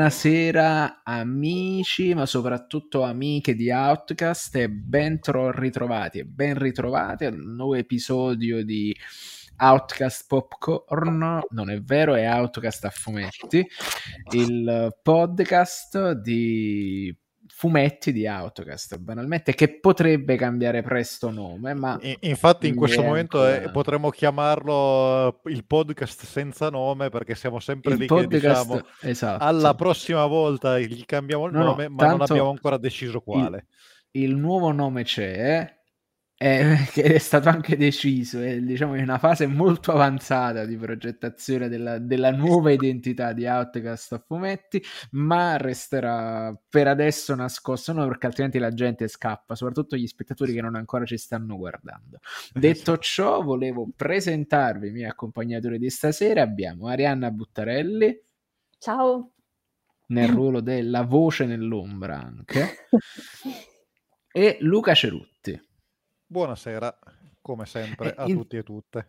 Buonasera amici, ma soprattutto amiche di Outcast e ben ritrovati e ben ritrovati al nuovo episodio di Outcast Popcorn, non è vero, è Outcast a fumetti, il podcast di fumetti di Autocast, banalmente, che potrebbe cambiare presto nome, ma... Infatti in questo momento è, eh, potremmo chiamarlo il podcast senza nome perché siamo sempre il lì podcast, che diciamo esatto. alla prossima volta gli cambiamo il no, nome, no, ma non abbiamo ancora deciso quale. Il, il nuovo nome c'è, è, che è stato anche deciso, è diciamo, in una fase molto avanzata di progettazione della, della, nuova identità di Outcast a fumetti, ma resterà per adesso nascosto, no, perché altrimenti la gente scappa, soprattutto gli spettatori che non ancora ci stanno guardando. Detto ciò, volevo presentarvi i miei accompagnatori di stasera. Abbiamo Arianna Buttarelli. Ciao. Nel ruolo della voce nell'ombra anche. e Luca Cerutti. Buonasera, come sempre, a in... tutti e tutte.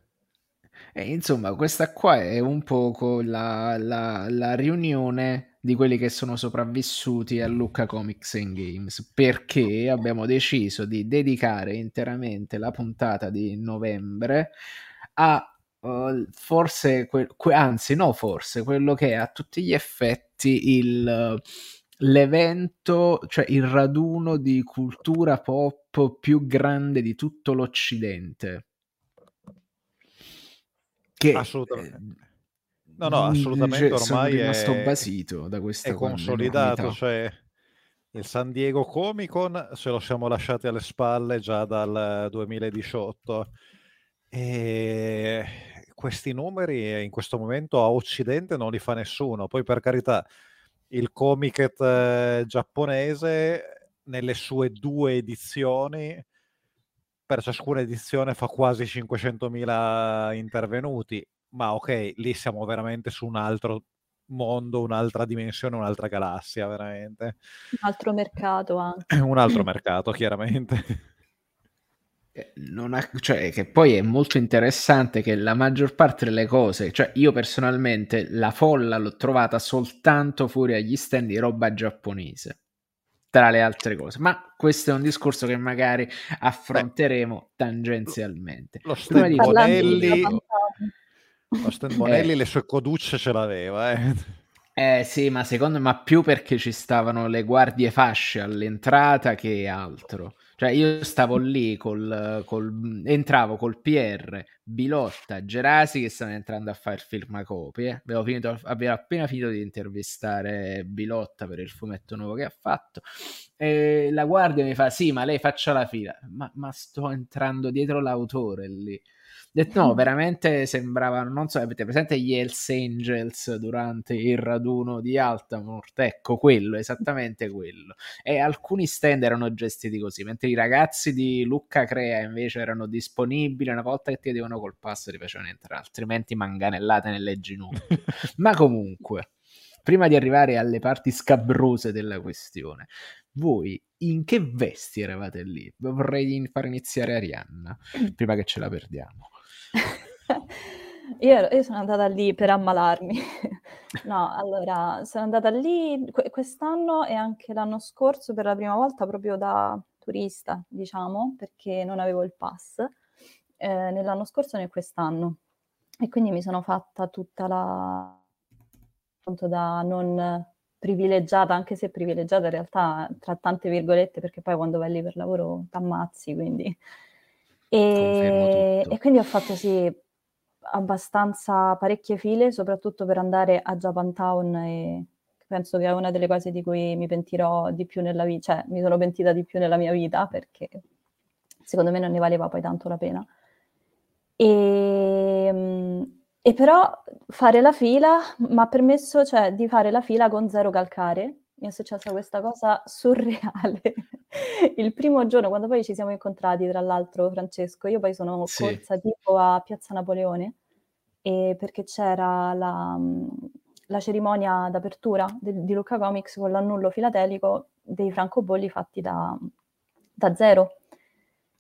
E insomma, questa qua è un po' la, la, la, riunione di quelli che sono sopravvissuti a Lucca Comics and Games perché abbiamo deciso di dedicare interamente la puntata di novembre a uh, forse, que- anzi, no, forse quello che è a tutti gli effetti il l'evento, cioè il raduno di cultura pop più grande di tutto l'Occidente. Che, assolutamente. Eh, no, no, assolutamente cioè, ormai è rimasto basito da questa è consolidato, cioè il San Diego Comic Con se lo siamo lasciati alle spalle già dal 2018 e questi numeri in questo momento a Occidente non li fa nessuno. Poi per carità, il Comiket eh, giapponese nelle sue due edizioni, per ciascuna edizione fa quasi 500.000 intervenuti, ma ok, lì siamo veramente su un altro mondo, un'altra dimensione, un'altra galassia, veramente. Un altro mercato anche. un altro mercato, chiaramente. Eh, ha, cioè, che poi è molto interessante che la maggior parte delle cose, cioè io personalmente la folla l'ho trovata soltanto fuori agli stand di roba giapponese, tra le altre cose, ma questo è un discorso che magari affronteremo Beh, tangenzialmente. Lo stand Bonelli, lo stand Bonelli eh, le sue coducce ce l'aveva, eh. Eh sì, ma secondo me più perché ci stavano le guardie fasce all'entrata che altro. Cioè io stavo lì col, col entravo col PR, Bilotta, Gerasi che stavano entrando a fare il firmacopie. Avevo, finito, avevo appena finito di intervistare Bilotta per il fumetto nuovo che ha fatto. E la guardia mi fa: Sì, ma lei faccia la fila. Ma, ma sto entrando dietro l'autore lì detto no, veramente sembravano, non so, avete presente gli Hells Angels durante il raduno di Altamort? Ecco, quello, esattamente quello. E alcuni stand erano gestiti così, mentre i ragazzi di Lucca Crea invece erano disponibili, una volta che ti vedevano col passo ti facevano entrare, altrimenti manganellate nelle ginocchia. Ma comunque, prima di arrivare alle parti scabrose della questione, voi in che vesti eravate lì? Vorrei far iniziare Arianna, prima che ce la perdiamo. Io, io sono andata lì per ammalarmi. No, allora, sono andata lì quest'anno e anche l'anno scorso per la prima volta proprio da turista, diciamo, perché non avevo il pass, eh, nell'anno scorso né quest'anno. E quindi mi sono fatta tutta la appunto da non privilegiata, anche se privilegiata in realtà tra tante virgolette, perché poi quando vai lì per lavoro t'ammazzi, quindi e, e quindi ho fatto sì, abbastanza parecchie file, soprattutto per andare a Japantown e penso che è una delle cose di cui mi pentirò di più nella vita, cioè mi sono pentita di più nella mia vita perché secondo me non ne valeva poi tanto la pena. E, ehm, e però fare la fila mi ha permesso cioè, di fare la fila con zero calcare mi è successa questa cosa surreale. Il primo giorno, quando poi ci siamo incontrati, tra l'altro, Francesco, io poi sono sì. corsa tipo a Piazza Napoleone, perché c'era la, la cerimonia d'apertura de, di Luca Comics con l'annullo filatelico dei francobolli fatti da, da zero.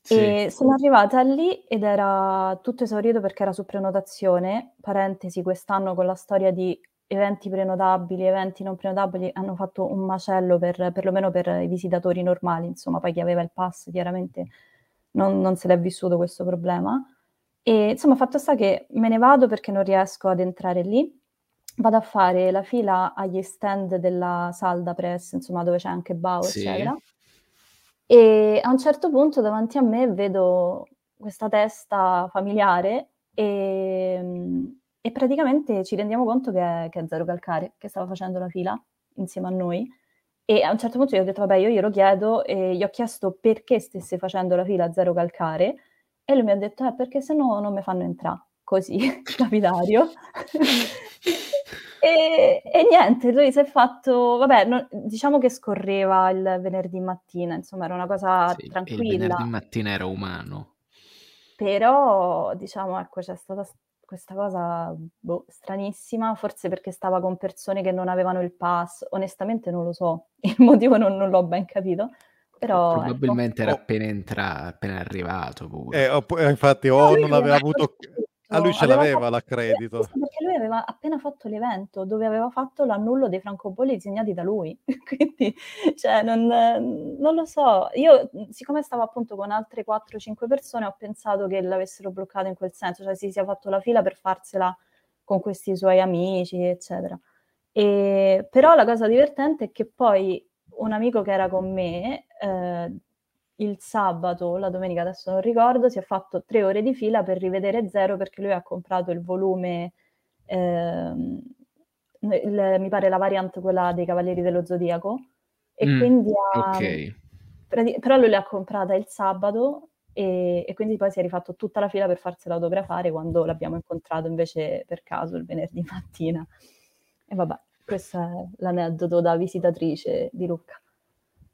Sì. E sono arrivata lì ed era tutto esaurito perché era su prenotazione, parentesi, quest'anno con la storia di eventi prenotabili, eventi non prenotabili, hanno fatto un macello per, perlomeno per i visitatori normali, insomma, poi chi aveva il pass chiaramente non, non se l'è vissuto questo problema. E insomma, fatto sta che me ne vado perché non riesco ad entrare lì, vado a fare la fila agli stand della Salda Press, insomma, dove c'è anche Bao, sì. eccetera. E a un certo punto davanti a me vedo questa testa familiare e, e praticamente ci rendiamo conto che è, che è Zero Calcare, che stava facendo la fila insieme a noi. E a un certo punto io ho detto, vabbè, io glielo chiedo e gli ho chiesto perché stesse facendo la fila a Zero Calcare e lui mi ha detto, eh, perché se no non mi fanno entrare, così, lapidario. e, e, niente, lui si è fatto, vabbè, no, diciamo che scorreva il venerdì mattina, insomma, era una cosa sì, tranquilla. Il venerdì mattina era umano. Però, diciamo, ecco, c'è stata questa cosa boh, stranissima, forse perché stava con persone che non avevano il pass, onestamente non lo so, il motivo non, non l'ho ben capito, però... Probabilmente ecco. era appena, entrato, appena arrivato pure. Eh, opp- eh, infatti, o no, non aveva avuto... A lui ce l'aveva l'accredito. Perché lui aveva appena fatto l'evento dove aveva fatto l'annullo dei francobolli disegnati da lui. Quindi, cioè, non, non, lo so. Io, siccome stavo appunto con altre 4-5 persone, ho pensato che l'avessero bloccato in quel senso, cioè si sia fatto la fila per farsela con questi suoi amici, eccetera. E, però la cosa divertente è che poi un amico che era con me, eh, il sabato, la domenica, adesso non ricordo, si è fatto tre ore di fila per rivedere Zero perché lui ha comprato il volume, ehm, il, mi pare la variant quella dei Cavalieri dello Zodiaco, e mm, quindi ha, okay. però lui l'ha comprata il sabato e, e, quindi poi si è rifatto tutta la fila per farsela autografare quando l'abbiamo incontrato invece per caso il venerdì mattina. E vabbè, questo è l'aneddoto da visitatrice di Lucca.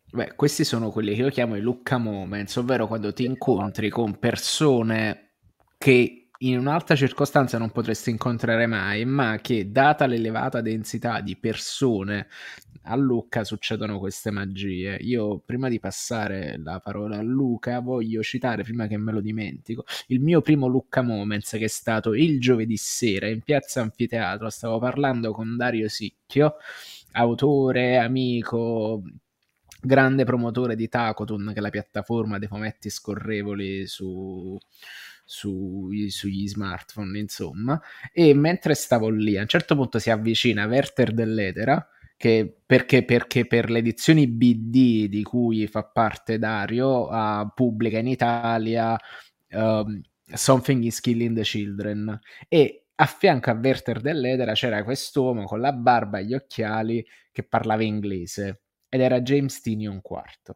Beh, questi sono quelli che io chiamo i Lucca Moments, ovvero quando ti incontri con persone che in un'altra circostanza non potresti incontrare mai, ma che data l'elevata densità di persone a Lucca succedono queste magie. Io prima di passare la parola a Luca voglio citare, prima che me lo dimentico, il mio primo Lucca Moments che è stato il giovedì sera in piazza Anfiteatro, stavo parlando con Dario Sicchio, autore, amico, grande promotore di Takotun, che è la piattaforma dei fumetti scorrevoli su, su, sugli smartphone, insomma. E mentre stavo lì, a un certo punto si avvicina Werther dell'Etera, che perché, perché per le edizioni BD di cui fa parte Dario, uh, pubblica in Italia um, Something is Killing the Children. E a fianco a Werther dell'Etera c'era quest'uomo con la barba e gli occhiali che parlava inglese ed era James Tinion IV.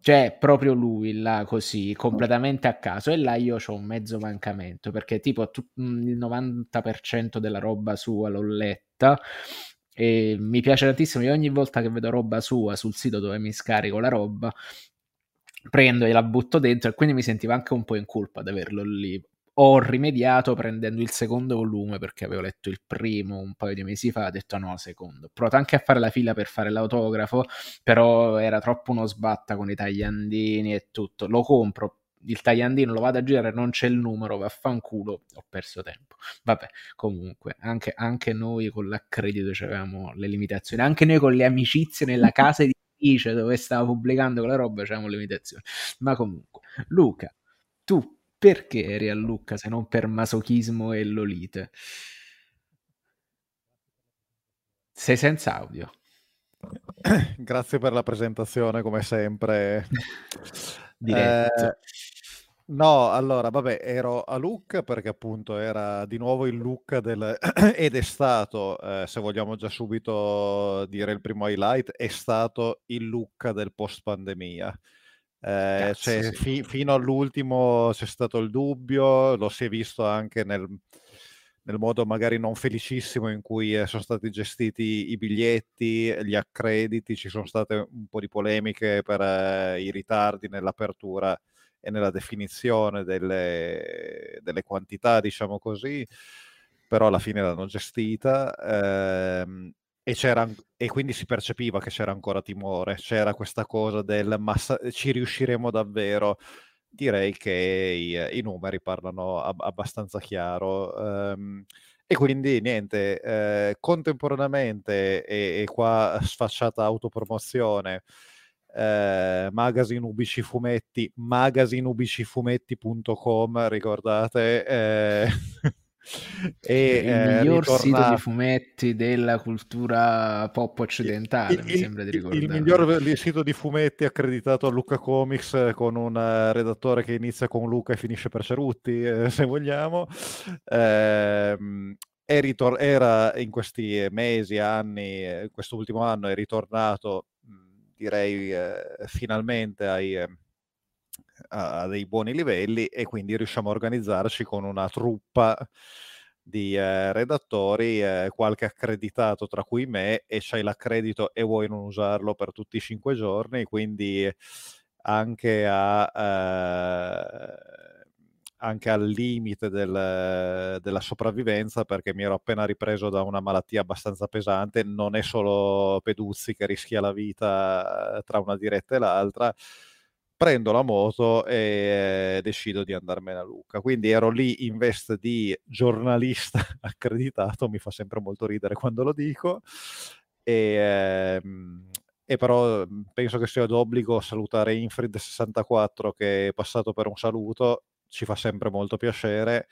Cioè, proprio lui là così, completamente a caso. E là io ho un mezzo mancamento, perché tipo tu, mm, il 90% della roba sua l'ho letta e mi piace tantissimo. Io ogni volta che vedo roba sua sul sito dove mi scarico la roba, prendo e la butto dentro e quindi mi sentivo anche un po' in colpa di averlo lì ho rimediato prendendo il secondo volume perché avevo letto il primo un paio di mesi fa, ho detto no, secondo. Ho provato anche a fare la fila per fare l'autografo, però era troppo uno sbatta con i tagliandini e tutto. Lo compro, il tagliandino lo vado a girare, non c'è il numero, vaffanculo, ho perso tempo. Vabbè, comunque, anche, anche noi con l'accredito avevamo le limitazioni, anche noi con le amicizie nella casa editrice dove stavo pubblicando quella roba avevamo le limitazioni. Ma comunque, Luca, tu perché eri a Lucca se non per masochismo e lolite? Sei senza audio. Grazie per la presentazione, come sempre. Diretto. Eh, no, allora, vabbè, ero a Lucca perché appunto era di nuovo il Lucca del... ed è stato, eh, se vogliamo già subito dire il primo highlight, è stato il Lucca del post pandemia. Eh, Cazzo, cioè, sì. fi- fino all'ultimo c'è stato il dubbio, lo si è visto anche nel, nel modo magari non felicissimo in cui eh, sono stati gestiti i biglietti, gli accrediti, ci sono state un po' di polemiche per eh, i ritardi nell'apertura e nella definizione delle, delle, quantità, diciamo così, però alla fine l'hanno gestita. Ehm, e, e, quindi si percepiva che c'era ancora timore, c'era questa cosa del ma ci riusciremo davvero. Direi che i, i numeri parlano ab- abbastanza chiaro. Um, E quindi niente, eh, contemporaneamente, e, e, qua sfacciata autopromozione, eh, magazine UBC Fumetti, magazineubcfumetti.com, ricordate? Eh, e, il eh, miglior ritorna... sito di fumetti della cultura pop occidentale, il, mi sembra di ricordare. Il miglior sito di fumetti accreditato a Luca Comics con un uh, redattore che inizia con Luca e finisce per Cerutti, eh, se vogliamo. Eh, ritor- era in questi mesi, anni, eh, quest'ultimo anno è ritornato, direi, eh, finalmente ai a dei buoni livelli e quindi riusciamo a organizzarci con una truppa di eh, redattori, eh, qualche accreditato tra cui me e c'hai l'accredito e vuoi non usarlo per tutti i cinque giorni, quindi anche, a, eh, anche al limite del, della sopravvivenza perché mi ero appena ripreso da una malattia abbastanza pesante, non è solo Peduzzi che rischia la vita tra una diretta e l'altra, prendo la moto e decido di andarmene a Lucca. Quindi ero lì in veste di giornalista accreditato, mi fa sempre molto ridere quando lo dico. E, ehm, e però mhmm, penso che sia d'obbligo salutare Infrid64 che è passato per un saluto, ci fa sempre molto piacere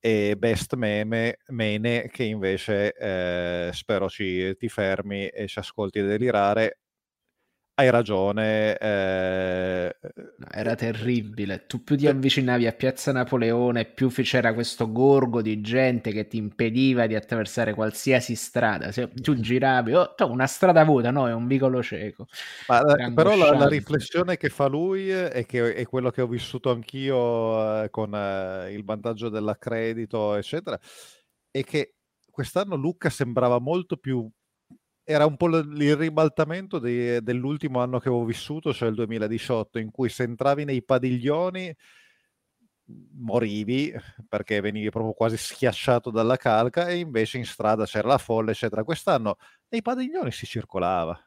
e Best Meme, Mene che invece eh, spero ci, ti fermi e ci ascolti delirare hai ragione. Eh... era terribile. Tu più ti avvicinavi a Piazza Napoleone, più c'era questo gorgo di gente che ti impediva di attraversare qualsiasi strada. Se tu giravi, oh, una strada vuota, no, è un vicolo cieco. Ma, eh, però la, la, riflessione che fa lui è che è quello che ho vissuto anch'io eh, con eh, il vantaggio dell'accredito, eccetera, è che quest'anno Lucca sembrava molto più era un po' il ribaltamento de, dell'ultimo anno che avevo vissuto, cioè il 2018, in cui se entravi nei padiglioni morivi perché venivi proprio quasi schiacciato dalla calca e invece in strada c'era la folla, eccetera. Quest'anno nei padiglioni si circolava.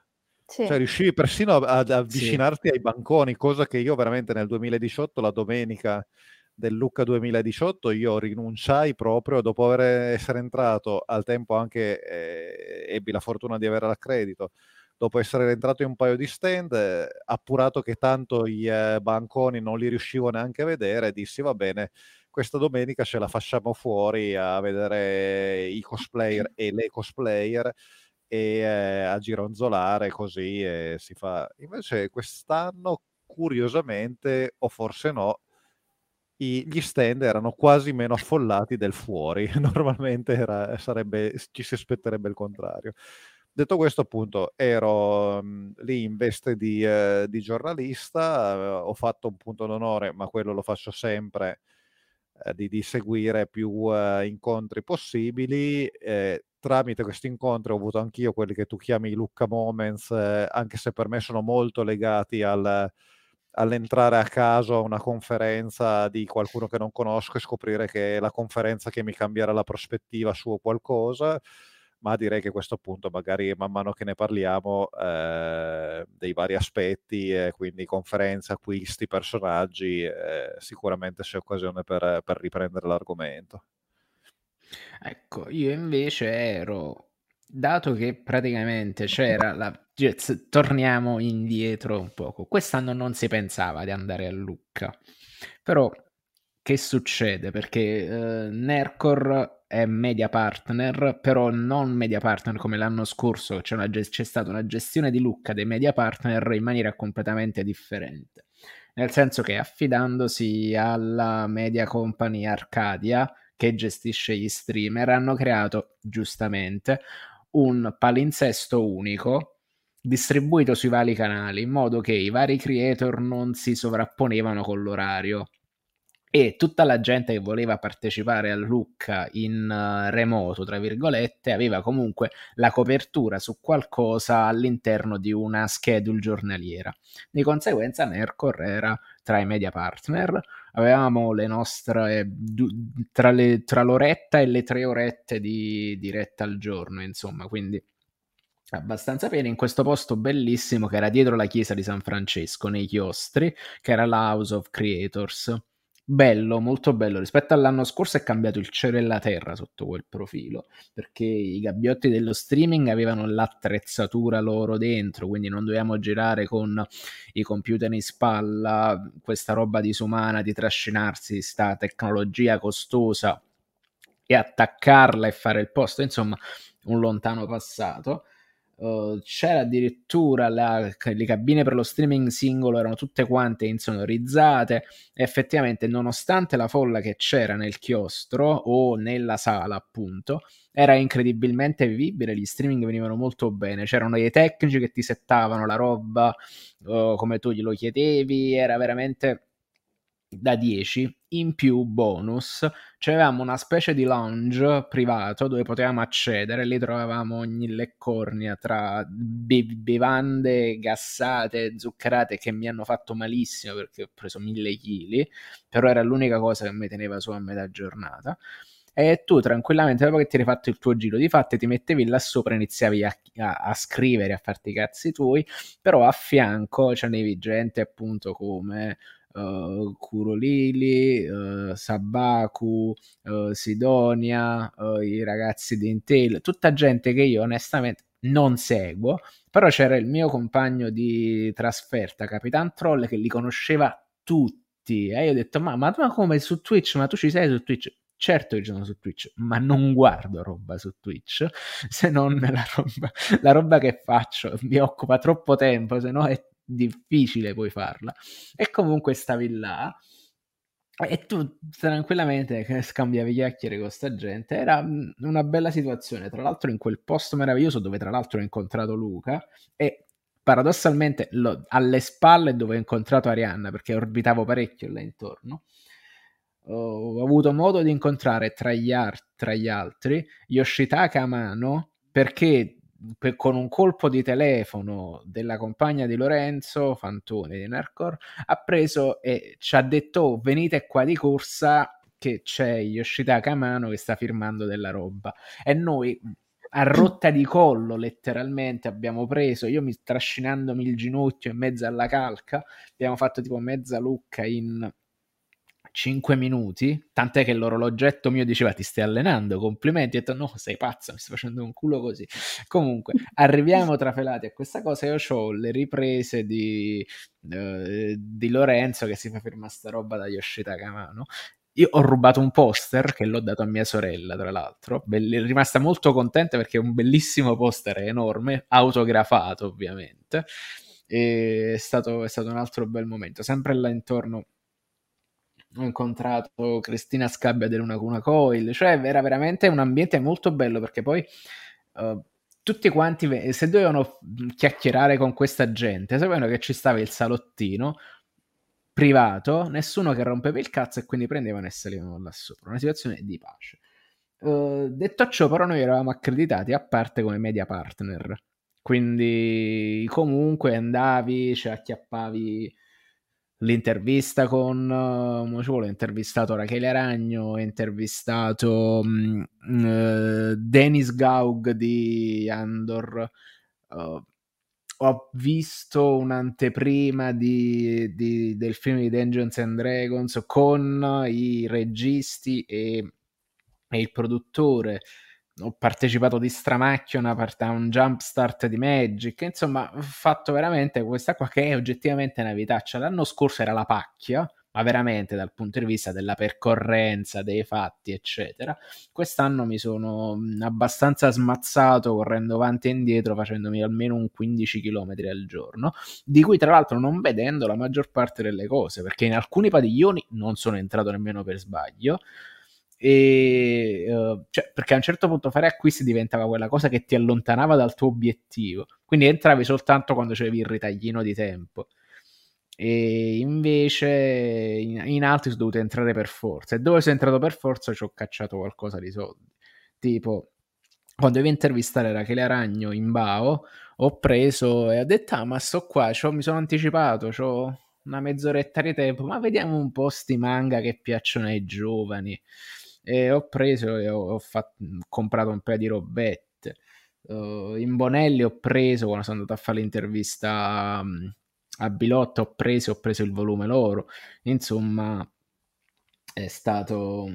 Sì. Cioè riuscivi persino ad avvicinarti sì. ai banconi, cosa che io veramente nel 2018, la domenica del Lucca 2018 io rinunciai proprio dopo aver, essere entrato al tempo anche eh, ebbi la fortuna di avere l'accredito dopo essere entrato in un paio di stand eh, appurato che tanto i eh, banconi non li riuscivo neanche a vedere dissi va bene questa domenica ce la facciamo fuori a vedere i cosplayer e le cosplayer e eh, a gironzolare così si fa invece quest'anno curiosamente o forse no i, gli stand erano quasi meno affollati del fuori, normalmente era, sarebbe, ci si aspetterebbe il contrario. Detto questo, appunto, ero mh, lì in veste di, eh, di giornalista, eh, ho fatto un punto d'onore, ma quello lo faccio sempre, eh, di, di, seguire più eh, incontri possibili. tramite questi incontri ho avuto anch'io quelli che tu chiami Lucca Moments, eh, anche se per me sono molto legati al all'entrare a caso a una conferenza di qualcuno che non conosco e scoprire che è la conferenza che mi cambierà la prospettiva su qualcosa, ma direi che a questo punto magari man mano che ne parliamo eh, dei vari aspetti, eh, quindi conferenze, acquisti, personaggi, eh, sicuramente c'è occasione per, per riprendere l'argomento. Ecco, io invece ero dato che praticamente c'era la torniamo indietro un poco. Quest'anno non si pensava di andare a Lucca. Però che succede? Perché eh, Nercor è media partner, però non media partner come l'anno scorso, c'è, una, c'è stata una gestione di Lucca dei media partner in maniera completamente differente. Nel senso che affidandosi alla media company Arcadia, che gestisce gli streamer, hanno creato giustamente un palinsesto unico distribuito sui vari canali in modo che i vari creator non si sovrapponevano con l'orario e tutta la gente che voleva partecipare al Lucca in uh, remoto, tra virgolette, aveva comunque la copertura su qualcosa all'interno di una schedule giornaliera. Di conseguenza Nercor era tra i media partner, avevamo le nostre tra, le, tra l'oretta e le tre orette di diretta al giorno, insomma, quindi abbastanza bene in questo posto bellissimo che era dietro la chiesa di San Francesco nei chiostri, che era la House of Creators bello, molto bello. Rispetto all'anno scorso è cambiato il cielo e la terra sotto quel profilo, perché i gabbiotti dello streaming avevano l'attrezzatura loro dentro, quindi non dovevamo girare con i computer in spalla, questa roba disumana di trascinarsi, sta tecnologia costosa e attaccarla e fare il posto, insomma, un lontano passato. Uh, c'era addirittura la, le cabine per lo streaming singolo erano tutte quante insonorizzate. Effettivamente nonostante la folla che c'era nel chiostro o nella sala appunto era incredibilmente vivibile gli streaming venivano molto bene. C'erano dei tecnici che ti settavano la roba uh, come tu glielo chiedevi era veramente da 10 in più bonus. Avevamo una specie di lounge privato dove potevamo accedere lì trovavamo ogni leccornia tra be- bevande gassate zuccherate che mi hanno fatto malissimo perché ho preso mille chili però era l'unica cosa che mi teneva su a metà giornata. E tu tranquillamente dopo che ti eri fatto il tuo giro di fatti ti mettevi là sopra e iniziavi a, a, a scrivere a farti i cazzi tuoi però a fianco c'avevi gente appunto come uh, Kurolili, uh, Sabaku, uh, Sidonia, i ragazzi di Intel, tutta gente che io onestamente non seguo, però c'era il mio compagno di trasferta, Capitan Troll, che li conosceva tutti. E io ho detto, ma, ma, ma come su Twitch? Ma tu ci sei su Twitch? Certo che sono su Twitch, ma non guardo roba su Twitch, se non la roba, la roba che faccio mi occupa troppo tempo, se no è difficile poi farla. E comunque stavi là e tu tranquillamente scambiavi chiacchiere con sta gente. Era mm, una bella situazione, tra l'altro in quel posto meraviglioso dove tra l'altro ho incontrato Luca e paradossalmente lo, alle spalle dove ho incontrato Arianna perché orbitavo parecchio là intorno. Ho avuto modo di incontrare tra gli, ar- tra gli altri Yoshitaka Amano perché per, con un colpo di telefono della compagna di Lorenzo Fantoni di Nercor ha preso e ci ha detto oh, venite qua di corsa che c'è Yoshitaka Amano che sta firmando della roba e noi a rotta di collo letteralmente abbiamo preso io mi trascinandomi il ginocchio in mezzo alla calca abbiamo fatto tipo mezza lucca in 5 minuti, tant'è che l'orologetto mio diceva ti stai allenando, complimenti, ho detto no, sei pazzo, mi stai facendo un culo così. Comunque, arriviamo trafelati a questa cosa, io ho le riprese di, uh, di Lorenzo che si fa firmare sta roba da Yoshita Kamano. Io ho rubato un poster che l'ho dato a mia sorella, tra l'altro, è rimasta molto contenta perché è un bellissimo poster enorme, autografato ovviamente. E è stato, è stato un altro bel momento, sempre là intorno ho incontrato Cristina Scabbia del Luna Cuna Coil, cioè era veramente un ambiente molto bello perché poi uh, tutti quanti, se dovevano chiacchierare con questa gente, sapevano che ci stava il salottino privato, nessuno che rompeva il cazzo e quindi prendevano e salivano là sopra, una situazione di pace. Uh, detto ciò, però, noi eravamo accreditati a parte come media partner, quindi comunque andavi, cioè acchiappavi l'intervista con uh, ci vuole, ho intervistato Rachele Ragno, ho intervistato um, uh, Dennis Gaug di Andor. Uh, ho visto un'anteprima di, di, del film di Dungeons and Dragons con i registi e, e il produttore ho partecipato di stramacchio a, un jumpstart di Magic, insomma, ho fatto veramente questa qua che è oggettivamente una vitaccia. L'anno scorso era la pacchia, ma veramente dal punto di vista della percorrenza, dei fatti, eccetera. Quest'anno mi sono abbastanza smazzato correndo avanti e indietro, facendomi almeno un 15 km al giorno, di cui tra l'altro non vedendo la maggior parte delle cose, perché in alcuni padiglioni non sono entrato nemmeno per sbaglio e uh, cioè, perché a un certo punto fare acquisti diventava quella cosa che ti allontanava dal tuo obiettivo. Quindi entravi soltanto quando c'avevi il ritaglino di tempo. E invece in, in altri sono dovuto entrare per forza. E dove sono entrato per forza ci ho cacciato qualcosa di soldi. Tipo quando devo intervistare Rachele Aragno in Bao ho preso e ho detto ah ma sto qua mi sono anticipato ho una mezz'oretta di tempo ma vediamo un po' sti manga che piacciono ai giovani e ho preso e ho, ho, fatto, ho comprato un paio di robette. Uh, in Bonelli ho preso, quando sono andato a fare l'intervista um, a Bilotta, ho preso, ho preso il volume loro. Insomma, è stato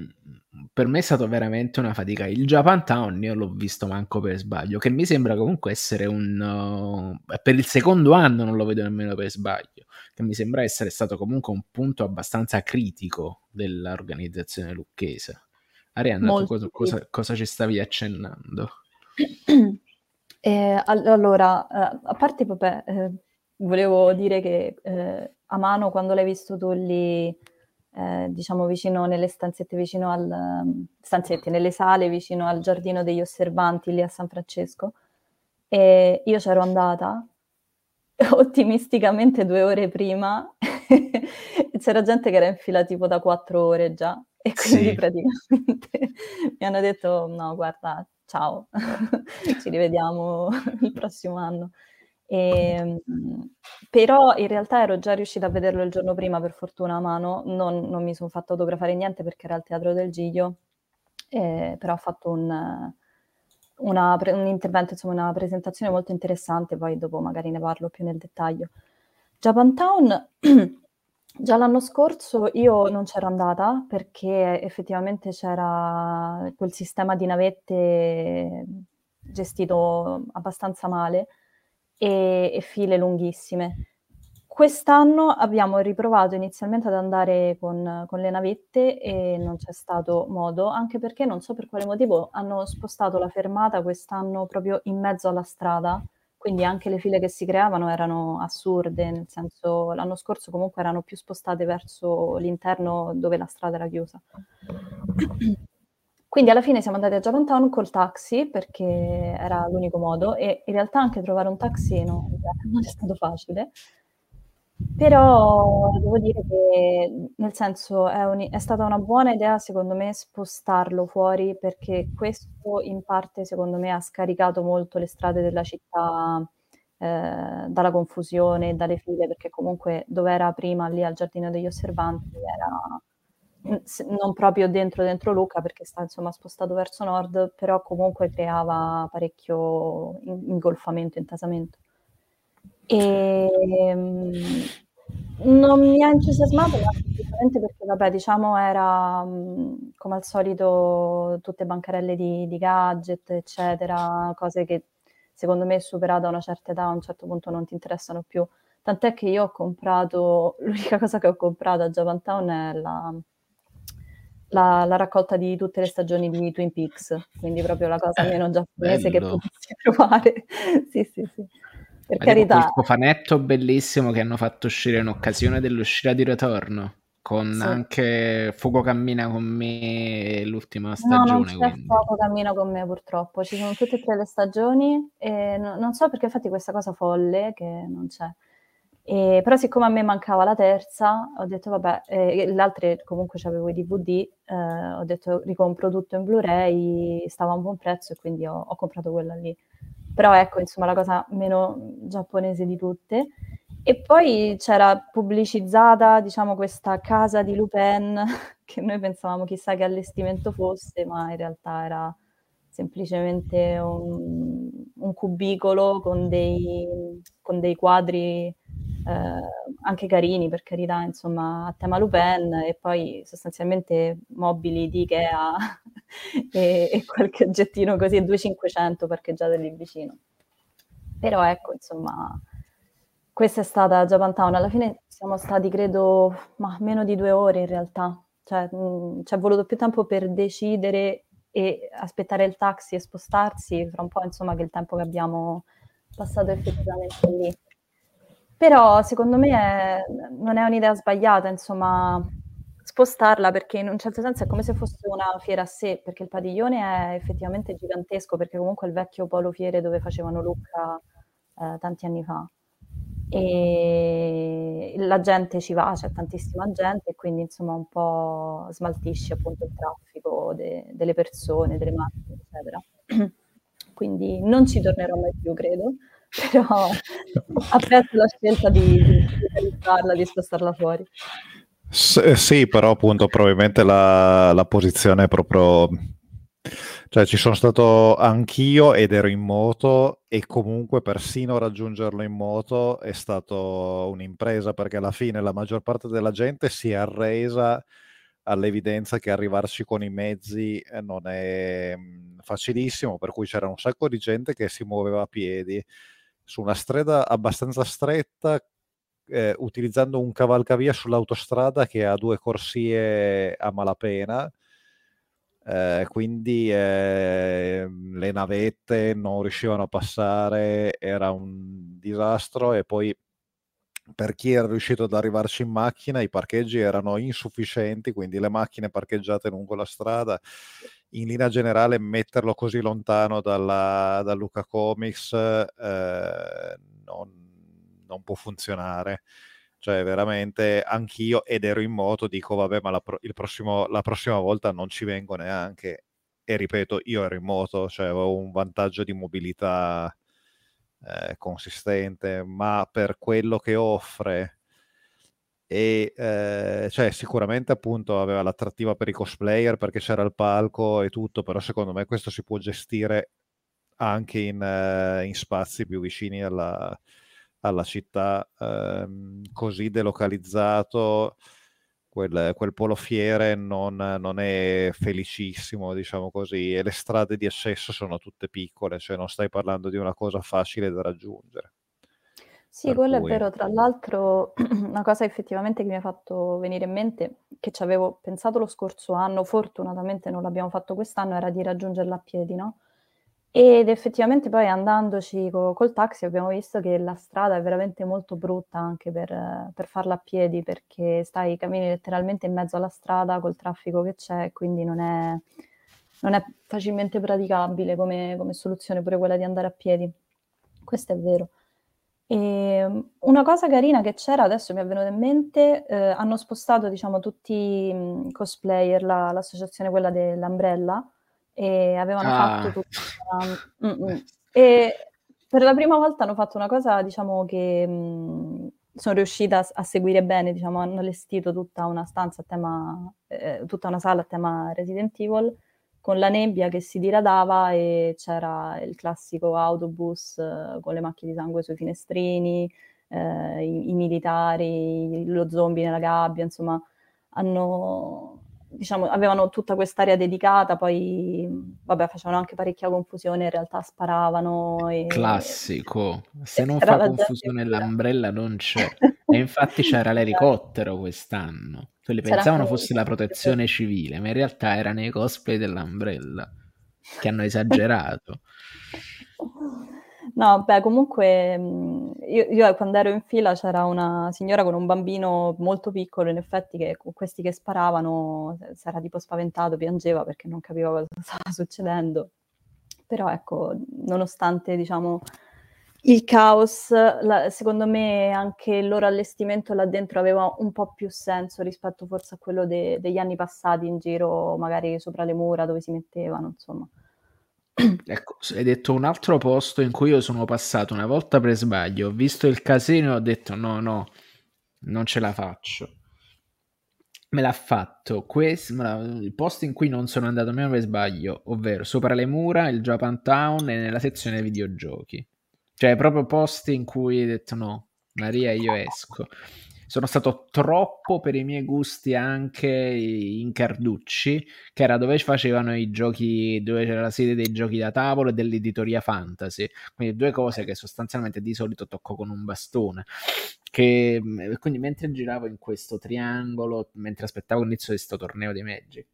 per me è stato veramente una fatica. Il Japantown io l'ho visto manco per sbaglio, che mi sembra comunque essere un uh, per il secondo anno non lo vedo nemmeno per sbaglio, che mi sembra essere stato comunque un punto abbastanza critico dell'organizzazione lucchese. Arianna, tu cosa, cosa, cosa, ci stavi accennando? Eh, allora, eh, a parte, vabbè, eh, volevo dire che eh, a mano quando l'hai visto tu lì eh, diciamo vicino nelle stanzette vicino al um, stanzette, nelle sale vicino al giardino degli osservanti lì a San Francesco e io c'ero andata ottimisticamente due ore prima c'era gente che era in fila tipo da quattro ore già e quindi sì. praticamente mi hanno detto no guarda ciao ci rivediamo il prossimo anno e, ehm, però in realtà ero già riuscita a vederlo il giorno prima, per fortuna a mano, non, non mi sono fatta autografare niente perché era al Teatro del Giglio, eh, però ho fatto un, una, un intervento, insomma una presentazione molto interessante, poi dopo magari ne parlo più nel dettaglio. Japantown, già l'anno scorso io non c'ero andata perché effettivamente c'era quel sistema di navette gestito abbastanza male e, e file lunghissime. Quest'anno abbiamo riprovato inizialmente ad andare con, con, le navette e non c'è stato modo, anche perché non so per quale motivo hanno spostato la fermata quest'anno proprio in mezzo alla strada, quindi anche le file che si creavano erano assurde, nel senso l'anno scorso comunque erano più spostate verso l'interno dove la strada era chiusa. Quindi alla fine siamo andati a Japantown col taxi perché era l'unico modo e in realtà anche trovare un taxi no, non è stato facile. Però devo dire che nel senso è, un, è, stata una buona idea secondo me spostarlo fuori perché questo in parte secondo me ha scaricato molto le strade della città eh, dalla confusione, dalle file perché comunque dove era prima lì al Giardino degli Osservanti era non proprio dentro dentro Lucca perché sta insomma spostato verso nord, però comunque creava parecchio ingolfamento, intasamento. E, um, non mi ha entusiasmato, ma semplicemente perché, vabbè, diciamo era um, come al solito tutte bancarelle di, di, gadget, eccetera, cose che secondo me superata una certa età a un certo punto non ti interessano più. Tant'è che io ho comprato, l'unica cosa che ho comprato a Japantown è la, la, la, raccolta di tutte le stagioni di Twin Peaks, quindi proprio la cosa meno giapponese che potessi trovare. sì, sì, sì. Per carità. Quel cofanetto bellissimo che hanno fatto uscire in occasione dell'uscita di ritorno, con sì. anche Fuoco cammina con me l'ultima stagione. No, non c'è quindi. Fuoco cammina con me purtroppo, ci sono tutte e tre le stagioni e no, non so perché infatti questa cosa folle che non c'è. E, però siccome a me mancava la terza, ho detto vabbè, eh, le altre comunque avevo i DVD, eh, ho detto ricompro tutto in Blu-ray, stava a un buon prezzo e quindi ho, ho, comprato quella lì. Però ecco, insomma, la cosa meno giapponese di tutte. E poi c'era pubblicizzata, diciamo, questa casa di Lupin, che noi pensavamo chissà che allestimento fosse, ma in realtà era semplicemente un, un cubicolo con dei, con dei quadri eh, anche carini per carità, insomma, a tema Lupin e poi sostanzialmente mobili di Ikea e, e, qualche oggettino così, 2500 parcheggiate lì vicino. Però ecco, insomma, questa è stata Japantown. Alla fine siamo stati, credo, ma meno di due ore in realtà. Cioè, ci è voluto più tempo per decidere e aspettare il taxi e spostarsi, fra un po' insomma che il tempo che abbiamo passato effettivamente lì. Però secondo me è, non è un'idea sbagliata, insomma, spostarla perché in un certo senso è come se fosse una fiera a sé, perché il padiglione è effettivamente gigantesco, perché comunque è il vecchio polo fiere dove facevano Lucca eh, tanti anni fa. E la gente ci va, c'è tantissima gente e quindi insomma un po' smaltisce appunto il traffico de- delle persone, delle macchine, eccetera. quindi non ci tornerò mai più, credo però apprezzo la scelta di, di, di, di spostarla fuori. S- eh, sì, però appunto probabilmente la, la posizione è proprio... Cioè ci sono stato anch'io ed ero in moto e comunque persino raggiungerlo in moto è stato un'impresa perché alla fine la maggior parte della gente si è arresa all'evidenza che arrivarci con i mezzi eh, non è mm, facilissimo, per cui c'era un sacco di gente che si muoveva a piedi su una strada abbastanza stretta, eh, utilizzando un cavalcavia sull'autostrada che ha due corsie a malapena. Eh, quindi eh, le navette non riuscivano a passare, era un disastro e poi per chi era riuscito ad arrivarci in macchina, i parcheggi erano insufficienti, quindi le macchine parcheggiate lungo la strada, in linea generale metterlo così lontano dalla, da Luca Comics eh, non, non, può funzionare. Cioè, veramente anch'io, ed ero in moto, dico, vabbè, ma la, prossimo, la prossima volta non ci vengo neanche. E ripeto, io ero in moto, cioè avevo un vantaggio di mobilità eh, consistente, ma per quello che offre e eh, cioè sicuramente appunto aveva l'attrattiva per i cosplayer perché c'era il palco e tutto, però secondo me questo si può gestire anche in, eh, in spazi più vicini alla, alla città, ehm, così delocalizzato quel, quel polo fiere non, non, è felicissimo, diciamo così, e le strade di accesso sono tutte piccole, cioè non stai parlando di una cosa facile da raggiungere. Sì, per quello cui... è vero. Tra l'altro, una cosa effettivamente che mi ha fatto venire in mente, che ci avevo pensato lo scorso anno, fortunatamente non l'abbiamo fatto quest'anno, era di raggiungerla a piedi, no? Ed effettivamente poi andandoci co- col taxi abbiamo visto che la strada è veramente molto brutta anche per, per farla a piedi perché stai, cammini letteralmente in mezzo alla strada col traffico che c'è, quindi non è, non è facilmente praticabile come, come soluzione pure quella di andare a piedi. Questo è vero. E ehm, una cosa carina che c'era, adesso mi è venuta in mente, eh, hanno spostato diciamo tutti i cosplayer, la, l'associazione quella dell'Umbrella, e avevano ah. fatto tutta... Mm, mm. E per la prima volta hanno fatto una cosa, diciamo, che mh, mm, sono riuscita a, a, seguire bene, diciamo, hanno allestito tutta una stanza a tema, eh, tutta una sala a tema Resident Evil, con la nebbia che si diradava e c'era il classico autobus eh, con le macchie di sangue sui finestrini, eh, i, i militari, lo zombie nella gabbia, insomma, hanno diciamo, avevano tutta quest'area dedicata, poi vabbè, facevano anche parecchia confusione, in realtà sparavano. E... Classico, se non fa confusione l'ombrella non c'è. e infatti c'era l'elicottero quest'anno. Quelli c'era pensavano fosse la protezione civile, ma in realtà erano i cosplay dell'ombrella che hanno esagerato. No, beh, comunque mm, io, io, quando ero in fila c'era una signora con un bambino molto piccolo, in effetti, che questi che sparavano si era tipo spaventato, piangeva perché non capiva cosa stava succedendo. Però ecco, nonostante diciamo il caos, la, secondo me anche il loro allestimento là dentro aveva un po' più senso rispetto forse a quello de, degli anni passati in giro, magari sopra le mura dove si mettevano, insomma. Ecco, hai detto un altro posto in cui io sono passato una volta per sbaglio, ho visto il casino e ho detto no, no, non ce la faccio. Me l'ha fatto questo, il posto in cui non sono andato meno per sbaglio, ovvero sopra le mura, il Japantown e nella sezione videogiochi. Cioè, proprio posti in cui hai detto no, Maria, io esco sono stato troppo per i miei gusti anche in Carducci, che era dove facevano i giochi, dove c'era la sede dei giochi da tavolo e dell'editoria fantasy. Quindi due cose che sostanzialmente di solito tocco con un bastone. Che, quindi mentre giravo in questo triangolo, mentre aspettavo l'inizio di questo torneo di Magic,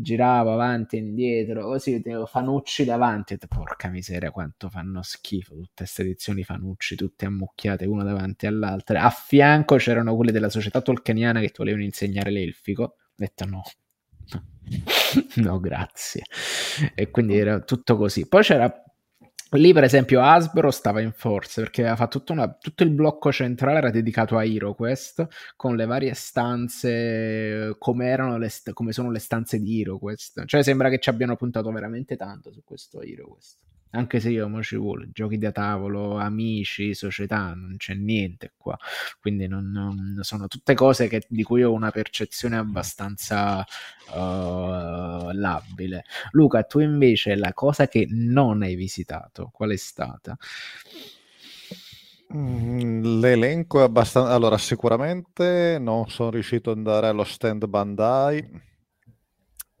giravo avanti e indietro, così vedevo Fanucci davanti, porca miseria quanto fanno schifo tutte queste edizioni Fanucci, tutte ammucchiate una davanti all'altra. A fianco c'erano quelle della società tolkieniana che ti volevano insegnare l'elfico. Ho detto no, no grazie. E quindi era tutto così. Poi c'era Lì, per esempio, Hasbro stava in forza perché aveva fatto una, tutto il blocco centrale era dedicato a HeroQuest con le varie stanze come, le come sono le stanze di HeroQuest. Cioè, sembra che ci abbiano puntato veramente tanto su questo HeroQuest. Anche se io mo ci vuole, giochi da tavolo, amici, società, non c'è niente qua. Quindi non, non, sono tutte cose che, di cui ho una percezione abbastanza uh, labile. Luca, tu invece la cosa che non hai visitato, qual è stata? Mm, l'elenco è abbastanza... Allora, sicuramente non sono riuscito ad andare allo stand Bandai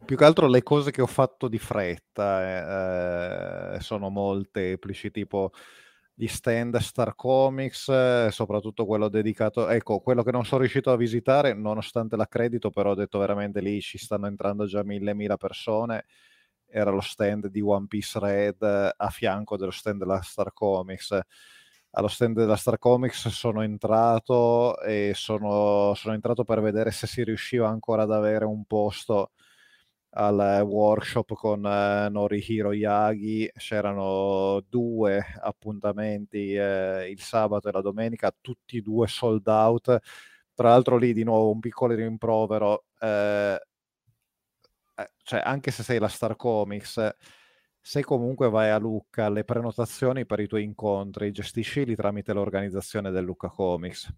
più che altro le cose che ho fatto di fretta eh, sono molteplici, tipo gli stand Star Comics, eh, soprattutto quello dedicato, ecco, quello che non sono riuscito a visitare, nonostante l'accredito, però ho detto veramente lì ci stanno entrando già mille, mila persone, era lo stand di One Piece Red a fianco dello stand della Star Comics. Allo stand della Star Comics sono entrato e sono, sono entrato per vedere se si riusciva ancora ad avere un posto al workshop con eh, Norihiro Yagi, c'erano due appuntamenti eh, il sabato e la domenica, tutti e due sold out. Tra l'altro lì di nuovo un piccolo rimprovero, eh, eh, cioè anche se sei la Star Comics, se comunque vai a Lucca, le prenotazioni per i tuoi incontri gestiscili tramite l'organizzazione del Lucca Comics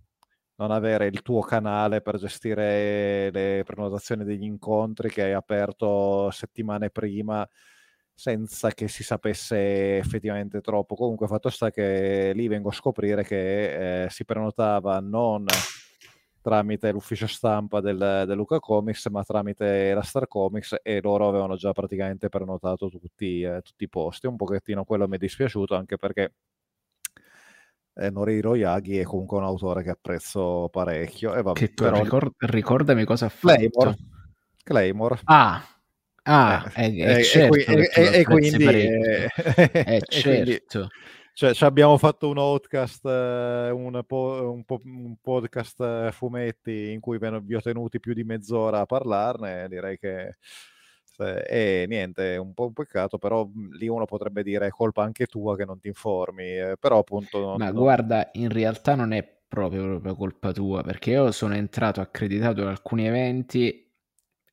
non avere il tuo canale per gestire le prenotazioni degli incontri che hai aperto settimane prima senza che si sapesse effettivamente troppo. Comunque fatto sta che lì vengo a scoprire che eh, si prenotava non tramite l'ufficio stampa del, del, Luca Comics, ma tramite la Star Comics e loro avevano già praticamente prenotato tutti, eh, tutti i posti. Un pochettino quello mi è dispiaciuto anche perché eh, Norihiro Yagi è comunque un autore che apprezzo parecchio. E vabbè, che tu, però... ricord- ricordami cosa ha fatto. Claymore. Claymore. Ah, ah eh, è, è certo e, quindi, è certo. Cioè, abbiamo fatto un podcast, eh, un, po- un, po- un, podcast eh, fumetti in cui vi ho tenuti più di mezz'ora a parlarne. Direi che e niente, è un po' un peccato, però mhmm, lì uno potrebbe dire è colpa anche tua che non ti informi, eh, però appunto... Non, Ma guarda, in realtà non è proprio, proprio colpa tua, perché io sono entrato accreditato ad alcuni eventi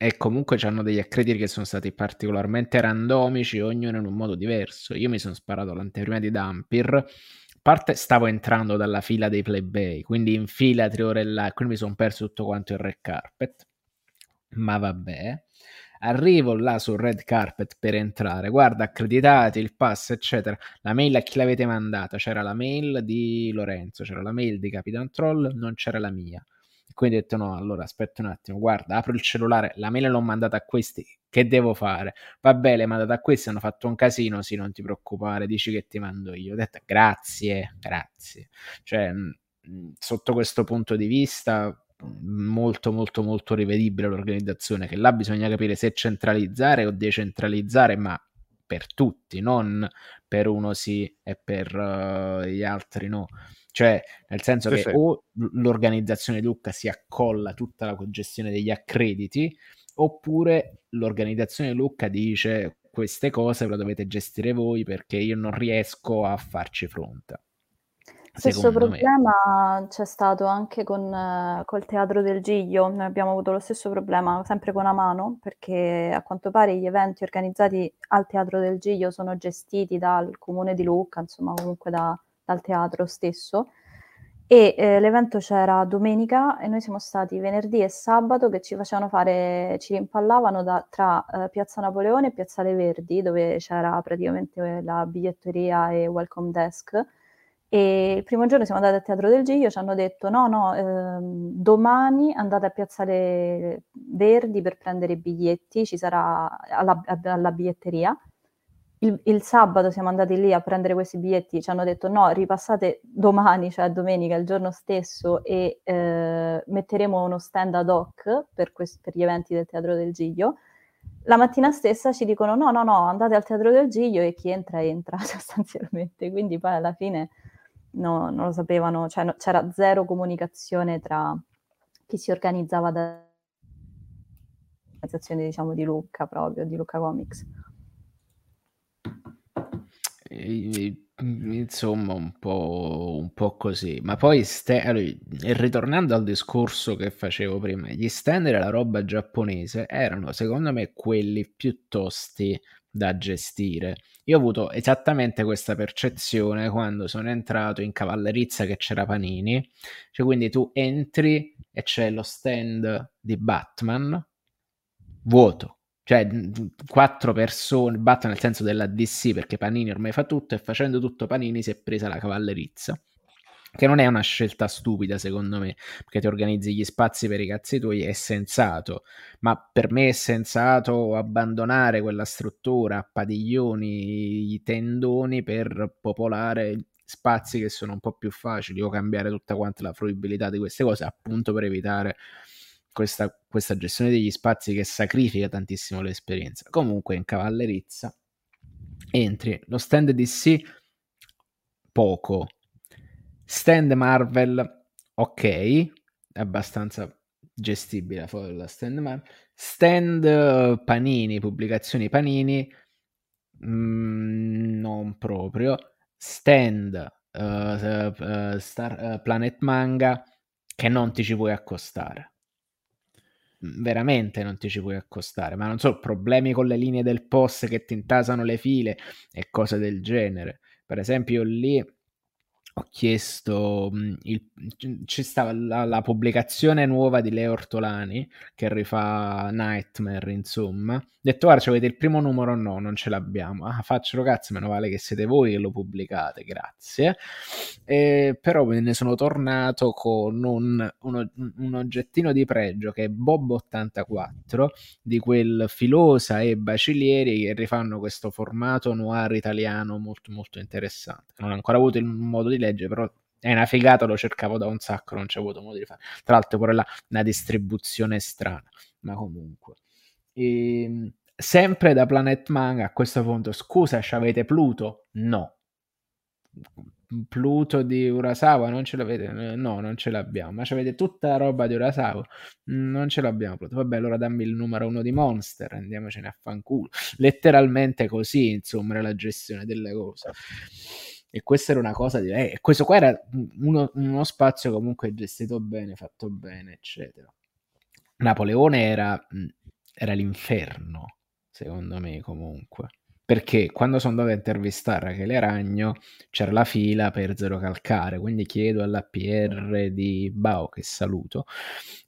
e comunque hanno degli accrediti che sono stati particolarmente randomici, ognuno in un modo diverso. Io mi sono sparato all'anteprima di Dampir, parte stavo entrando dalla fila dei plebei, quindi in fila tre ore là, quindi mi sono perso tutto quanto il red carpet, ma vabbè. Arrivo là sul red carpet per entrare, guarda, accreditati, il pass, eccetera. La mail a chi l'avete mandata? C'era la mail di Lorenzo, c'era la mail di Capitan Troll, non c'era la mia. Quindi ho detto no, allora aspetta un attimo, guarda, apro il cellulare, la mail l'ho mandata a questi, che devo fare? Vabbè, l'hai mandata a questi, hanno fatto un casino, sì, non ti preoccupare, dici che ti mando io. Ho detto grazie, grazie. Cioè, sotto questo punto di vista molto molto molto rivedibile l'organizzazione che là bisogna capire se centralizzare o decentralizzare ma per tutti non per uno sì e per uh, gli altri no cioè nel senso sì, che sì. o l'organizzazione Lucca si accolla tutta la gestione degli accrediti oppure l'organizzazione Lucca dice queste cose le dovete gestire voi perché io non riesco a farci fronte Stesso problema me. c'è stato anche con eh, col Teatro del Giglio, noi abbiamo avuto lo stesso problema sempre con Amano, perché a quanto pare gli eventi organizzati al Teatro del Giglio sono gestiti dal comune di Lucca, insomma comunque da, dal teatro stesso. E eh, l'evento c'era domenica e noi siamo stati venerdì e sabato che ci facevano fare, ci rimpallavano da, tra eh, Piazza Napoleone e Piazzale Verdi, dove c'era praticamente la biglietteria e welcome desk e il primo giorno siamo andati al Teatro del Giglio, ci hanno detto no, no, ehm, domani andate a Piazzale Verdi per prendere i biglietti, ci sarà alla, alla biglietteria. Il, il, sabato siamo andati lì a prendere questi biglietti, ci hanno detto no, ripassate domani, cioè domenica, il giorno stesso, e eh, metteremo uno stand ad hoc per, quest- per gli eventi del Teatro del Giglio la mattina stessa ci dicono no, no, no, andate al Teatro del Giglio e chi entra entra sostanzialmente. Quindi poi alla fine no, non lo sapevano, cioè no, c'era zero comunicazione tra chi si organizzava da organizzazione diciamo di Lucca proprio, di Lucca Comics. Insomma, un po', un po' così, ma poi ste- allora, ritornando al discorso che facevo prima, gli stand della roba giapponese erano secondo me quelli più tosti da gestire. Io ho avuto esattamente questa percezione quando sono entrato in cavallerizza che c'era Panini, cioè quindi tu entri e c'è lo stand di Batman vuoto, cioè quattro persone, Batman nel senso della DC perché Panini ormai fa tutto e facendo tutto Panini si è presa la cavallerizza che non è una scelta stupida secondo me, perché ti organizzi gli spazi per i cazzi tuoi, è sensato, ma per me è sensato abbandonare quella struttura padiglioni, tendoni per popolare spazi che sono un po' più facili o cambiare tutta quanta la fruibilità di queste cose, appunto per evitare questa, questa gestione degli spazi che sacrifica tantissimo l'esperienza. Comunque in cavallerizza entri, lo stand DC poco, stand Marvel ok, abbastanza gestibile dalla stand Marvel, stand uh, Panini, pubblicazioni Panini, mm, non proprio, stand uh, uh, Star, Planet Manga che non ti ci puoi accostare veramente non ti ci puoi accostare, ma non so, problemi con le linee del post che ti intasano le file e cose del genere. Per esempio lì ho chiesto, mhmm, il, ci stava la, la, pubblicazione nuova di Leo Ortolani che rifà Nightmare, insomma. Ho detto, guarda, avete il primo numero? No, non ce l'abbiamo. Ah, faccio cazzo, meno male che siete voi che lo pubblicate, grazie. E, però me ne sono tornato con un, uno, un oggettino di pregio che è Bob 84, di quel Filosa e Bacilieri che rifanno questo formato noir italiano molto molto interessante. Non ho ancora avuto il modo di leggere legge, però è una figata, lo cercavo da un sacco, non c'è avuto modo di fare. Tra l'altro pure là una distribuzione strana, ma comunque. E, ehm, sempre da Planet Manga a questo punto, scusa, avete Pluto? No. Pluto di Urasawa non ce l'avete? No, non ce l'abbiamo. Ma avete tutta la roba di Urasawa? Non ce l'abbiamo. Pluto. Vabbè, allora dammi il numero uno di Monster, andiamocene a fanculo. Letteralmente così, insomma, la gestione delle cose e questa era una cosa di... Eh, questo qua era uno, uno spazio comunque gestito bene, fatto bene, eccetera. Napoleone era, era l'inferno, secondo me comunque perché quando sono andato a intervistare Rachele Ragno c'era la fila per Zero Calcare, quindi chiedo all'APR di Bao, che saluto,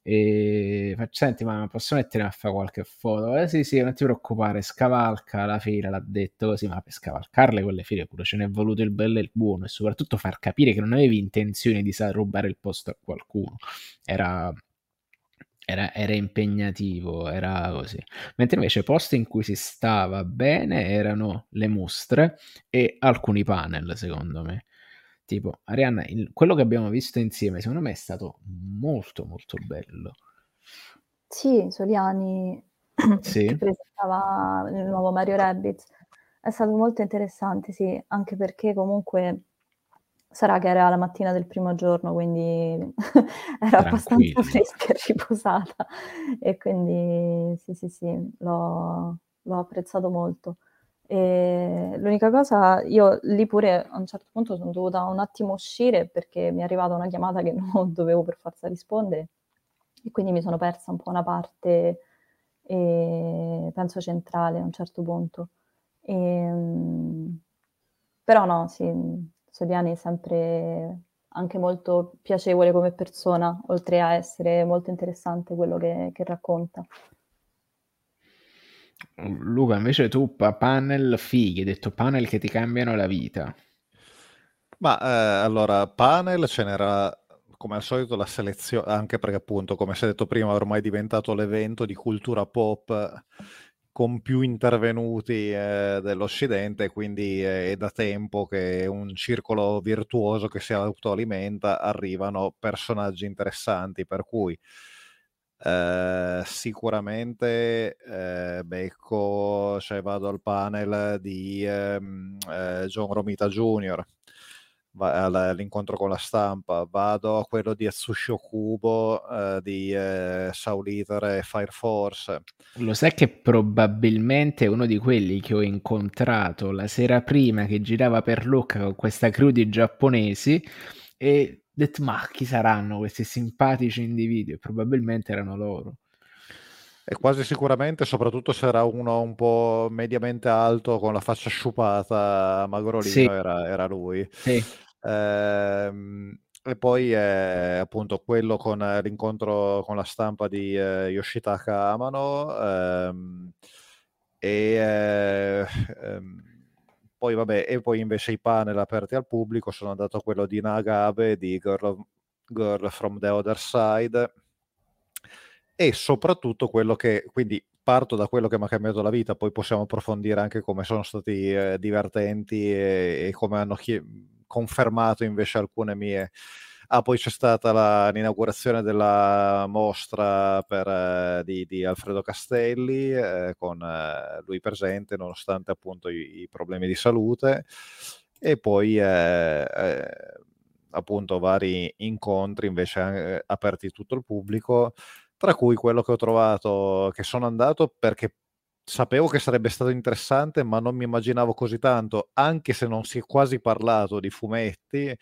e faccio, senti ma posso mettere a fare qualche foto? Eh sì sì, non ti preoccupare, scavalca la fila, l'ha detto così, ma per scavalcarle quelle file pure ce n'è voluto il bello e il buono e soprattutto far capire che non avevi intenzione di rubare il posto a qualcuno, era era, era, impegnativo, era così. Mentre invece posti in cui si stava bene erano le mostre e alcuni panel, secondo me. Tipo, Arianna, il, quello che abbiamo visto insieme, secondo me è stato molto, molto bello. Sì, Soliani sì. che presentava il nuovo Mario Rabbit. È stato molto interessante, sì, anche perché comunque Sarà che era la mattina del primo giorno, quindi era abbastanza fresca e riposata e quindi sì, sì, sì, l'ho l'ho apprezzato molto. Ehm, l'unica cosa io lì pure a un certo punto sono dovuta un attimo uscire perché mi è arrivata una chiamata che non dovevo per forza rispondere e quindi mi sono persa un po' una parte, ehm, penso centrale a un certo punto. Ehm, però no, sì Soliani è sempre anche molto piacevole come persona, oltre a essere molto interessante quello che, che racconta. Luca, invece tu panel fighi, hai detto panel che ti cambiano la vita. Ma eh, allora, panel ce n'era come al solito la selezione, anche perché appunto, come si è detto prima, ormai è diventato l'evento di cultura pop con più intervenuti eh, dell'Occidente, quindi è da tempo che un circolo virtuoso che si autoalimenta, arrivano personaggi interessanti, per cui eh, sicuramente eh, becco, cioè vado al panel di ehm, eh, John Romita Jr., all'incontro con la stampa, vado a quello di Atsushi Kubo eh, di eh, Soul Eater e Fire Force. Lo sai che probabilmente uno di quelli che ho incontrato la sera prima che girava per Lucca con questa crew di giapponesi e ho detto ma chi saranno questi simpatici individui? Probabilmente erano loro. E quasi sicuramente, soprattutto se era uno un po' mediamente alto con la faccia sciupata, magrolino, sì. era, era, lui. Sì. Ehm, e poi è appunto quello con l'incontro con la stampa di eh, Yoshitaka Amano ehm, e eh, ehm, poi vabbè, e poi invece i panel aperti al pubblico sono andato a quello di Nagabe, di Girl, of, Girl from the Other Side, e soprattutto quello che, quindi parto da quello che mi ha cambiato la vita, poi possiamo approfondire anche come sono stati eh, divertenti e, e, come hanno chi- confermato invece alcune mie. Ah, poi c'è stata la, l'inaugurazione della mostra per, eh, di, di, Alfredo Castelli, eh, con eh, lui presente, nonostante appunto i, i, problemi di salute, e poi eh, appunto vari incontri invece aperti a tutto il pubblico, tra cui quello che ho trovato, che sono andato perché sapevo che sarebbe stato interessante, ma non mi immaginavo così tanto, anche se non si è quasi parlato di fumetti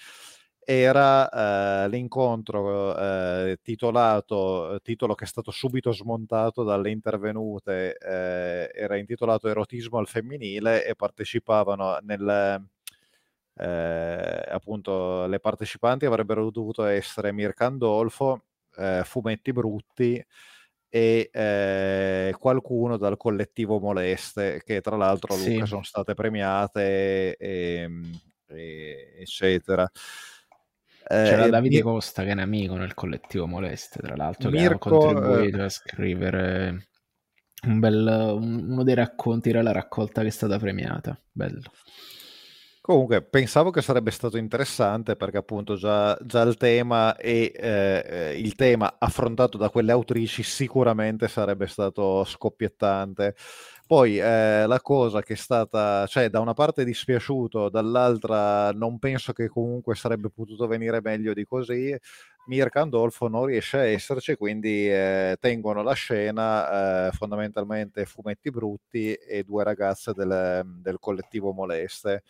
era eh, l'incontro eh, titolato, titolo che è stato subito smontato dalle intervenute, eh, era intitolato Erotismo al femminile e partecipavano nel... Eh, appunto le partecipanti avrebbero dovuto essere Mirka Andolfo, eh, Fumetti Brutti e eh, qualcuno dal collettivo Moleste che tra l'altro sì. Luca sono state premiate e, e, eccetera c'era eh, Davide Costa che è un amico nel collettivo Moleste, tra l'altro, Mirko, che ha contribuito eh... a scrivere un bel, un, uno dei racconti della raccolta che è stata premiata. Bello. Comunque, pensavo che sarebbe stato interessante perché appunto già, già il tema e eh, il tema affrontato da quelle autrici sicuramente sarebbe stato scoppiettante. Poi eh, la cosa che è stata, cioè da una parte dispiaciuto, dall'altra non penso che comunque sarebbe potuto venire meglio di così, Mirka Andolfo non riesce a esserci, quindi eh, tengono la scena eh, fondamentalmente fumetti brutti e due ragazze del, del collettivo Moleste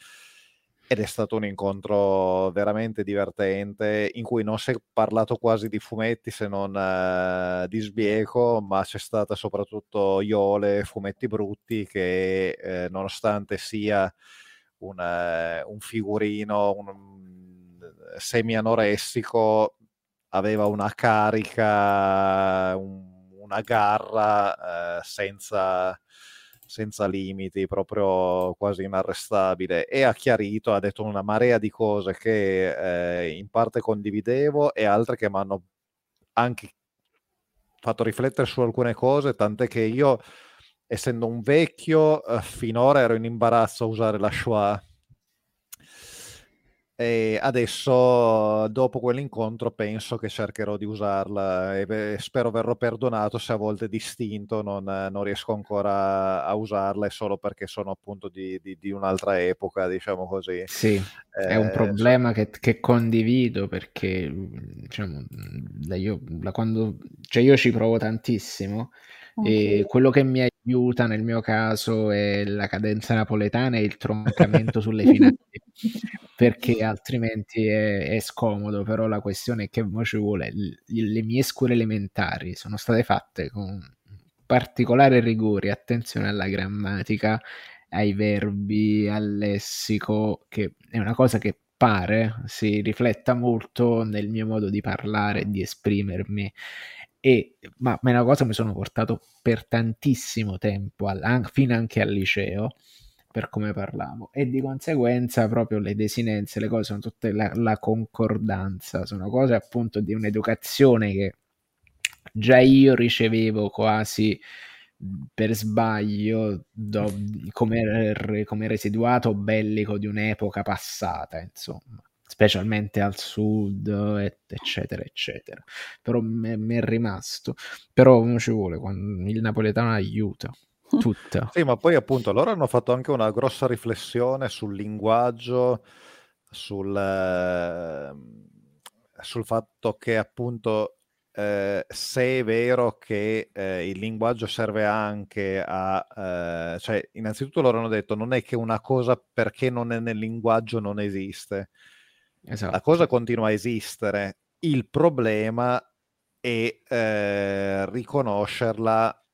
ed è stato un incontro veramente divertente in cui non si è parlato quasi di fumetti se non uh, di sbieco, ma c'è stata soprattutto Iole, fumetti brutti che eh, nonostante sia un, uh, un figurino un, semi-anoressico aveva una carica, un, una garra uh, senza senza limiti, proprio quasi inarrestabile, e ha chiarito, ha detto una marea di cose che eh, in parte condividevo e altre che mi hanno anche fatto riflettere su alcune cose, tant'è che io, essendo un vecchio, eh, finora ero in imbarazzo a usare la Shoah e adesso, dopo quell'incontro, penso che cercherò di usarla e spero verrò perdonato se a volte distinto non, non riesco ancora a usarla e solo perché sono appunto di, di, di un'altra epoca, diciamo così. Sì, eh, è un eh, problema so... che, che, condivido perché diciamo, da io, da quando, cioè io ci provo tantissimo e quello che mi aiuta nel mio caso è la cadenza napoletana e il troncamento sulle finali, perché altrimenti è, è, scomodo. Però la questione è che ci vuole. Le mie scuole elementari sono state fatte con particolare rigore, attenzione alla grammatica, ai verbi, al lessico, che è una cosa che pare si rifletta molto nel mio modo di parlare di esprimermi e, ma, ma è una cosa che mi sono portato per tantissimo tempo, al, fino anche al liceo, per come parlavo, e di conseguenza proprio le desinenze, le cose sono tutte la, la concordanza, sono cose appunto di un'educazione che già io ricevevo quasi per sbaglio do, come, come residuato bellico di un'epoca passata, insomma specialmente al sud, eccetera, eccetera. Però mi è rimasto. Però ci vuole, il napoletano aiuta. Tutta. sì, ma poi appunto loro hanno fatto anche una grossa riflessione sul linguaggio, sul, eh, sul fatto che appunto eh, se è vero che eh, il linguaggio serve anche a... Eh, cioè, innanzitutto loro hanno detto non è che una cosa perché non è nel linguaggio non esiste, Esatto. La cosa continua a esistere. Il problema è eh, riconoscerla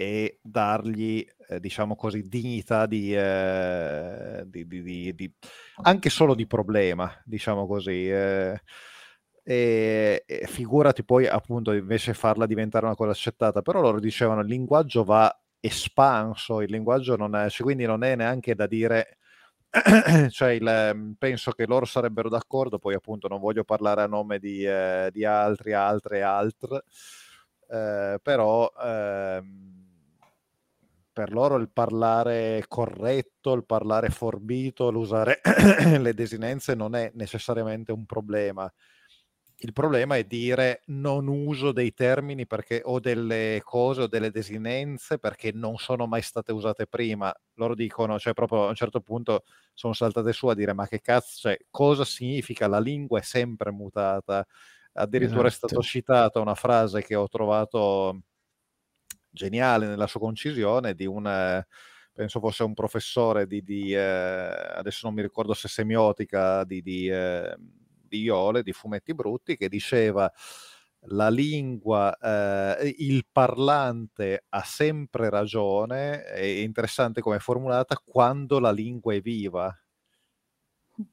e dargli, eh, diciamo così, dignità di, eh, di, di, di, anche solo di problema, diciamo così. Eh. E, e, figurati poi appunto invece farla diventare una cosa accettata, però loro dicevano il linguaggio va espanso, il linguaggio non è, cioè, quindi non è neanche da dire cioè il, penso che loro sarebbero d'accordo, poi appunto non voglio parlare a nome di, eh, altri, altre, altre, eh, però eh, per loro il parlare corretto, il parlare forbito, l'usare le desinenze non è necessariamente un problema il problema è dire non uso dei termini perché, o delle cose o delle desinenze perché non sono mai state usate prima. Loro dicono, cioè proprio a un certo punto sono saltate su a dire ma che cazzo, cioè, cosa significa? La lingua è sempre mutata. Addirittura esatto. è stata citata una frase che ho trovato geniale nella sua concisione di un penso fosse un professore di, di eh, adesso non mi ricordo se semiotica di, di eh, di Iole, di Fumetti Brutti, che diceva la lingua, eh, il parlante ha sempre ragione, è interessante come è formulata, quando la lingua è viva.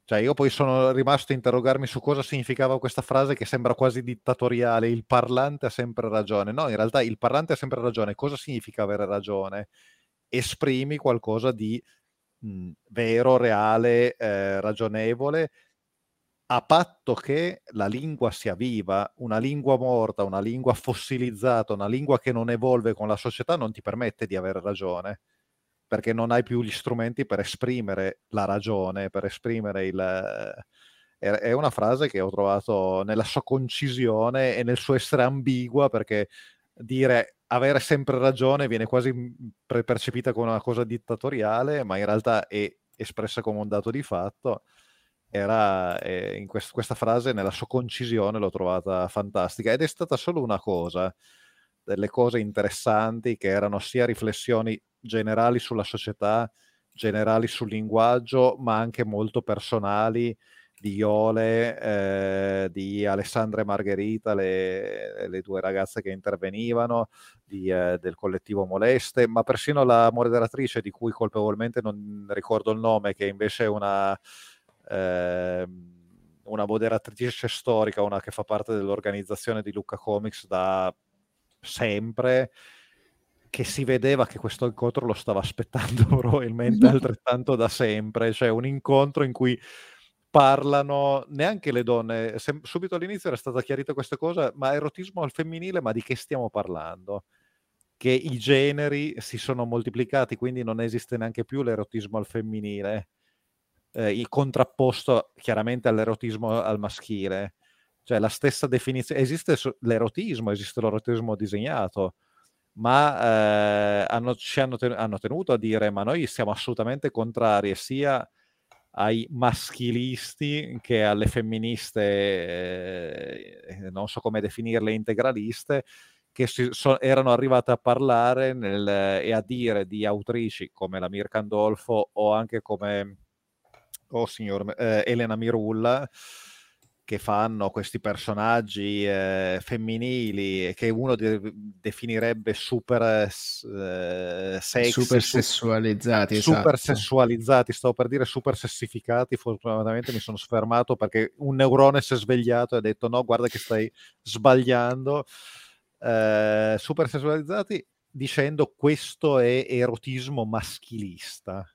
Cioè, io poi sono rimasto a interrogarmi su cosa significava questa frase che sembra quasi dittatoriale, il parlante ha sempre ragione. No, in realtà il parlante ha sempre ragione. Cosa significa avere ragione? Esprimi qualcosa di mh, vero, reale, eh, ragionevole a patto che la lingua sia viva, una lingua morta, una lingua fossilizzata, una lingua che non evolve con la società non ti permette di avere ragione, perché non hai più gli strumenti per esprimere la ragione, per esprimere il... È una frase che ho trovato nella sua concisione e nel suo essere ambigua, perché dire avere sempre ragione viene quasi percepita come una cosa dittatoriale, ma in realtà è espressa come un dato di fatto. Era eh, in quest- questa frase nella sua concisione l'ho trovata fantastica ed è stata solo una cosa delle cose interessanti che erano sia riflessioni generali sulla società generali sul linguaggio ma anche molto personali di Iole, eh, di Alessandra e Margherita, le, le, due ragazze che intervenivano, di, eh, del collettivo Moleste, ma persino la moderatrice di cui colpevolmente non ricordo il nome, che invece è una eh, una moderatrice storica, una che fa parte dell'organizzazione di Lucca Comics da sempre, che si vedeva che questo incontro lo stava aspettando probabilmente altrettanto da sempre, cioè un incontro in cui parlano neanche le donne, sem- subito all'inizio era stata chiarita questa cosa, ma erotismo al femminile, ma di che stiamo parlando? Che i generi si sono moltiplicati, quindi non esiste neanche più l'erotismo al femminile eh, il contrapposto chiaramente all'erotismo al maschile. Cioè la stessa definizione, esiste l'erotismo, esiste l'erotismo disegnato, ma eh, hanno, ci hanno, ten- hanno, tenuto a dire ma noi siamo assolutamente contrari sia ai maschilisti che alle femministe, eh, non so come definirle, integraliste, che so, erano arrivate a parlare nel, e a dire di autrici come la Mir Candolfo o anche come oh signor eh, Elena Mirulla che fanno questi personaggi eh, femminili che uno de- definirebbe super eh, sexy, super sessualizzati super esatto. sessualizzati stavo per dire super sessificati fortunatamente mi sono sfermato perché un neurone si è svegliato e ha detto no guarda che stai sbagliando. Eh, super sessualizzati dicendo questo è erotismo maschilista.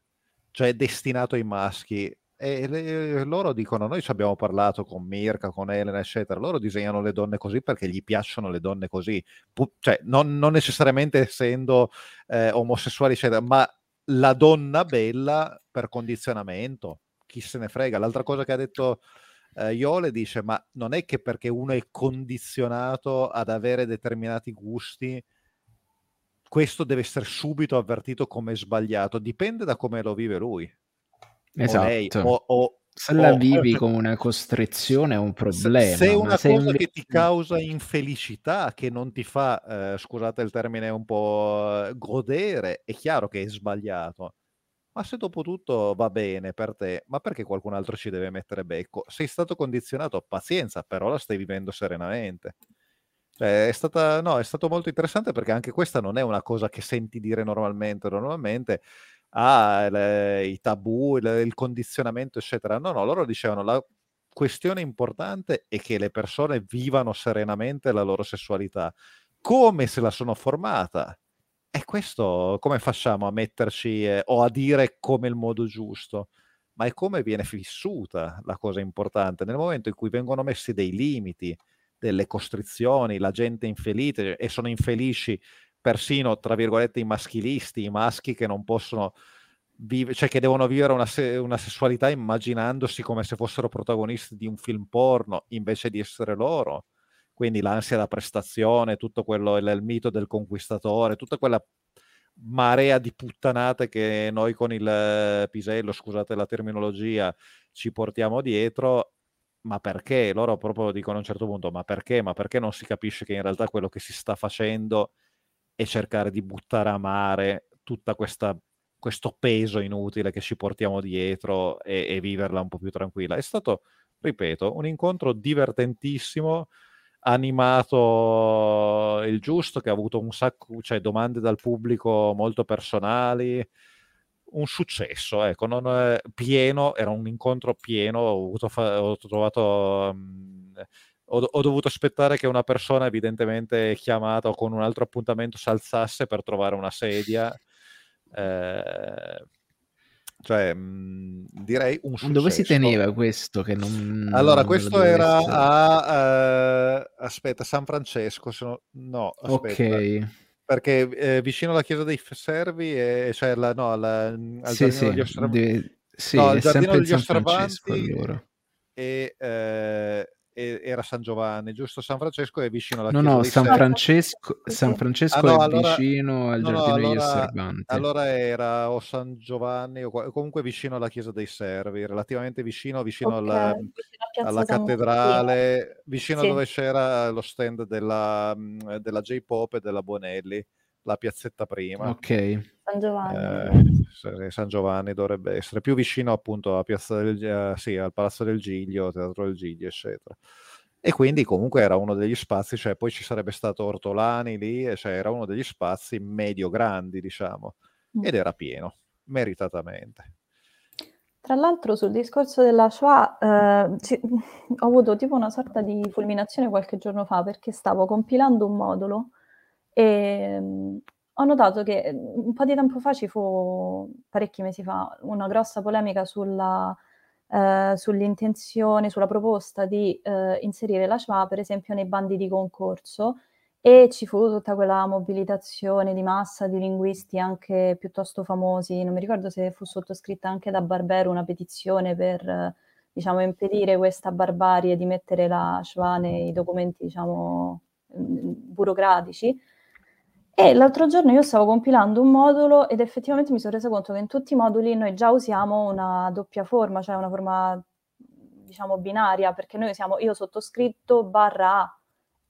Cioè destinato ai maschi e le, loro dicono: Noi ci abbiamo parlato con Mirka, con Elena, eccetera. Loro disegnano le donne così perché gli piacciono le donne così, Pu- cioè non, non, necessariamente essendo eh, omosessuali, eccetera, ma la donna bella per condizionamento. Chi se ne frega? L'altra cosa che ha detto eh, Iole dice: Ma non è che perché uno è condizionato ad avere determinati gusti questo deve essere subito avvertito come sbagliato, dipende da come lo vive lui. Esatto. O lei, o, o, se la vivi come una costrizione è un problema. Se è una cosa invece... che ti causa infelicità, che non ti fa, eh, scusate il termine un po' godere, è chiaro che è sbagliato. Ma se dopo tutto va bene per te, ma perché qualcun altro ci deve mettere becco? Sei stato condizionato, pazienza, però la stai vivendo serenamente. Cioè, è, stata, no, è stato molto interessante perché anche questa non è una cosa che senti dire normalmente. Normalmente ah, le, i tabù, il, il condizionamento, eccetera. No, no, loro dicevano la questione importante è che le persone vivano serenamente la loro sessualità, come se la sono formata. E questo come facciamo a metterci eh, o a dire come il modo giusto? ma è come viene vissuta la cosa importante. Nel momento in cui vengono messi dei limiti, delle costrizioni, la gente infelice e sono infelici persino, tra virgolette, i maschilisti, i maschi che non possono vivere, cioè che devono vivere una, se- una, sessualità immaginandosi come se fossero protagonisti di un film porno invece di essere loro. Quindi l'ansia da prestazione, tutto quello, il, il mito del conquistatore, tutta quella marea di puttanate che noi con il pisello, scusate la terminologia, ci portiamo dietro, ma perché? Loro proprio dicono a un certo punto, ma perché? Ma perché non si capisce che in realtà quello che si sta facendo è cercare di buttare a mare questa questo peso inutile che ci portiamo dietro e, e, viverla un po' più tranquilla. È stato, ripeto, un incontro divertentissimo animato il giusto, che ha avuto un sacco, cioè domande dal pubblico molto personali, un successo, ecco, non è pieno, era un incontro pieno, ho, fa- ho trovato... Um, ho, ho, dovuto aspettare che una persona evidentemente chiamata o con un altro appuntamento si alzasse per trovare una sedia. Eh, cioè, mh, direi un successo. Dove si teneva questo? Che non, allora, questo era a, uh, aspetta, San Francesco, no, no aspetta. Ok. Perché eh, vicino alla chiesa dei Servi, e, cioè la, no, la, al sì, giardino sì, degli osservanti. Sì, no, il giardino degli osservanti e, eh, era San Giovanni, giusto? San Francesco è vicino alla no, chiesa No, San Francesco, San Francesco ah, no, è allora, vicino al no, Giardino no, allora, degli Osservanti. Allora era o San Giovanni o comunque vicino alla chiesa dei Servi, relativamente vicino, vicino okay. alla, alla cattedrale, vicino sì. dove c'era lo stand della, della J-Pop e della Bonelli la piazzetta prima. Ok. San Giovanni. Eh, San Giovanni dovrebbe essere più vicino appunto alla piazza del, eh, sì, al Palazzo del Giglio, Teatro del Giglio, eccetera. E quindi comunque era uno degli spazi, cioè poi ci sarebbe stato Ortolani lì, cioè era uno degli spazi medio-grandi, diciamo, mm. ed era pieno, meritatamente. Tra l'altro sul discorso della Shoah eh, ci, ho avuto tipo una sorta di fulminazione qualche giorno fa perché stavo compilando un modulo e ehm, ho notato che mhmm, un po' di tempo fa ci fu, parecchi mesi fa, una grossa polemica sulla, eh, sull'intenzione, sulla proposta di eh, inserire la schwa, per esempio, nei bandi di concorso e ci fu tutta quella mobilitazione di massa di linguisti anche piuttosto famosi. Non mi ricordo se fu sottoscritta anche da Barbero una petizione per diciamo, impedire questa barbarie di mettere la schwa nei documenti diciamo, mhmm, burocratici. E l'altro giorno io stavo compilando un modulo ed effettivamente mi sono resa conto che in tutti i moduli noi già usiamo una doppia forma, cioè una forma diciamo binaria, perché noi usiamo io sottoscritto barra A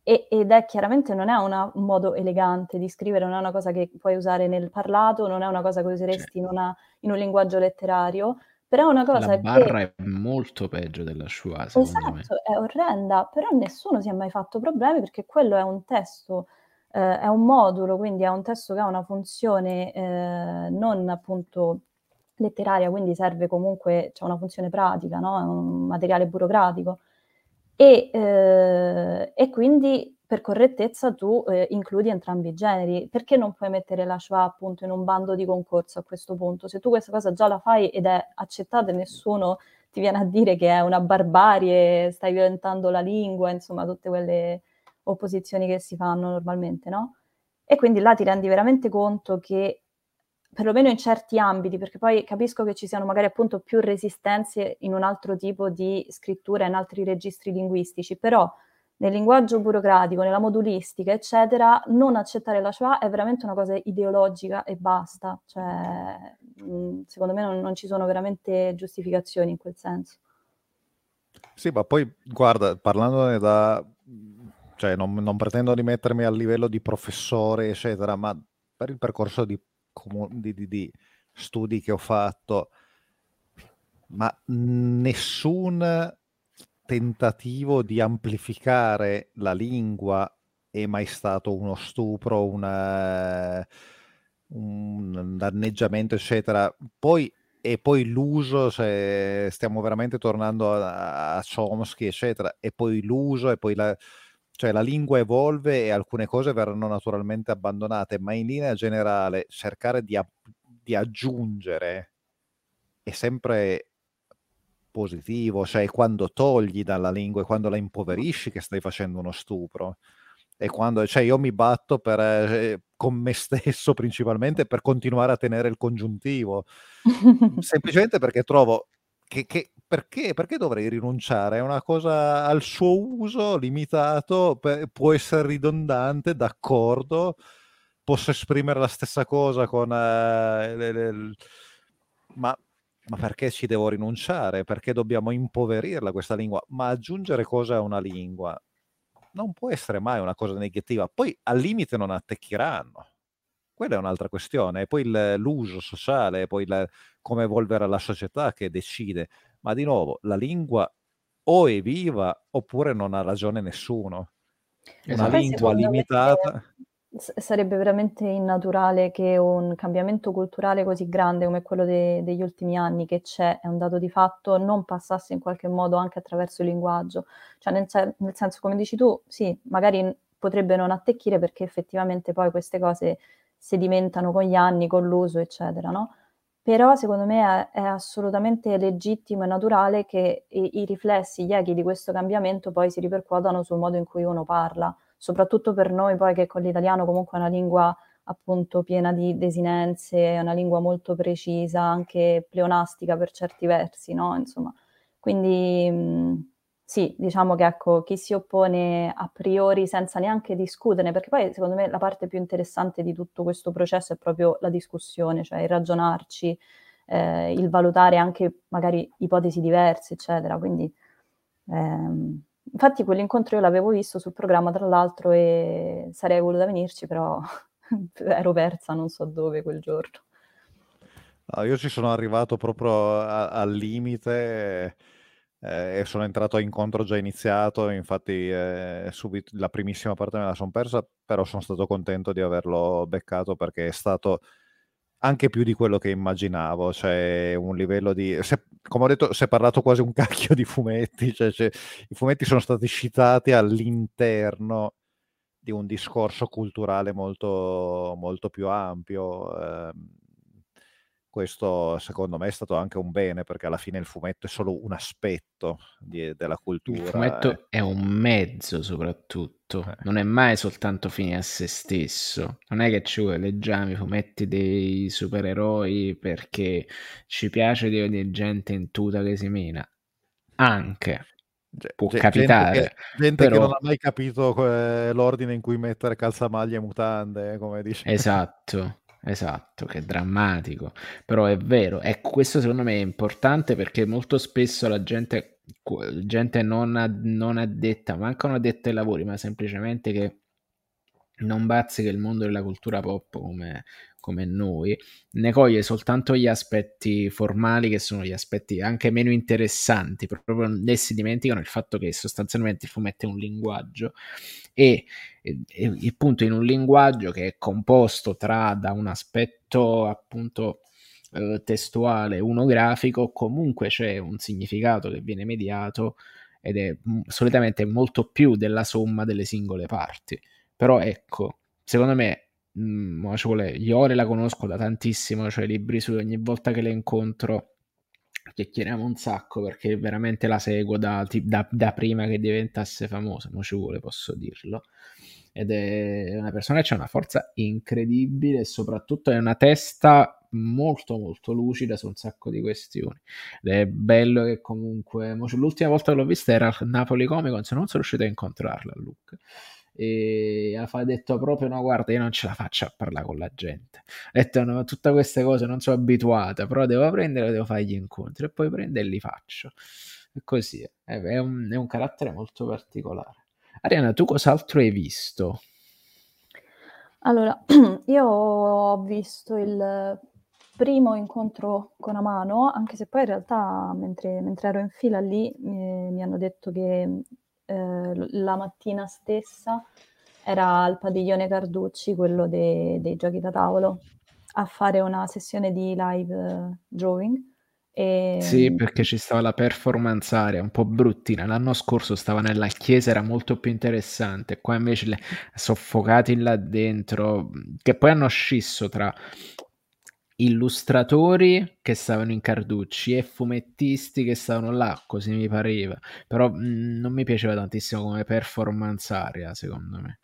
e, ed è chiaramente non è una, un modo elegante di scrivere, non è una cosa che puoi usare nel parlato, non è una cosa che useresti in, una, in un linguaggio letterario, però è una cosa La barra che... è molto peggio della schwa, secondo esatto, me. è orrenda, però nessuno si è mai fatto problemi perché quello è un testo eh, è un modulo, quindi è un testo che ha una funzione eh, non appunto letteraria, quindi serve comunque, c'è una funzione pratica, no? è un materiale burocratico. E, eh, e quindi per correttezza tu eh, includi entrambi i generi. Perché non puoi mettere la schwa appunto in un bando di concorso a questo punto? Se tu questa cosa già la fai ed è accettata e nessuno ti viene a dire che è una barbarie, stai violentando la lingua, insomma, tutte quelle opposizioni che si fanno normalmente, no? E quindi là ti rendi veramente conto che, perlomeno in certi ambiti, perché poi capisco che ci siano magari appunto più resistenze in un altro tipo di scrittura, in altri registri linguistici, però nel linguaggio burocratico, nella modulistica, eccetera, non accettare la Shoah è veramente una cosa ideologica e basta. Cioè, secondo me non, non ci sono veramente giustificazioni in quel senso. Sì, ma poi guarda, parlandone da cioè non, non, pretendo di mettermi al livello di professore, eccetera, ma per il percorso di, di, di, di studi che ho fatto, ma nessun tentativo di amplificare la lingua è mai stato uno stupro, una, un danneggiamento, eccetera. Poi, e poi l'uso, cioè, stiamo veramente tornando a, a Chomsky, eccetera, e poi l'uso, e poi la, cioè la lingua evolve e alcune cose verranno naturalmente abbandonate, ma in linea generale cercare di, di aggiungere è sempre positivo, cioè quando togli dalla lingua e quando la impoverisci che stai facendo uno stupro. E quando, cioè io mi batto per, eh, con me stesso principalmente per continuare a tenere il congiuntivo, semplicemente perché trovo che, che perché, perché, dovrei rinunciare? È una cosa al suo uso limitato, può essere ridondante, d'accordo, posso esprimere la stessa cosa con... Eh, le, le, ma, ma, perché ci devo rinunciare? Perché dobbiamo impoverirla questa lingua? Ma aggiungere cose a una lingua non può essere mai una cosa negativa. Poi al limite non attecchiranno. Quella è un'altra questione. E poi il, l'uso sociale, poi il, come evolvere la società che decide ma di nuovo la lingua o è viva oppure non ha ragione nessuno. Una esatto. lingua limitata. Sarebbe veramente innaturale che un cambiamento culturale così grande come quello de- degli ultimi anni che c'è, è un dato di fatto, non passasse in qualche modo anche attraverso il linguaggio. Cioè, nel, se- nel senso, come dici tu, sì, magari potrebbe non attecchire perché effettivamente poi queste cose sedimentano con gli anni, con l'uso, eccetera, no? Però secondo me è, è assolutamente legittimo e naturale che i, i riflessi, gli echi di questo cambiamento poi si ripercuotano sul modo in cui uno parla, soprattutto per noi poi che con l'italiano comunque è una lingua appunto piena di desinenze, è una lingua molto precisa, anche pleonastica per certi versi, no? Insomma, quindi mh, sì, diciamo che ecco, chi si oppone a priori senza neanche discuterne, perché poi secondo me la parte più interessante di tutto questo processo è proprio la discussione, cioè il ragionarci, eh, il valutare anche magari ipotesi diverse, eccetera. Quindi, ehm, infatti quell'incontro io l'avevo visto sul programma tra l'altro e sarei voluta venirci, però ero persa non so dove quel giorno. No, io ci sono arrivato proprio al limite eh, sono entrato a incontro già iniziato, infatti eh, subito, la primissima parte me la sono persa, però sono stato contento di averlo beccato perché è stato anche più di quello che immaginavo, cioè un livello di... Se, come ho detto, si è parlato quasi un cacchio di fumetti, cioè, cioè, i fumetti sono stati citati all'interno di un discorso culturale molto, molto più ampio. Eh, questo secondo me è stato anche un bene perché alla fine il fumetto è solo un aspetto di, della cultura. Il fumetto eh. è un mezzo soprattutto, eh. non è mai soltanto fine a se stesso. Non è che ci leggiamo i fumetti dei supereroi perché ci piace di vedere gente in tuta che si mena. Anche. Può G- capitare. Gente, che, gente però... che non ha mai capito eh, l'ordine in cui mettere calzamaglie e mutande, come dice. Esatto. Esatto, che drammatico, però è vero. Ecco, questo secondo me è importante perché molto spesso la gente, gente non, non addetta, manca non addetta ai lavori, ma semplicemente che non bazzica il mondo della cultura pop come, come noi, ne coglie soltanto gli aspetti formali che sono gli aspetti anche meno interessanti, proprio ne si dimenticano il fatto che sostanzialmente il fumetto è un linguaggio e, e, appunto in un linguaggio che è composto tra da un aspetto appunto eh, testuale, uno grafico, comunque c'è un significato che viene mediato ed è m- solitamente molto più della somma delle singole parti. Però ecco, secondo me mh, io la conosco da tantissimo, cioè libri su ogni volta che le incontro chiacchieriamo un sacco perché veramente la seguo da, da, da prima che diventasse famosa, mo ci vuole, posso dirlo. Ed è una persona che ha una forza incredibile e soprattutto è una testa molto molto lucida su un sacco di questioni ed è bello che comunque l'ultima volta che l'ho vista era a Napoli Comic Con se non sono riuscito a incontrarla Luca e ha detto proprio no guarda io non ce la faccio a parlare con la gente. Ha detto no, tutte queste cose non sono abituata però devo prendere devo fare gli incontri e poi prendo e li faccio. E così è, è, un, è un carattere molto particolare. Ariana tu cos'altro hai visto? Allora, io ho visto il primo incontro con Amano, anche se poi in realtà mentre, mentre ero in fila lì mi, mi hanno detto che eh, la mattina stessa era al padiglione Carducci, quello de- dei giochi da tavolo, a fare una sessione di live uh, drawing. E... Sì, perché ci stava la performance area un po' bruttina. L'anno scorso stava nella chiesa, era molto più interessante. Qua invece le soffocati là dentro, che poi hanno scisso tra illustratori che stavano in Carducci e fumettisti che stavano là, così mi pareva. Però mh, mm, non mi piaceva tantissimo come performance area, secondo me.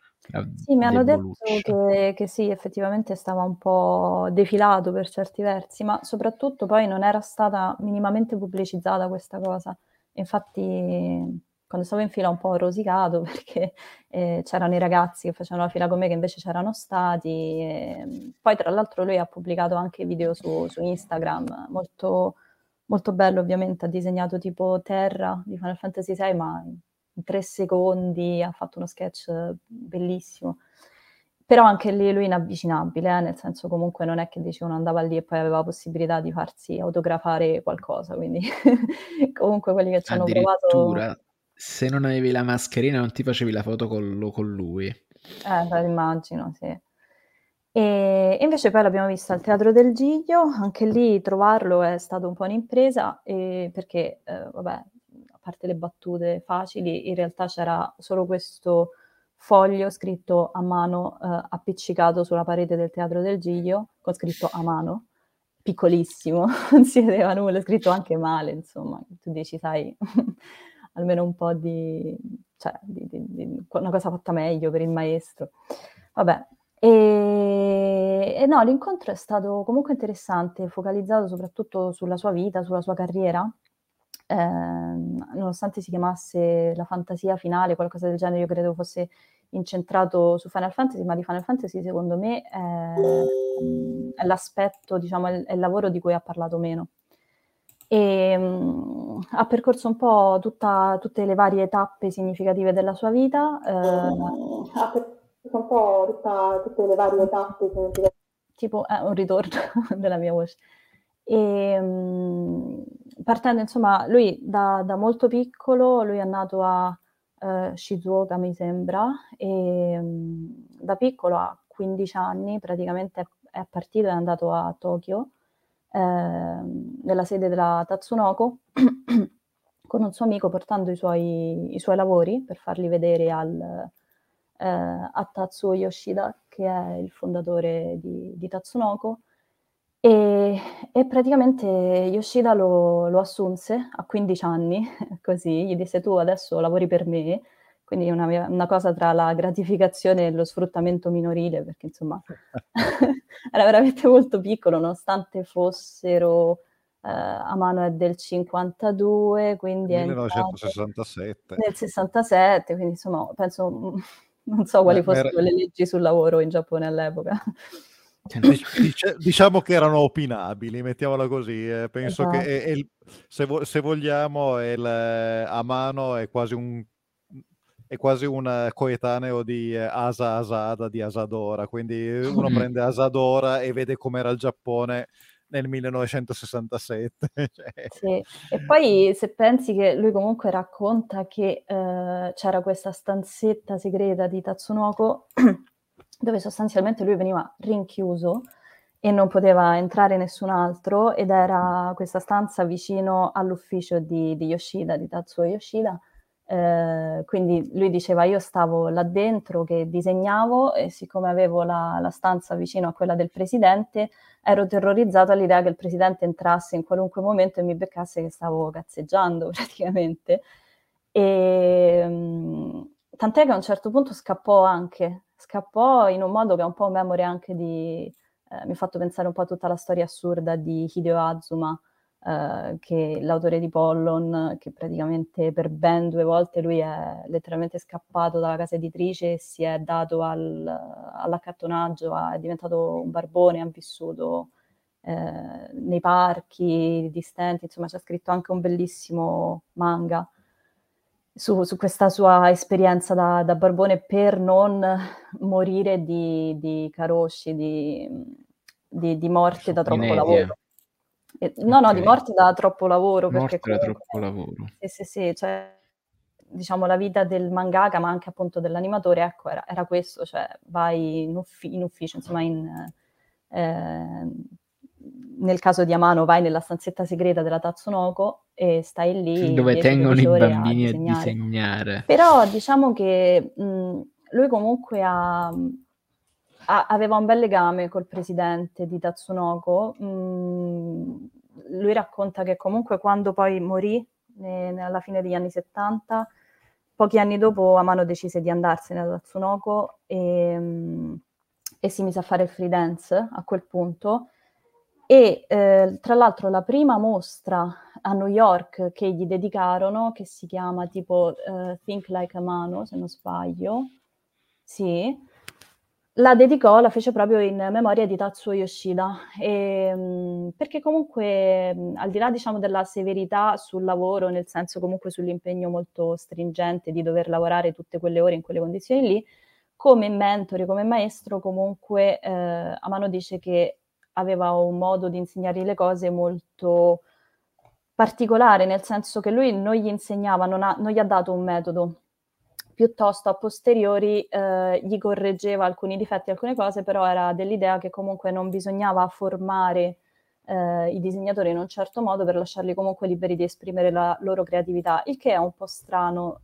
Sì, mi hanno detto che, che, sì, effettivamente stava un po' defilato per certi versi, ma soprattutto poi non era stata minimamente pubblicizzata questa cosa. Infatti quando stavo in fila un po' rosicato perché eh, c'erano i ragazzi che facevano la fila con me che invece c'erano stati. E, poi tra l'altro lui ha pubblicato anche video su, su Instagram, molto, molto bello ovviamente, ha disegnato tipo Terra di Final Fantasy VI, ma in tre secondi ha fatto uno sketch bellissimo. Però anche lì lui inavvicinabile, eh? nel senso comunque non è che dice uno andava lì e poi aveva possibilità di farsi autografare qualcosa, quindi comunque quelli che ci hanno provato se non avevi la mascherina non ti facevi la foto con, con lui. Eh, immagino, sì. E invece poi l'abbiamo visto al Teatro del Giglio, anche lì trovarlo è stato un po' un'impresa, eh, perché, eh, vabbè, a parte le battute facili, in realtà c'era solo questo foglio scritto a mano, eh, appiccicato sulla parete del Teatro del Giglio, con scritto a mano, piccolissimo, non si vedeva nulla, scritto anche male, insomma, tu dici, sai, almeno un po' di, cioè, di, di, di, una cosa fatta meglio per il maestro. Vabbè, e, e, no, l'incontro è stato comunque interessante, focalizzato soprattutto sulla sua vita, sulla sua carriera. Eh, nonostante si chiamasse la fantasia finale, qualcosa del genere, io credo fosse incentrato su Final Fantasy, ma di Final Fantasy secondo me è, è l'aspetto, diciamo, è il lavoro di cui ha parlato meno e um, ha percorso un po' tutta, tutte le varie tappe significative della sua vita. Eh, ha percorso un po' tutta, tutte le varie tappe significative. Tipo, eh, un ritorno della mia voce. E, um, partendo, insomma, lui da, da, molto piccolo, lui è nato a uh, Shizuoka, mi sembra, e um, da piccolo, a 15 anni, praticamente è, è partito e è andato a Tokyo eh, nella sede della Tatsunoko con un suo amico portando i suoi, i suoi lavori per farli vedere al, eh, a Tatsuo Yoshida, che è il fondatore di, di Tatsunoko. E, e, praticamente Yoshida lo, lo, assunse a 15 anni, così, gli disse tu adesso lavori per me, quindi una, una, cosa tra la gratificazione e lo sfruttamento minorile, perché insomma era veramente molto piccolo, nonostante fossero eh, a mano è del 52, quindi 1967. Nel 67, quindi insomma penso, non so quali fossero era... le leggi sul lavoro in Giappone all'epoca. Dice, diciamo che erano opinabili, mettiamola così. Eh. Penso esatto. che è, è il, se, vo, se, vogliamo, il, eh, a mano è quasi un è quasi un coetaneo di eh, Asa Asada di Asadora, quindi uno prende Asadora e vede com'era il Giappone nel 1967. cioè... Sì, e poi se pensi che lui comunque racconta che eh, c'era questa stanzetta segreta di Tatsunoko dove sostanzialmente lui veniva rinchiuso e non poteva entrare nessun altro ed era questa stanza vicino all'ufficio di, di Yoshida, di Tatsuo Yoshida, eh, quindi lui diceva io stavo là dentro che disegnavo e siccome avevo la, la, stanza vicino a quella del presidente ero terrorizzato all'idea che il presidente entrasse in qualunque momento e mi beccasse che stavo cazzeggiando praticamente. E, tant'è che a un certo punto scappò anche, scappò in un modo che è un po' memoria anche di... Eh, mi ha fatto pensare un po' a tutta la storia assurda di Hideo Azuma, Uh, che l'autore di Pollon, che praticamente per ben due volte lui è letteralmente scappato dalla casa editrice e si è dato al, all'accattonaggio, è diventato un barbone, ha vissuto eh, nei parchi di stenti, insomma ci ha scritto anche un bellissimo manga su, su questa sua esperienza da, da, barbone per non morire di, di caroshi, di, di, di morte da troppo lavoro. No, no, di morte da troppo lavoro. Morte da troppo lavoro. Sì, sì, sì, cioè, diciamo, la vita del mangaka, ma anche appunto dell'animatore, ecco, era, era questo, cioè vai in, uffi- in ufficio, insomma, in, eh, nel caso di Amano vai nella stanzetta segreta della Tatsunoko e stai lì dove tengono i bambini a disegnare. a disegnare. Però diciamo che mh, lui comunque ha aveva un bel legame col presidente di Tatsunoko. Mm, lui racconta che comunque quando poi morì, ne- alla fine degli anni 70, pochi anni dopo Amano decise di andarsene da Tatsunoko e, mm, e si mise a fare il freelance a quel punto. E eh, tra l'altro la prima mostra a New York che gli dedicarono, che si chiama tipo uh, Think Like a Mano, se non sbaglio, sì, la dedicò, la fece proprio in memoria di Tatsuo Yoshida, e, um, perché comunque al di là diciamo della severità sul lavoro, nel senso comunque sull'impegno molto stringente di dover lavorare tutte quelle ore in quelle condizioni lì, come mentore, come maestro comunque eh, Amano dice che aveva un modo di insegnare le cose molto particolare, nel senso che lui non gli insegnava, non, ha, non gli ha dato un metodo, piuttosto a posteriori eh, gli correggeva alcuni difetti, alcune cose, però era dell'idea che comunque non bisognava formare eh, i disegnatori in un certo modo per lasciarli comunque liberi di esprimere la loro creatività, il che è un po' strano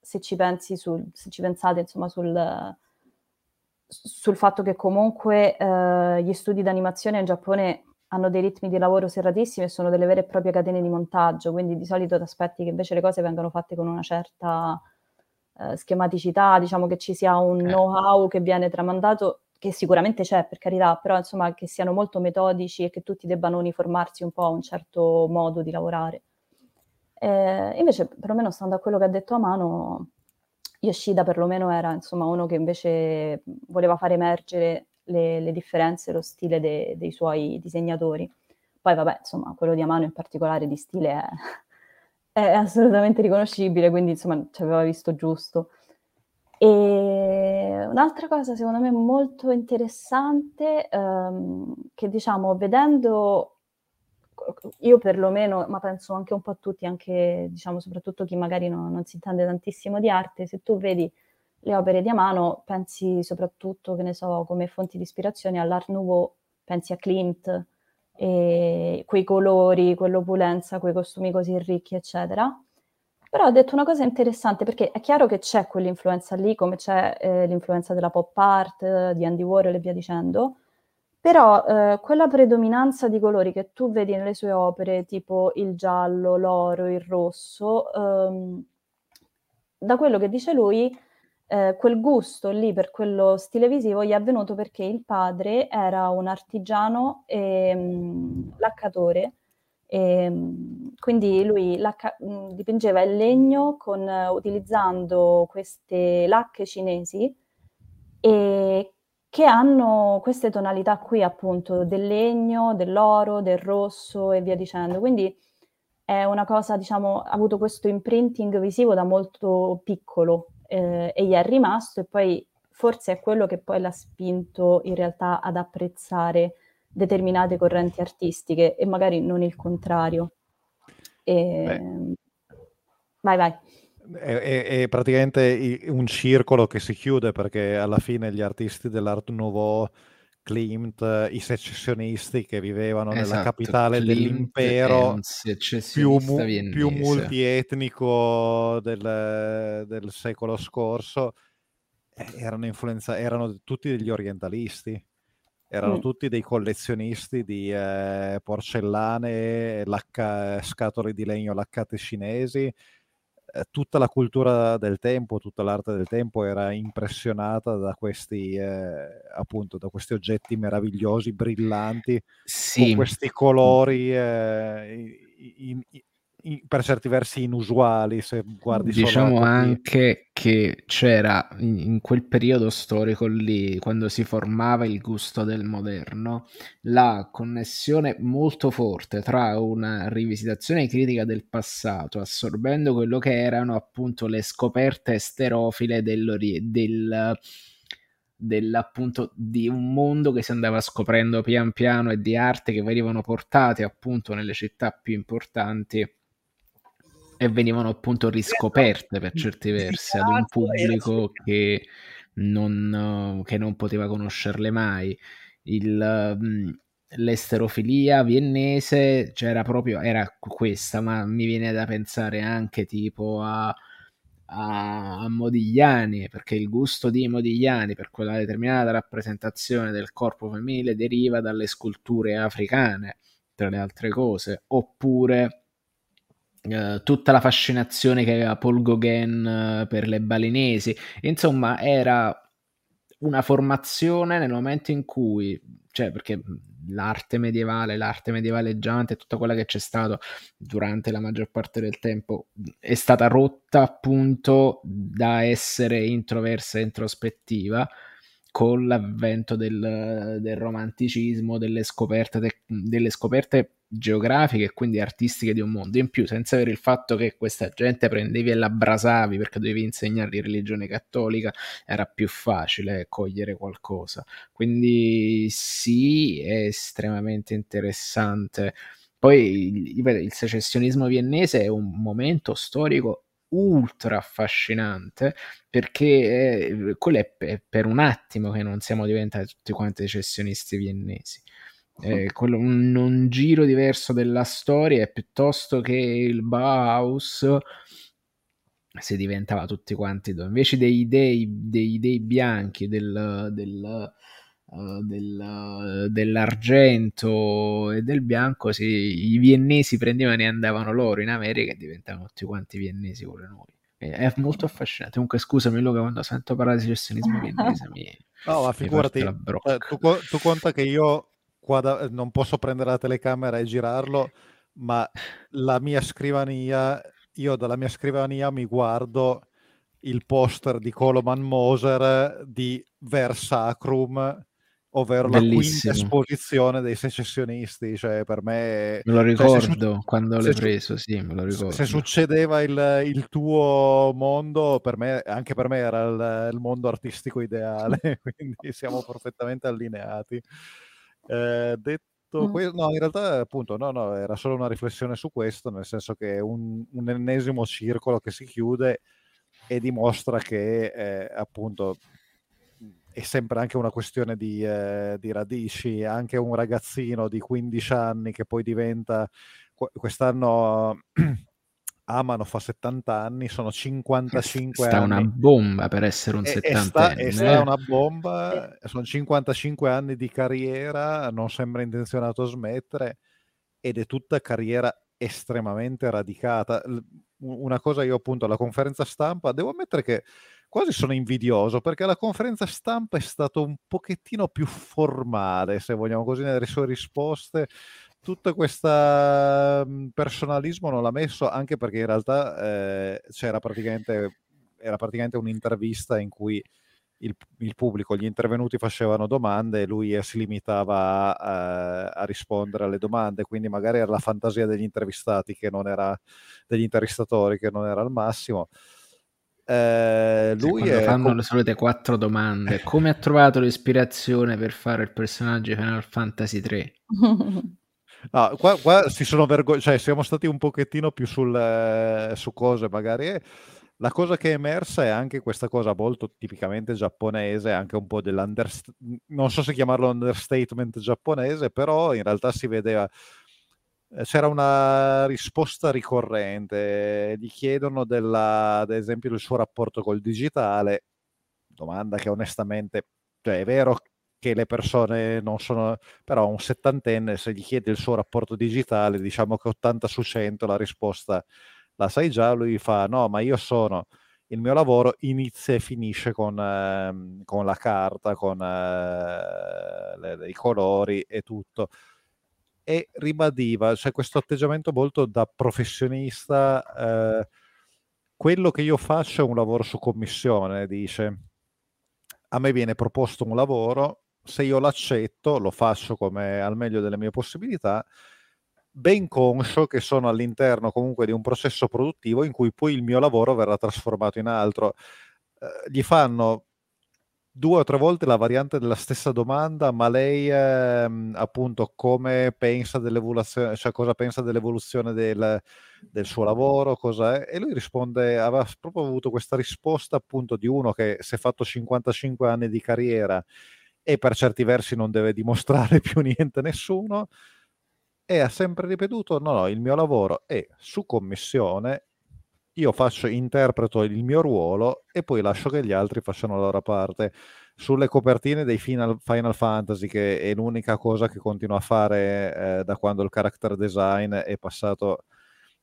se ci pensi sul, se ci pensate insomma sul, sul fatto che comunque eh, gli studi d'animazione in Giappone hanno dei ritmi di lavoro serratissimi e sono delle vere e proprie catene di montaggio, quindi di solito ti aspetti che invece le cose vengano fatte con una certa eh, schematicità, diciamo che ci sia un eh. know-how che viene tramandato, che sicuramente c'è per carità, però insomma che siano molto metodici e che tutti debbano uniformarsi un po' a un certo modo di lavorare. Eh, invece, perlomeno stando a quello che ha detto Amano, Yoshida perlomeno era insomma uno che invece voleva far emergere le, le differenze, lo stile de, dei suoi disegnatori. Poi vabbè, insomma, quello di Amano in particolare di stile è, è assolutamente riconoscibile, quindi insomma ci aveva visto giusto. E un'altra cosa secondo me molto interessante, ehm, che diciamo, vedendo io perlomeno, ma penso anche un po' a tutti, anche diciamo soprattutto chi magari no, non si intende tantissimo di arte, se tu vedi le opere di Amano, pensi soprattutto, che ne so, come fonti di ispirazione all'Art Nouveau, pensi a Klimt, e quei colori, quell'opulenza, quei costumi così ricchi, eccetera. Però ha detto una cosa interessante, perché è chiaro che c'è quell'influenza lì, come c'è eh, l'influenza della pop art, di Andy Warhol e via dicendo, però eh, quella predominanza di colori che tu vedi nelle sue opere, tipo il giallo, l'oro, il rosso, ehm, da quello che dice lui, eh, quel gusto lì per quello stile visivo gli è avvenuto perché il padre era un artigiano e um, laccatore, e, um, quindi lui lacca- um, dipingeva il legno con, uh, utilizzando queste lacche cinesi e che hanno queste tonalità qui appunto del legno, dell'oro, del rosso e via dicendo. Quindi è una cosa, diciamo, ha avuto questo imprinting visivo da molto piccolo eh, e gli è rimasto e poi forse è quello che poi l'ha spinto in realtà ad apprezzare determinate correnti artistiche e magari non il contrario. E... Vai, vai. È, è, praticamente un circolo che si chiude perché alla fine gli artisti dell'Art Nouveau, Klimt, i secessionisti che vivevano esatto, nella capitale Klimt dell'impero più, mu- più, multietnico del, del, secolo scorso, eh, erano, influenza- erano tutti degli orientalisti erano mm. tutti dei collezionisti di eh, porcellane, lacca- scatole di legno laccate cinesi, eh, tutta la cultura del tempo, tutta l'arte del tempo era impressionata da questi, eh, appunto, da questi oggetti meravigliosi, brillanti, sì. con questi colori eh, in, in, per certi versi inusuali se guardi diciamo anche che c'era in, quel periodo storico lì quando si formava il gusto del moderno la connessione molto forte tra una rivisitazione critica del passato assorbendo quello che erano appunto le scoperte esterofile del, dell'appunto di un mondo che si andava scoprendo pian piano e di arte che venivano portate appunto nelle città più importanti e venivano appunto riscoperte per certi versi ad un pubblico che non, che non poteva conoscerle mai. Il, mm, l'esterofilia viennese c'era proprio era questa, ma mi viene da pensare anche tipo a a, a, Modigliani, perché il gusto di Modigliani per quella determinata rappresentazione del corpo femminile deriva dalle sculture africane, tra le altre cose, oppure eh, tutta la fascinazione che aveva Paul Gauguin eh, per le balinesi, insomma era una formazione nel momento in cui, cioè perché l'arte medievale, l'arte medievale giante, tutta quella che c'è stato durante la maggior parte del tempo è stata rotta appunto da essere introversa e introspettiva con l'avvento del, del romanticismo, delle scoperte, de, delle scoperte geografiche e quindi artistiche di un mondo. In più, senza avere il fatto che questa gente prendevi e la brasavi perché dovevi insegnargli religione cattolica, era più facile cogliere qualcosa. Quindi sì, è estremamente interessante. Poi il, il secessionismo viennese è un momento storico ultra affascinante perché eh, quello è, è, per un attimo che non siamo diventati tutti quanti secessionisti viennesi. Eh, quello, un, un, giro diverso della storia è piuttosto che il Bauhaus si diventava tutti quanti invece dei dei, dei dei bianchi del, del Uh, del, uh, dell'argento e del bianco si, i viennesi prendevano e andavano loro in America e diventavano tutti quanti viennesi pure noi è molto affascinante. Comunque scusami Luca quando sento parlare di secessionismo viennese mi, no ma figurati. eh, tu, tu conta che io qua da, non posso prendere la telecamera e girarlo ma la mia scrivania io dalla mia scrivania mi guardo il poster di Coloman Moser di Versacrum ovvero Bellissimo. la quinta esposizione dei secessionisti, cioè per me... Me lo ricordo cioè, su... quando l'hai preso, sì, me lo ricordo. Se succedeva il, il, tuo mondo, per me, anche per me era il, il mondo artistico ideale, quindi siamo perfettamente allineati. Eh, detto mm. questo, no, in realtà appunto, no, no, era solo una riflessione su questo, nel senso che è un, un ennesimo circolo che si chiude e dimostra che eh, appunto è sempre anche una questione di, eh, di, radici, anche un ragazzino di 15 anni che poi diventa, quest'anno Amano fa 70 anni, sono 55 sta anni. una bomba per essere un settantenne. È, sta, è una bomba, sono 55 anni di carriera, non sembra intenzionato a smettere ed è tutta carriera estremamente radicata. Una cosa io appunto alla conferenza stampa, devo ammettere che quasi sono invidioso perché la conferenza stampa è stato un pochettino più formale, se vogliamo così, nelle sue risposte. Tutto questo mhmm, personalismo non l'ha messo anche perché in realtà eh, c'era praticamente, era praticamente un'intervista in cui il, il, pubblico, gli intervenuti facevano domande e lui si limitava a, a, rispondere alle domande, quindi magari era la fantasia degli intervistati che non era, degli intervistatori che non era al massimo. Eh, lui sì, fanno com- le solite quattro domande. Come ha trovato l'ispirazione per fare il personaggio di Final Fantasy 3? No, qua, qua si sono vergognati, cioè siamo stati un pochettino più sul, eh, su cose magari. Eh. La cosa che è emersa è anche questa cosa molto tipicamente giapponese, anche un po' dell'understatement, non so se chiamarlo understatement giapponese, però in realtà si vedeva eh, c'era una risposta ricorrente, gli chiedono della, ad esempio del suo rapporto col digitale, domanda che onestamente, cioè è vero che le persone non sono, però un settantenne se gli chiede il suo rapporto digitale, diciamo che 80 su 100 la risposta la sai già, lui fa no, ma io sono, il mio lavoro inizia e finisce con, eh, con la carta, con eh, le, i colori e tutto e ribadiva, cioè questo atteggiamento molto da professionista, eh, quello che io faccio è un lavoro su commissione, dice. A me viene proposto un lavoro, se io l'accetto, lo faccio come al meglio delle mie possibilità, ben conscio che sono all'interno comunque di un processo produttivo in cui poi il mio lavoro verrà trasformato in altro. Eh, gli fanno due o tre volte la variante della stessa domanda, ma lei ehm, appunto come pensa dell'evoluzione, cioè cosa pensa dell'evoluzione del, del suo lavoro? E lui risponde, aveva proprio avuto questa risposta appunto di uno che si è fatto 55 anni di carriera e per certi versi non deve dimostrare più niente a nessuno e ha sempre ripetuto no no il mio lavoro è su commissione io faccio, interpreto il mio ruolo e poi lascio che gli altri facciano la loro parte. Sulle copertine dei Final, Final Fantasy, che è l'unica cosa che continuo a fare eh, da quando il character design è passato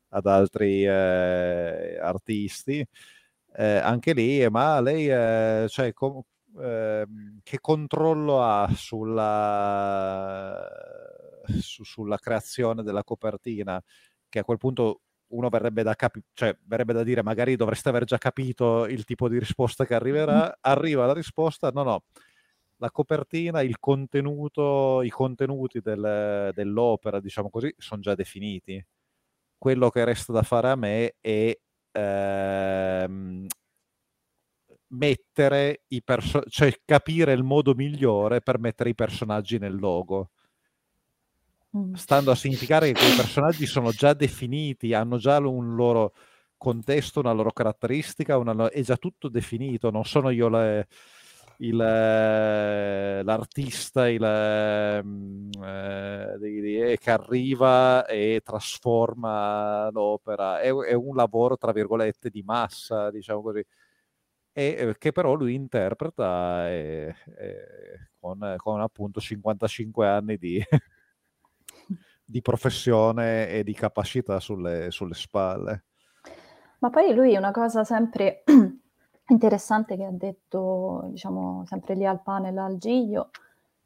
ad altri eh, artisti, eh, anche lì, ma lei, cioè, com- ehm, che controllo ha sulla, su, sulla creazione della copertina? Che a quel punto uno verrebbe da, capi- cioè, verrebbe da dire magari dovreste aver già capito il tipo di risposta che arriverà, arriva la risposta, no no, la copertina, il contenuto, i contenuti del, dell'opera, diciamo così, sono già definiti. Quello che resta da fare a me è ehm, mettere i personaggi, cioè capire il modo migliore per mettere i personaggi nel logo. Stando a significare che quei personaggi sono già definiti, hanno già un loro contesto, una loro caratteristica, una, è già tutto definito, non sono io le, il, l'artista il, mm, eh, che arriva e trasforma l'opera, è, è, un lavoro tra virgolette di massa, diciamo così, e eh, che però lui interpreta e, e con, con appunto 55 anni di di professione e di capacità sulle, sulle spalle. Ma poi lui una cosa sempre interessante che ha detto, diciamo, sempre lì al panel al Giglio,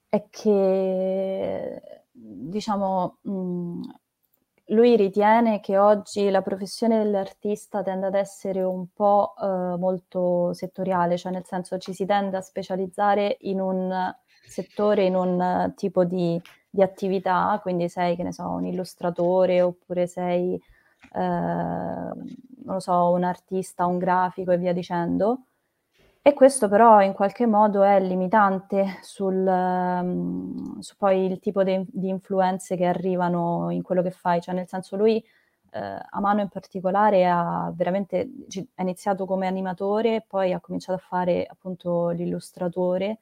è che, diciamo, mh, lui ritiene che oggi la professione dell'artista tende ad essere un po' eh, molto settoriale, cioè nel senso ci si tende a specializzare in un settore, in un tipo di di attività, quindi sei, che ne so, un illustratore oppure sei, eh, non lo so, un artista, un grafico e via dicendo. E questo però in qualche modo è limitante sul, um, su poi il tipo de, di influenze che arrivano in quello che fai, cioè nel senso lui eh, Amano in particolare ha veramente ha iniziato come animatore, poi ha cominciato a fare appunto l'illustratore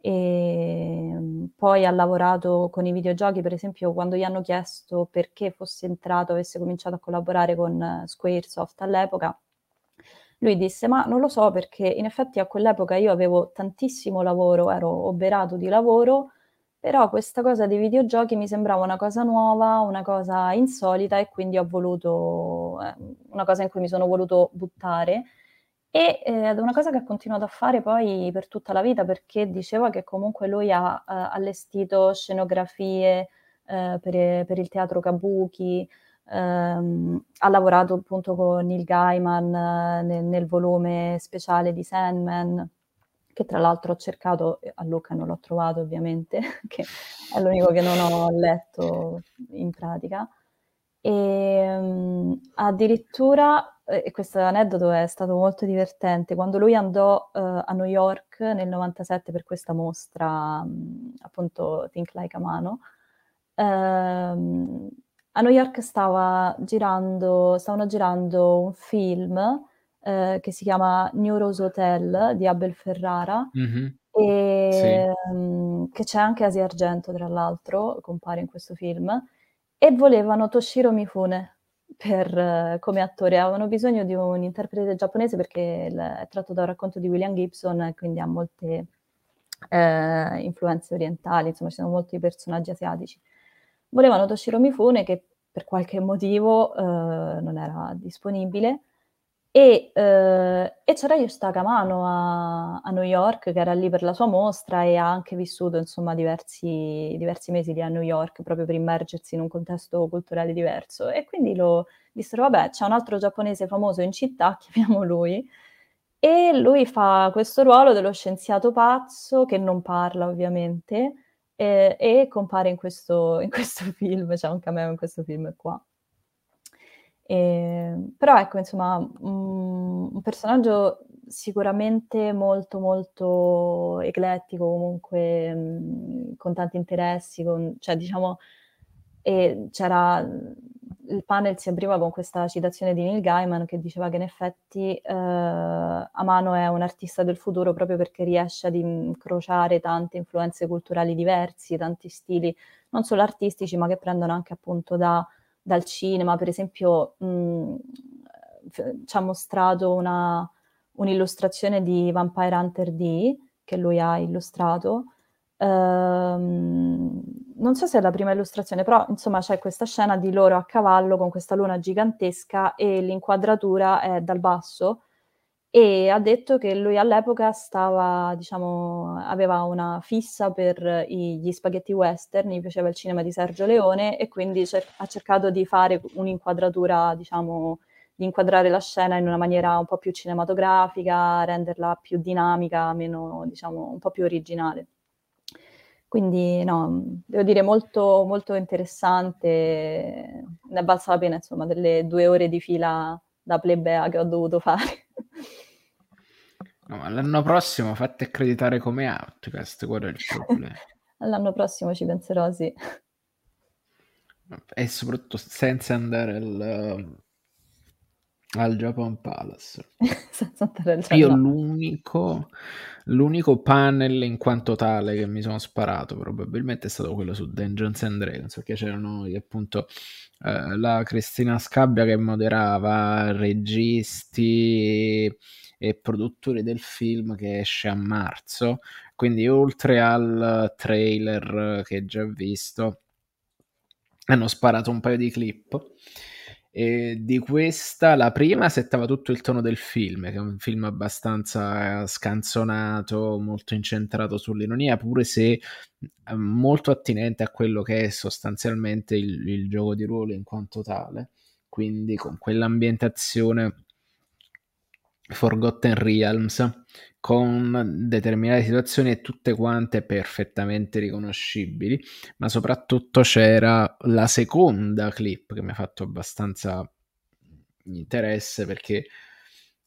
e ehm, poi ha lavorato con i videogiochi, per esempio quando gli hanno chiesto perché fosse entrato, avesse cominciato a collaborare con Squaresoft all'epoca, lui disse ma non lo so perché in effetti a quell'epoca io avevo tantissimo lavoro, ero oberato di lavoro, però questa cosa dei videogiochi mi sembrava una cosa nuova, una cosa insolita e quindi ho voluto, eh, una cosa in cui mi sono voluto buttare. E eh, è una cosa che ha continuato a fare poi per tutta la vita perché diceva che comunque lui ha uh, allestito scenografie uh, per, per, il teatro Kabuki, um, ha lavorato appunto con Neil Gaiman uh, nel, nel, volume speciale di Sandman, che tra l'altro ho cercato, a Luca non l'ho trovato ovviamente, che è l'unico che non ho letto in pratica. E um, addirittura e questo aneddoto è stato molto divertente, quando lui andò uh, a New York nel 97 per questa mostra, um, appunto Think Like a Mano, uh, a New York stava girando, stavano girando un film uh, che si chiama New Rose Hotel di Abel Ferrara, mm-hmm. e, sì. um, che c'è anche Asia Argento, tra l'altro, compare in questo film, e volevano Toshiro Mifune, per, come attore. Avevano bisogno di un interprete giapponese perché è tratto da un racconto di William Gibson e quindi ha molte eh, influenze orientali, insomma ci sono molti personaggi asiatici. Volevano Toshiro Mifune che per qualche motivo eh, non era disponibile e, eh, e c'era Yustaka Mano a, a, New York che era lì per la sua mostra e ha anche vissuto insomma diversi, diversi mesi lì a New York proprio per immergersi in un contesto culturale diverso. E quindi lo dissero vabbè c'è un altro giapponese famoso in città, chiamiamo lui e lui fa questo ruolo dello scienziato pazzo che non parla ovviamente e, e compare in questo, in questo film, c'è un cameo in questo film qua. E, ehm, però ecco, insomma, un, un personaggio sicuramente molto molto eclettico, comunque mh, con tanti interessi, con, cioè diciamo, e c'era il panel si apriva con questa citazione di Neil Gaiman che diceva che in effetti eh, Amano è un artista del futuro proprio perché riesce ad incrociare tante influenze culturali diversi, tanti stili, non solo artistici, ma che prendono anche appunto da dal cinema, per esempio, mh, ci ha mostrato una, un'illustrazione di Vampire Hunter D che lui ha illustrato. Ehm, non so se è la prima illustrazione, però insomma c'è questa scena di loro a cavallo con questa luna gigantesca e l'inquadratura è dal basso e ha detto che lui all'epoca stava, diciamo, aveva una fissa per gli spaghetti western, gli piaceva il cinema di Sergio Leone e quindi cer- ha cercato di fare un'inquadratura, diciamo, di inquadrare la scena in una maniera un po' più cinematografica, renderla più dinamica, meno, diciamo, un po' più originale. Quindi no, devo dire molto, molto interessante, ne è valsa la pena insomma delle due ore di fila da plebea che ho dovuto fare. No, ma l'anno prossimo fate accreditare come Outcast, qual è il problema? L'anno prossimo ci penserò, sì. E soprattutto senza andare al, al Japan Palace. senza andare al Japan. Io l'unico, l'unico panel in quanto tale che mi sono sparato probabilmente è stato quello su Dungeons and Dragons, perché c'erano appunto eh, la Cristina Scabbia che moderava, registi e produttori del film che esce a marzo. Quindi, oltre al trailer che già visto, hanno sparato un paio di clip. E di questa, la prima settava tutto il tono del film, che è un film abbastanza scanzonato, molto incentrato sull'ironia, pure se molto attinente a quello che è sostanzialmente il, il gioco di ruolo in quanto tale. Quindi con quell'ambientazione Forgotten Realms con determinate situazioni e tutte quante perfettamente riconoscibili, ma soprattutto c'era la seconda clip che mi ha fatto abbastanza interesse perché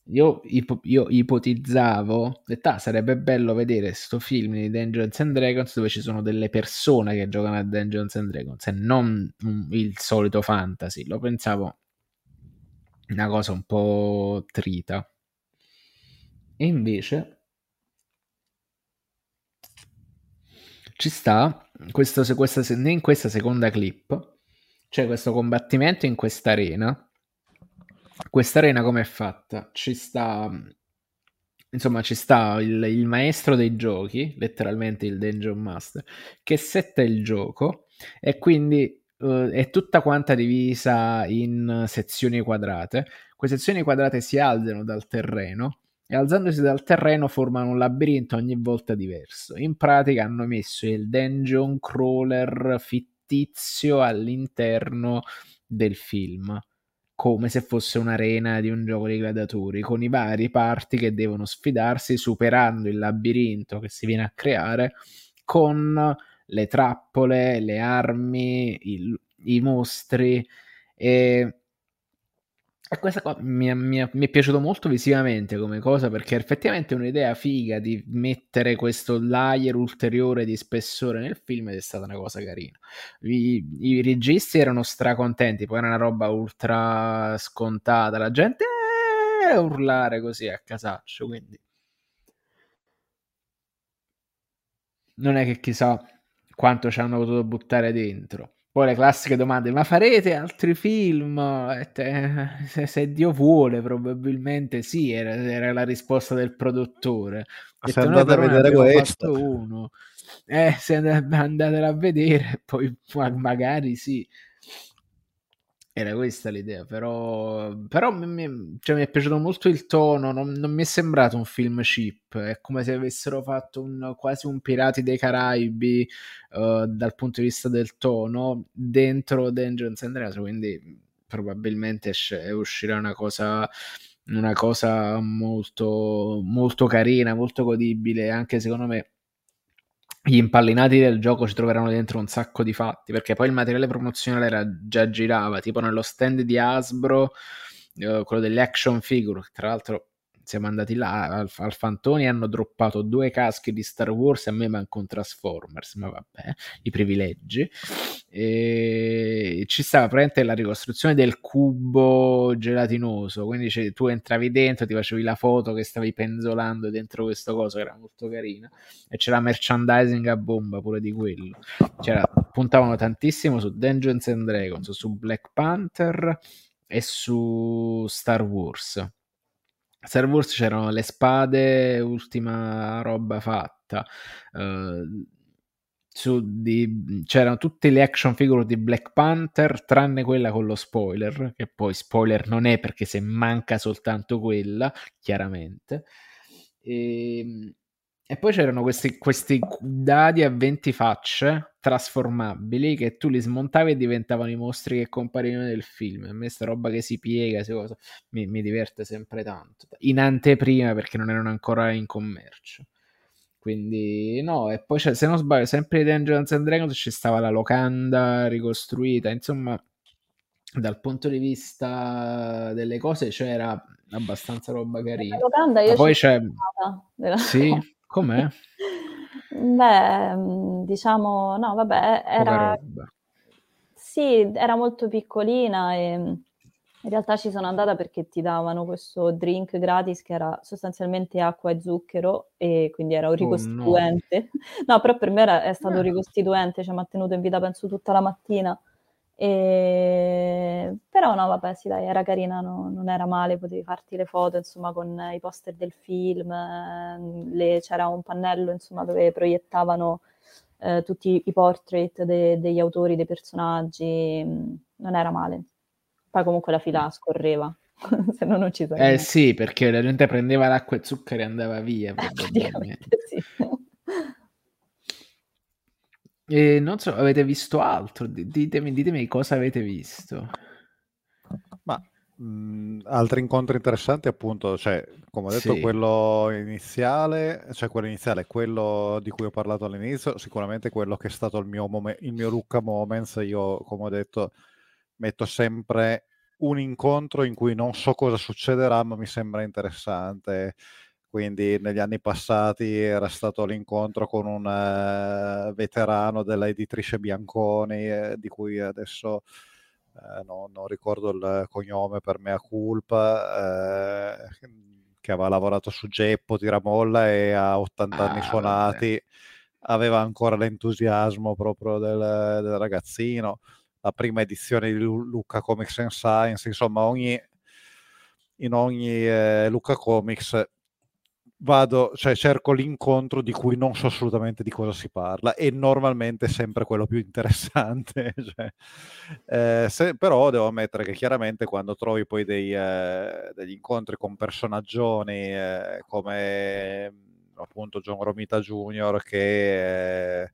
io, ipo- io ipotizzavo, detto, ah, sarebbe bello vedere questo film di Dungeons and Dragons dove ci sono delle persone che giocano a Dungeons and Dragons e non il solito fantasy. Lo pensavo una cosa un po' trita. E invece ci sta, questo, questa, in questa seconda clip, c'è questo combattimento in questa arena. Questa arena come è fatta? Ci sta, insomma, ci sta il, il maestro dei giochi, letteralmente il Dungeon Master, che setta il gioco e quindi uh, è tutta quanta divisa in sezioni quadrate. Queste sezioni quadrate si alzano dal terreno e alzandosi dal terreno formano un labirinto ogni volta diverso. In pratica hanno messo il dungeon crawler fittizio all'interno del film, come se fosse un'arena di un gioco di gladiatori, con i vari parti che devono sfidarsi superando il labirinto che si viene a creare con le trappole, le armi, il, i mostri e e questa qua mi, mi, mi, è piaciuto molto visivamente come cosa perché effettivamente è un'idea figa di mettere questo layer ulteriore di spessore nel film ed è stata una cosa carina. I, i registi erano stracontenti, poi era una roba ultra scontata, la gente eh, urlare così a casaccio, quindi non è che chissà quanto ci hanno potuto buttare dentro. Poi le classiche domande, ma farete altri film? Se, se Dio vuole, probabilmente sì, era, era, la risposta del produttore. Ma se andate a vedere questo. Uno. Eh, se andatela a vedere, poi magari sì era questa l'idea, però, però mi, cioè, mi, è piaciuto molto il tono, non, non, mi è sembrato un film cheap, è come se avessero fatto un, quasi un Pirati dei Caraibi uh, dal punto di vista del tono dentro Dungeons and Dragons, quindi probabilmente esce, uscirà una cosa, una cosa molto, molto carina, molto godibile, anche secondo me gli impallinati del gioco ci troveranno dentro un sacco di fatti, perché poi il materiale promozionale era, già girava, tipo nello stand di Hasbro, eh, quello delle action figure, tra l'altro siamo andati là al, al Fantoni hanno droppato due caschi di Star Wars a me manca un Transformers ma vabbè i privilegi e ci stava praticamente la ricostruzione del cubo gelatinoso quindi cioè, tu entravi dentro ti facevi la foto che stavi penzolando dentro questo coso che era molto carina e c'era merchandising a bomba pure di quello c'era, puntavano tantissimo su Dungeons and Dragons su Black Panther e su Star Wars. Star Wars c'erano le spade, ultima roba fatta. Uh, di, c'erano tutte le action figure di Black Panther, tranne quella con lo spoiler, che poi spoiler non è perché se manca soltanto quella, chiaramente. E, ehm, e poi c'erano questi, questi dadi a 20 facce trasformabili che tu li smontavi e diventavano i mostri che comparivano nel film. A me sta roba che si piega, si cosa, mi, mi diverte sempre tanto. In anteprima perché non erano ancora in commercio. Quindi no, e poi se non sbaglio, sempre di Dungeons and Dragons ci stava la locanda ricostruita, insomma, dal punto di vista delle cose c'era abbastanza roba carina. La locanda io Ma poi c'è... Della... Sì, com'è? Beh, mm, diciamo, no, vabbè, era... Sì, era molto piccolina e mm, in realtà ci sono andata perché ti davano questo drink gratis che era sostanzialmente acqua e zucchero e quindi era un ricostituente. Oh, no. no. però per me era, è stato un ricostituente, ci ha mantenuto in vita penso tutta la mattina. E... Però no, vabbè, sì, dai, era carina, no, non era male, potevi farti le foto, insomma, con i poster del film, le... c'era un pannello, insomma, dove proiettavano eh, tutti i portrait de... degli autori, dei personaggi, non era male. Poi comunque la fila scorreva, se no non ci sarebbe. Eh sì, perché la gente prendeva l'acqua e zucchero e andava via. Praticamente sì. E non so, avete visto altro? Ditemi, ditemi cosa avete visto. Ma mh, mhmm, altri incontri interessanti, appunto, cioè, come ho detto, sì. quello iniziale, cioè quello iniziale, quello di cui ho parlato all'inizio, sicuramente quello che è stato il mio, mom- il mio Lucca Moments. Io, come ho detto, metto sempre un incontro in cui non so cosa succederà, ma mi sembra interessante. Quindi negli anni passati era stato l'incontro con un uh, veterano della editrice Bianconi, eh, di cui adesso eh, no, non ricordo il cognome per mea culpa, eh, che aveva lavorato su Geppo, Tiramolla e a 80 ah, anni suonati vabbè. aveva ancora l'entusiasmo proprio del, del ragazzino la prima edizione di Luca Comics and Science, insomma ogni, in ogni eh, Luca Comics vado, cioè cerco l'incontro di cui non so assolutamente di cosa si parla e normalmente è sempre quello più interessante. cioè, eh, se, però devo ammettere che chiaramente quando trovi poi dei, eh, degli incontri con personaggioni eh, come appunto John Romita Jr. che eh,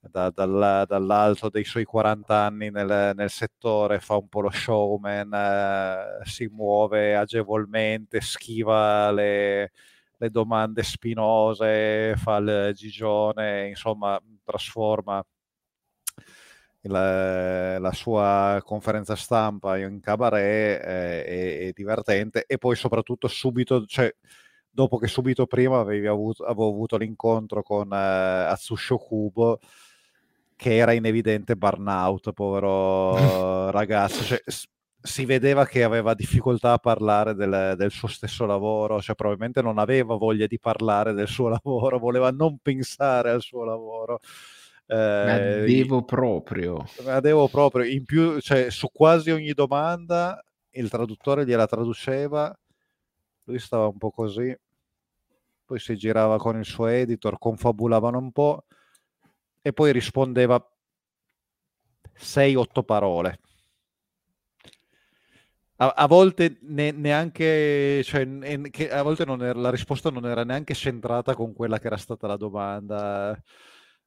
da, dal, dall'alto dei suoi 40 anni nel, nel, settore, fa un po' lo showman, eh, si muove agevolmente, schiva le, le domande spinose, fa il gigione, insomma, trasforma la, la, sua conferenza stampa in cabaret eh, è, è, divertente e poi soprattutto subito, cioè, dopo che subito prima avevi avuto, avevo avuto l'incontro con eh, Atsushi Kubo, che era in evidente burnout, povero ragazzo. Cioè, si vedeva che aveva difficoltà a parlare del, del, suo stesso lavoro, cioè probabilmente non aveva voglia di parlare del suo lavoro, voleva non pensare al suo lavoro. Eh, devo proprio. Ma devo proprio. In più, cioè, su quasi ogni domanda il traduttore gliela traduceva, lui stava un po' così, poi si girava con il suo editor, confabulavano un po' e poi rispondeva 6-8 parole. A, a volte ne, neanche, cioè, ne, a volte era, la risposta non era neanche centrata con quella che era stata la domanda.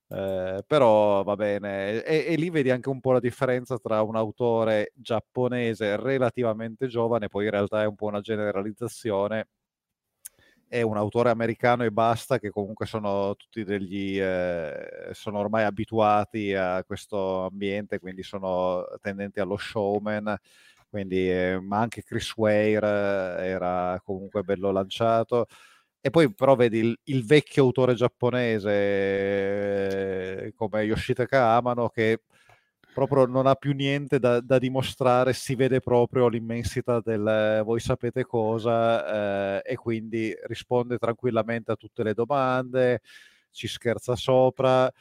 Eh, però va bene, e, e, lì vedi anche un po' la differenza tra un autore giapponese relativamente giovane, poi in realtà è un po' una generalizzazione, è un autore americano e basta, che comunque sono tutti degli, eh, sono ormai abituati a questo ambiente, quindi sono tendenti allo showman, quindi, eh, ma anche Chris Ware eh, era comunque bello lanciato. E poi però vedi il, il vecchio autore giapponese eh, come Yoshitaka Amano che proprio non ha più niente da, da, dimostrare, si vede proprio l'immensità del voi sapete cosa eh, e quindi risponde tranquillamente a tutte le domande, ci scherza sopra,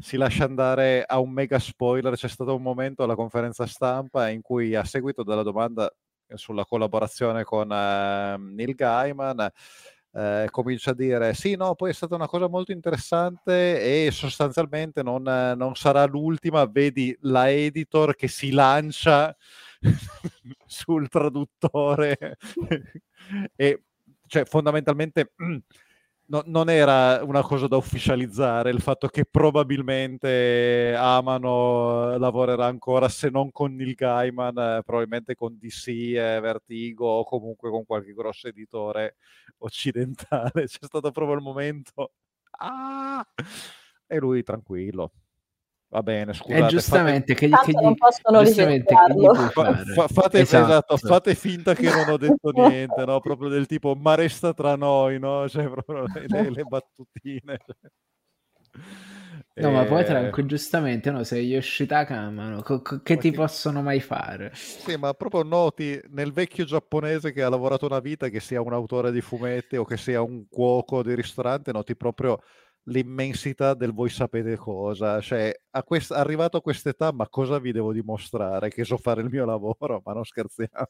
si lascia andare a un mega spoiler. C'è stato un momento alla conferenza stampa in cui a seguito della domanda sulla collaborazione con uh, Neil Gaiman. Eh, comincia a dire sì, no, poi è stata una cosa molto interessante e sostanzialmente non, non sarà l'ultima, vedi la editor che si lancia sul traduttore e cioè fondamentalmente no, non era una cosa da ufficializzare il fatto che probabilmente Amano lavorerà ancora se non con Neil Gaiman, eh, probabilmente con DC, eh, Vertigo o comunque con qualche grosso editore occidentale. C'è stato proprio il momento. Ah! E lui tranquillo. Va bene, scusate. E giustamente fate... che, che gli, non possono giustamente che gli fa, fa, fate, esatto. Esatto, fate, finta che non ho detto niente, no? Proprio del tipo, ma resta tra noi, no? Cioè, proprio le, le battutine. No, e... ma poi tranquillo, giustamente, no, sei Yoshitaka amano, co- co- che ti possono mai fare? Sì, ma proprio noti nel vecchio giapponese che ha lavorato una vita, che sia un autore di fumetti o che sia un cuoco di ristorante, noti proprio l'immensità del voi sapete cosa, cioè a quest- arrivato a quest'età, ma cosa vi devo dimostrare? Che so fare il mio lavoro, ma non scherziamo.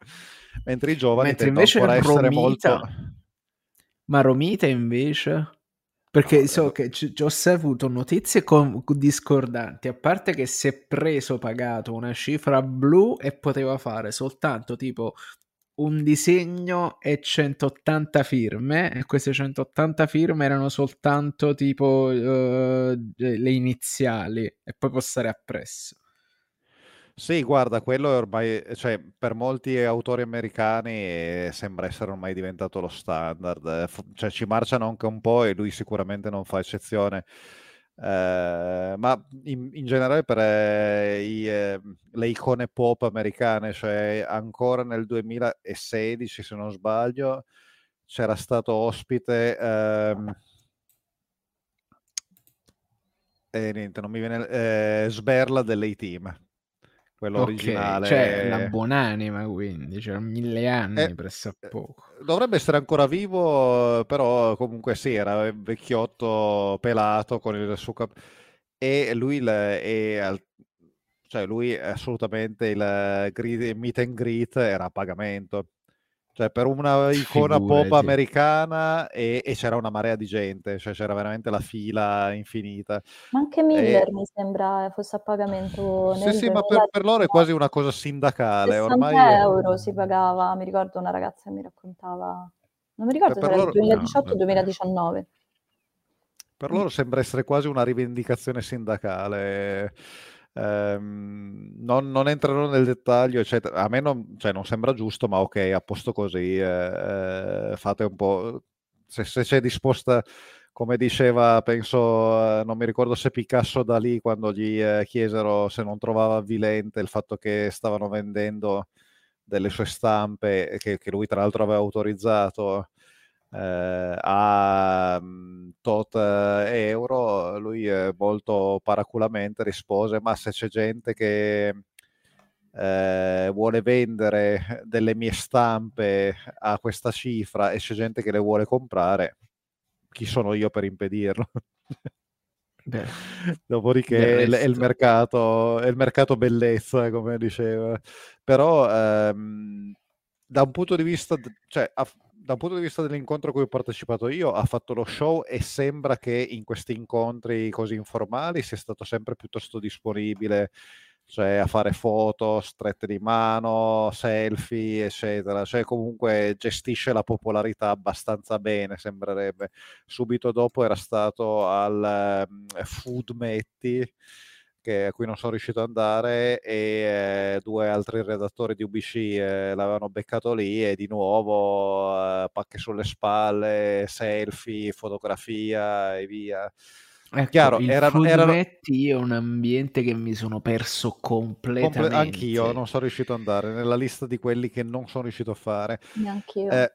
Mentre i giovani Mentre invece ancora Romita, essere molto... Ma Romita invece? Perché so no. che ho saputo notizie con, discordanti, a parte che si è preso pagato una cifra blu e poteva fare soltanto tipo un disegno e 180 firme e queste 180 firme erano soltanto tipo uh, le iniziali e poi postare appresso. Sì, guarda, quello è ormai, cioè, per molti autori americani eh, sembra essere ormai diventato lo standard, cioè ci marciano anche un po' e lui sicuramente non fa eccezione. Eh, ma in, in, generale per eh, i, eh, le icone pop americane, cioè ancora nel 2016 se non sbaglio c'era stato ospite ehm, e niente, non mi viene eh, Sberla dell'A-Team quello okay, originale. Cioè, la buonanima, quindi, cioè mille anni eh, poco. Dovrebbe essere ancora vivo, però comunque sì, era vecchiotto pelato con il suo cap- e lui è, cioè lui è assolutamente il meet and greet era a pagamento cioè, per una icona Figurati. pop americana e, e, c'era una marea di gente, cioè c'era veramente la fila infinita. Ma anche Miller e... mi sembra fosse a pagamento. Sì, sì, ma per, per, loro è quasi una cosa sindacale. 60 ormai... euro si pagava, mi ricordo una ragazza che mi raccontava, non mi ricordo per se loro... era il 2018 o 2019. Per loro sembra essere quasi una rivendicazione sindacale. Ehm, non, non, entrerò nel dettaglio, eccetera. A me non, cioè, non sembra giusto, ma ok, a posto così. Eh, eh, fate un po'. Se, se c'è disposta, come diceva, penso, eh, non mi ricordo se Picasso da lì quando gli eh, chiesero se non trovava avvilente il fatto che stavano vendendo delle sue stampe che, che lui tra l'altro aveva autorizzato eh, a um, tot eh, euro, lui eh, molto paraculamente rispose, ma se c'è gente che eh, vuole vendere delle mie stampe a questa cifra e c'è gente che le vuole comprare, chi sono io per impedirlo? Beh, Dopodiché è il, mercato, è il mercato bellezza, come diceva. Però ehm, da un punto di vista, cioè, da un punto di vista dell'incontro a cui ho partecipato io, ha fatto lo show e sembra che in questi incontri così informali sia stato sempre piuttosto disponibile, cioè a fare foto, strette di mano, selfie, eccetera. Cioè comunque gestisce la popolarità abbastanza bene, sembrerebbe. Subito dopo era stato al um, Food Metti che, a cui non sono riuscito ad andare e eh, due altri redattori di UBC eh, l'avevano beccato lì e di nuovo eh, pacche sulle spalle, selfie, fotografia e via. Ecco, Chiaro, il erano, erano... è un ambiente che mi sono perso completamente. Comple- anch'io non sono riuscito ad andare nella lista di quelli che non sono riuscito a fare. Neanch'io. Eh,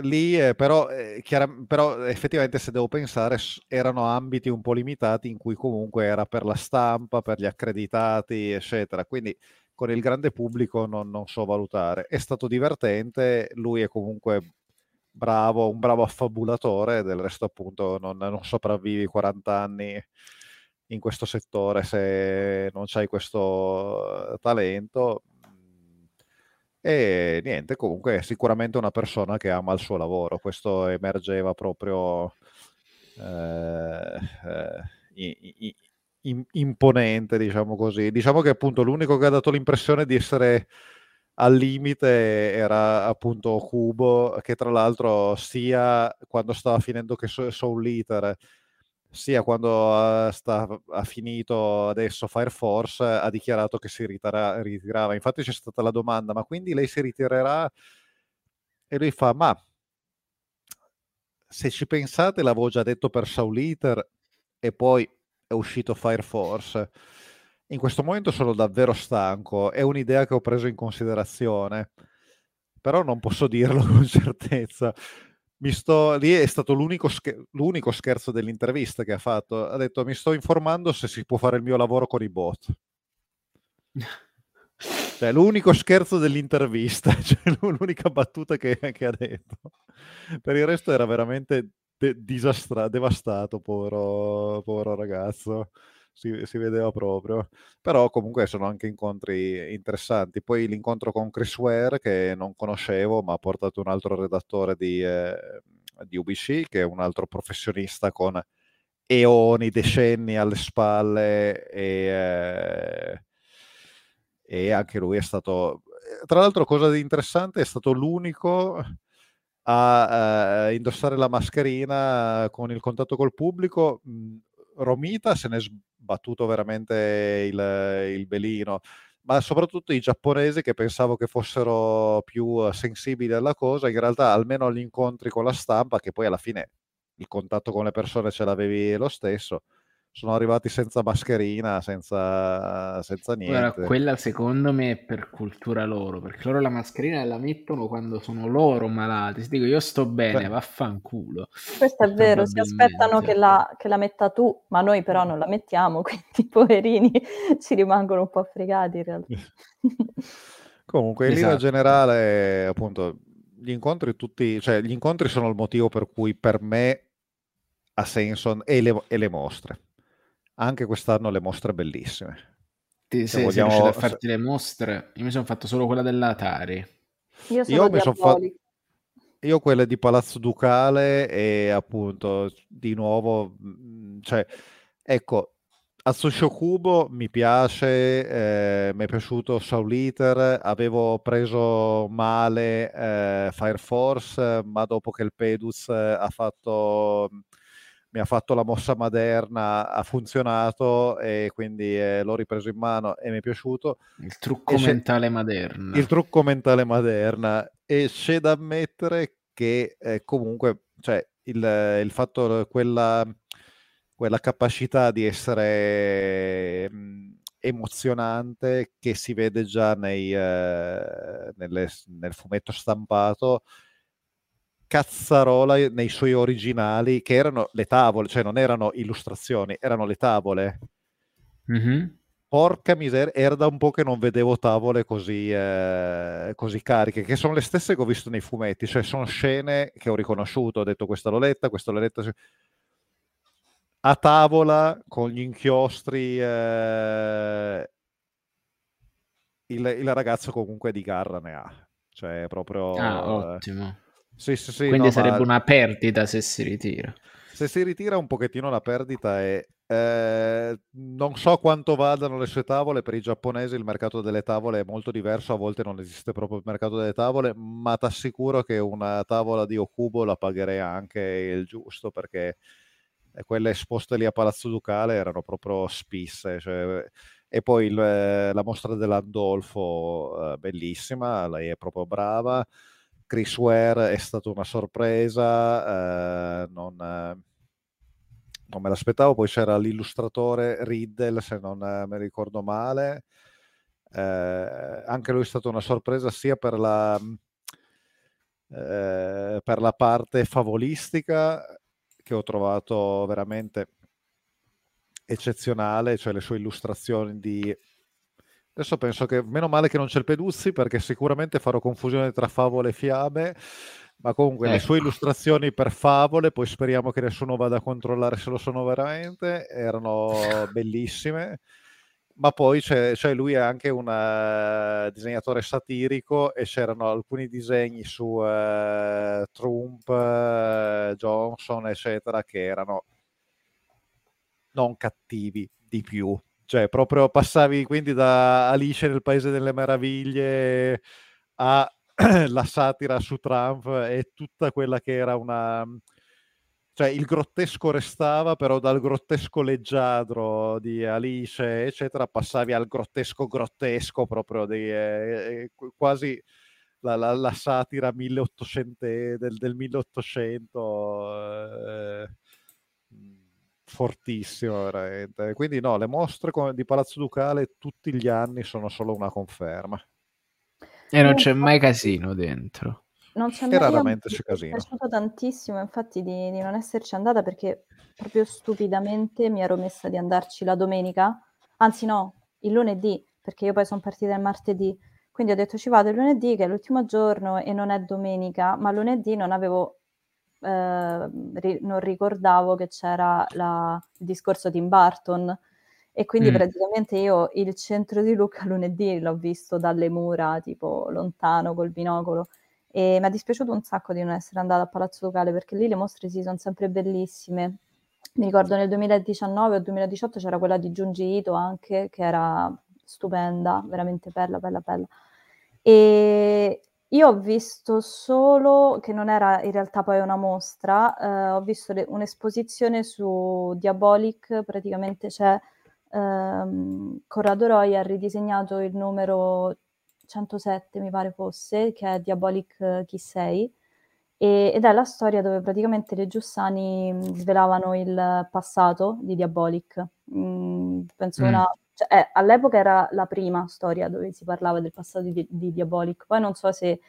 lì eh, però, eh, chiara- però effettivamente se devo pensare erano ambiti un po' limitati in cui comunque era per la stampa, per gli accreditati, eccetera. Quindi con il grande pubblico non, non so valutare. È stato divertente, lui è comunque bravo, un bravo affabulatore, del resto appunto non, non sopravvivi 40 anni in questo settore se non c'hai questo talento E niente, comunque è sicuramente una persona che ama il suo lavoro, questo emergeva proprio eh, eh, imponente, diciamo così. Diciamo che appunto l'unico che ha dato l'impressione di essere al limite era appunto Kubo, che tra l'altro sia quando stava finendo che Soul Eater, sia quando ha, sta, ha finito adesso Fire Force, ha dichiarato che si ritira, ritirava. Infatti c'è stata la domanda, ma quindi lei si ritirerà? E lui fa, ma se ci pensate, l'avevo già detto per Soul Eater e poi è uscito Fire Force in questo momento sono davvero stanco, è un'idea che ho preso in considerazione, però non posso dirlo con certezza. Mi sto, lì è stato l'unico, scher- l'unico scherzo dell'intervista che ha fatto. Ha detto: Mi sto informando se si può fare il mio lavoro con i bot. Cioè, l'unico scherzo dell'intervista, cioè l'unica battuta che, che, ha detto. Per il resto era veramente de- disastra- devastato, povero, povero ragazzo si, si, vedeva proprio. Però comunque sono anche incontri interessanti. Poi l'incontro con Chris Ware, che non conoscevo, ma ha portato un altro redattore di, eh, di UBC, che è un altro professionista con eoni, decenni alle spalle e, eh, e anche lui è stato... Tra l'altro cosa di interessante è stato l'unico a uh, indossare la mascherina con il contatto col pubblico. Romita se ne battuto veramente il, il belino, ma soprattutto i giapponesi che pensavo che fossero più sensibili alla cosa, in realtà almeno agli incontri con la stampa, che poi alla fine il contatto con le persone ce l'avevi lo stesso, sono arrivati senza mascherina, senza, senza niente. Guarda, quella secondo me è per cultura loro, perché loro la mascherina la mettono quando sono loro malati. Si dico io sto bene, Beh. vaffanculo. Questo è vero, si aspettano che la, che la, metta tu, ma noi però non la mettiamo, quindi poverini ci rimangono un po' fregati in realtà. Comunque, in esatto. linea generale, appunto, gli incontri tutti, cioè gli incontri sono il motivo per cui per me ha senso e le, e le mostre anche quest'anno le mostre bellissime. Ti, se, vogliamo... sei a farti le mostre? Io mi sono fatto solo quella dell'Atari. Io, Io mi sono fatto io quelle di Palazzo Ducale e appunto di nuovo, mm, cioè, ecco, Atsushi Kubo mi piace, eh, mi è piaciuto Soul Eater, avevo preso male eh, Fire Force, ma dopo che il Pedus eh, ha fatto mi ha fatto la mossa moderna, ha funzionato e quindi eh, l'ho ripreso in mano e mi è piaciuto. Il trucco e mentale moderna. Il trucco mentale moderna e c'è da ammettere che eh, comunque cioè, il, il fatto, quella, quella capacità di essere mh, mm, emozionante che si vede già nei, eh, nelle, nel fumetto stampato cazzarola nei suoi originali, che erano le tavole, cioè non erano illustrazioni, erano le tavole. Mm-hmm. Porca miseria, era da un po' che non vedevo tavole così, eh, così cariche, che sono le stesse che ho visto nei fumetti, cioè sono scene che ho riconosciuto, ho detto questa l'ho letta, questa l'ho letta. A tavola con gli inchiostri, eh, il, il, ragazzo comunque di garra ne ha, cioè proprio... Ah, ottimo. Sì, sì, sì, Quindi no, sarebbe ma... una perdita se si ritira. Se si ritira un pochettino la perdita è... Eh, non so quanto vadano le sue tavole, per i giapponesi il mercato delle tavole è molto diverso, a volte non esiste proprio il mercato delle tavole, ma ti assicuro che una tavola di Okubo la pagherei anche il giusto perché quelle esposte lì a Palazzo Ducale erano proprio spisse. Cioè, e poi il, la mostra dell'Andolfo, eh, bellissima, lei è proprio brava. Chris Ware è stata una sorpresa, eh, non, eh, non, me l'aspettavo, poi c'era l'illustratore Riddle, se non eh, mi ricordo male, eh, anche lui è stata una sorpresa sia per la, eh, per la parte favolistica che ho trovato veramente eccezionale, cioè le sue illustrazioni di Adesso penso che meno male che non c'è il Peduzzi perché sicuramente farò confusione tra favole e fiabe, ma comunque ecco. le sue ecco. illustrazioni per favole, poi speriamo che nessuno vada a controllare se lo sono veramente, erano bellissime. ma poi c'è, cioè lui è anche un uh, disegnatore satirico e c'erano alcuni disegni su uh, Trump, uh, Johnson, eccetera, che erano non cattivi di più. Cioè, proprio passavi quindi da Alice nel Paese delle Meraviglie a la satira su Trump e tutta quella che era una cioè il grottesco restava, però dal grottesco leggiadro di Alice, eccetera, passavi al grottesco grottesco proprio di, eh, eh quasi la, la, la, satira 1800, del, del 1800 eh, fortissimo veramente. Quindi no, le mostre di Palazzo Ducale tutti gli anni sono solo una conferma. E non c'è mai casino dentro. Non c'è e raramente c'è casino. Mi è piaciuto tantissimo, infatti, di, di, non esserci andata perché proprio stupidamente mi ero messa di andarci la domenica, anzi no, il lunedì, perché io poi sono partita il martedì. Quindi ho detto ci vado il lunedì, che è l'ultimo giorno e non è domenica, ma lunedì non avevo, eh, ri- non ricordavo che c'era la, il discorso Tim Burton. E quindi mm. praticamente io il centro di Luca lunedì l'ho visto dalle mura, tipo lontano col binocolo e mi è dispiaciuto un sacco di non essere andata a Palazzo Ducale perché lì le mostre sì, sono sempre bellissime. Mi ricordo nel 2019 o 2018 c'era quella di Giungi Ito anche, che era stupenda, veramente bella, bella, bella. E io ho visto solo, che non era in realtà poi una mostra, eh, ho visto le, un'esposizione su Diabolic, praticamente c'è ehm, Corrado Roy ha ridisegnato il numero 107 mi pare fosse, che è Diabolic eh, Chi sei, e, ed è la storia dove praticamente le Giussani mm, svelavano il passato di Diabolic. Mm, penso mm. una... Cioè, eh, all'epoca era la prima storia dove si parlava del passato di, di Diabolic, poi non so se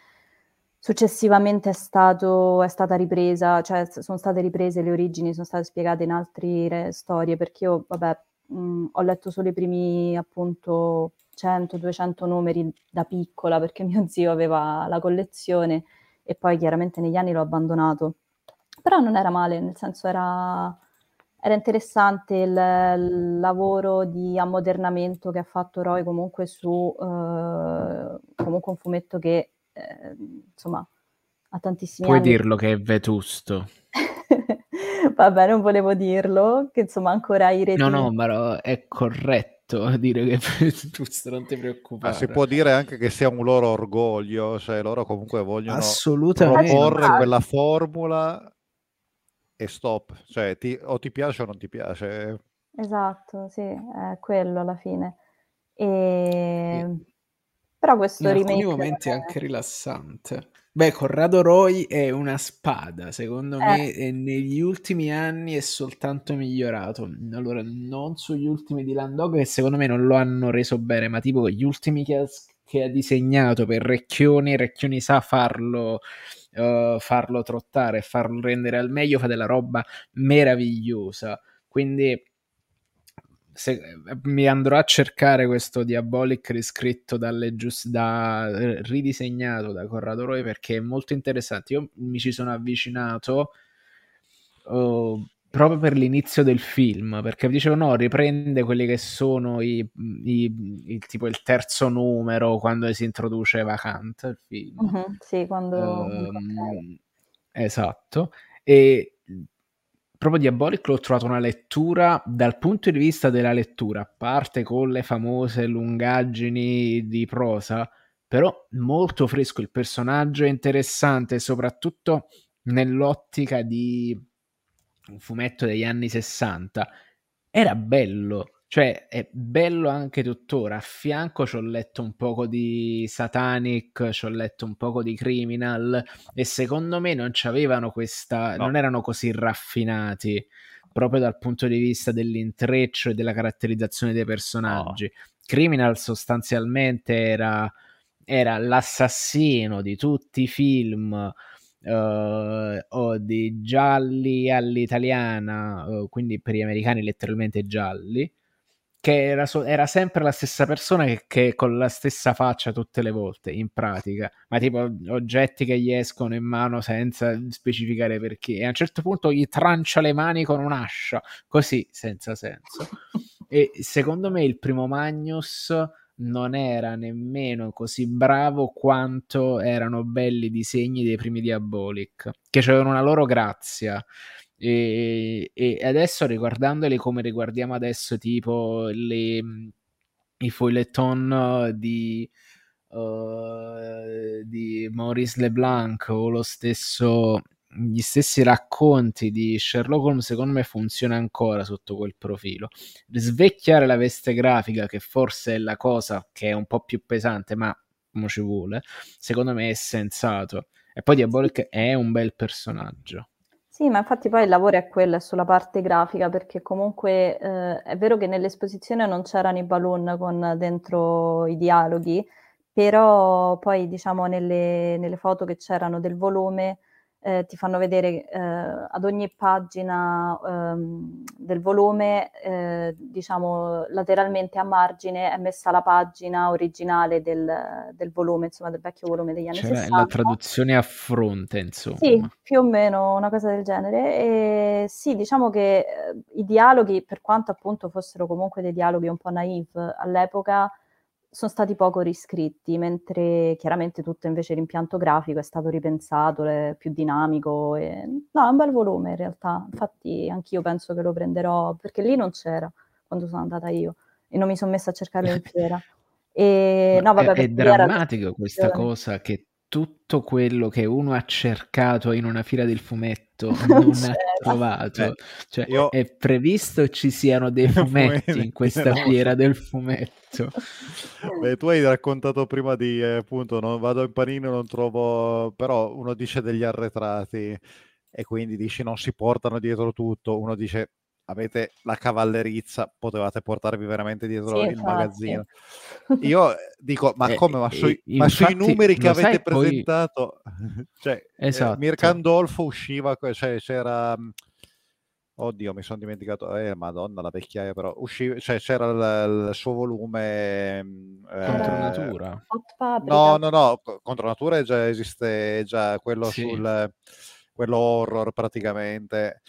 successivamente è, stato, è, stata ripresa, cioè sono state riprese le origini, sono state spiegate in altre storie, perché io, vabbè, mh, ho letto solo i primi appunto 100-200 numeri da piccola perché mio zio aveva la collezione e poi chiaramente negli anni l'ho abbandonato. Però non era male, nel senso era, era interessante il, il, lavoro di ammodernamento che ha fatto Roy comunque su eh, comunque un fumetto che eh, insomma ha tantissimi Puoi anni. dirlo che è vetusto. Vabbè, non volevo dirlo, che insomma ancora i reti... No, no, ma è corretto dire che giusto, non ti preoccupare. Ma si può dire anche che sia un loro orgoglio, cioè loro comunque vogliono proporre quella formula e stop, cioè ti, o ti piace o non ti piace. Esatto, sì, è quello alla fine. E... Sì. Però questo In remake... In alcuni momenti è anche rilassante. Beh, Corrado Roy è una spada, secondo eh. me, e negli ultimi anni è soltanto migliorato. Allora, non sugli ultimi di Landog, che secondo me non lo hanno reso bene, ma tipo gli ultimi che ha, che ha disegnato per Recchioni, Recchioni sa farlo, uh, farlo trottare, farlo rendere al meglio, fa della roba meravigliosa. Quindi se, mi andrò a cercare questo Diabolic riscritto dalle giust- da, ridisegnato da Corrado Roy perché è molto interessante. Io mi ci sono avvicinato uh, proprio per l'inizio del film perché dicevo no, riprende quelli che sono i, i, il, tipo il terzo numero quando si introduce Vacant il film. Uh-huh, sì, quando... Um, esatto. E proprio Diabolic l'ho trovato una lettura dal punto di vista della lettura, a parte con le famose lungaggini di prosa, però molto fresco, il personaggio è interessante, soprattutto nell'ottica di un fumetto degli anni 60. Era bello, cioè, è bello anche tuttora. A fianco ci ho letto un poco di Satanic, ci ho letto un poco di Criminal e secondo me non c'avevano questa, no. non erano così raffinati proprio dal punto di vista dell'intreccio e della caratterizzazione dei personaggi. No. Criminal sostanzialmente era, era l'assassino di tutti i film Uh, o di gialli all'italiana, uh, quindi per gli americani letteralmente gialli, che era, so- era, sempre la stessa persona che, che, con la stessa faccia tutte le volte, in pratica, ma tipo oggetti che gli escono in mano senza specificare perché, e a un certo punto gli trancia le mani con un'ascia, così, senza senso. E secondo me il primo Magnus non era nemmeno così bravo quanto erano belli i disegni dei primi Diabolic, che avevano una loro grazia. E, e adesso riguardandoli come riguardiamo adesso, tipo le, i foileton di, uh, di Maurice Leblanc o lo stesso gli stessi racconti di Sherlock Holmes secondo me funziona ancora sotto quel profilo. Svecchiare la veste grafica, che forse è la cosa che è un po' più pesante, ma come ci vuole, secondo me è sensato. E poi Diabolic è un bel personaggio. Sì, ma infatti poi il lavoro è quello, è sulla parte grafica, perché comunque eh, è vero che nell'esposizione non c'erano i balloon con dentro i dialoghi, però poi diciamo nelle, nelle foto che c'erano del volume eh, ti fanno vedere eh, ad ogni pagina ehm, del volume, eh, diciamo lateralmente a margine è messa la pagina originale del, del volume, insomma del vecchio volume degli anni cioè, 60. La traduzione a fronte, insomma. Sì, più o meno una cosa del genere. E sì, diciamo che eh, i dialoghi, per quanto appunto fossero comunque dei dialoghi un po' naive all'epoca, sono stati poco riscritti, mentre chiaramente tutto invece l'impianto grafico è stato ripensato, è più dinamico. E... No, è un bel volume in realtà, infatti anch'io penso che lo prenderò, perché lì non c'era quando sono andata io e non mi sono messa a cercarlo in fiera. E, no, vabbè, è, è drammatico questa cosa che tutto quello che uno ha cercato in una fila del fumetto non ha trovato. Eh, cioè, io... È previsto ci siano dei fumetti in questa fiera del fumetto. Beh, tu hai raccontato prima di eh, appunto, non vado in panino, non trovo, però uno dice degli arretrati e quindi dici non si portano dietro tutto, uno dice avete la cavallerizza, potevate portarvi veramente dietro sì, il infatti. magazzino. Io eh, dico, ma eh, come? Ma, sui, eh, ma sui numeri che avete presentato, poi... cioè, eh, esatto. eh, Mircandolfo usciva, cioè, c'era... Mm, oddio, mi sono dimenticato, eh, madonna la vecchiaia però, usciva, cioè, c'era il, il, suo volume... Mm, eh, contro natura? No, no, no, contro natura già esiste già quello sì. sul... quello horror praticamente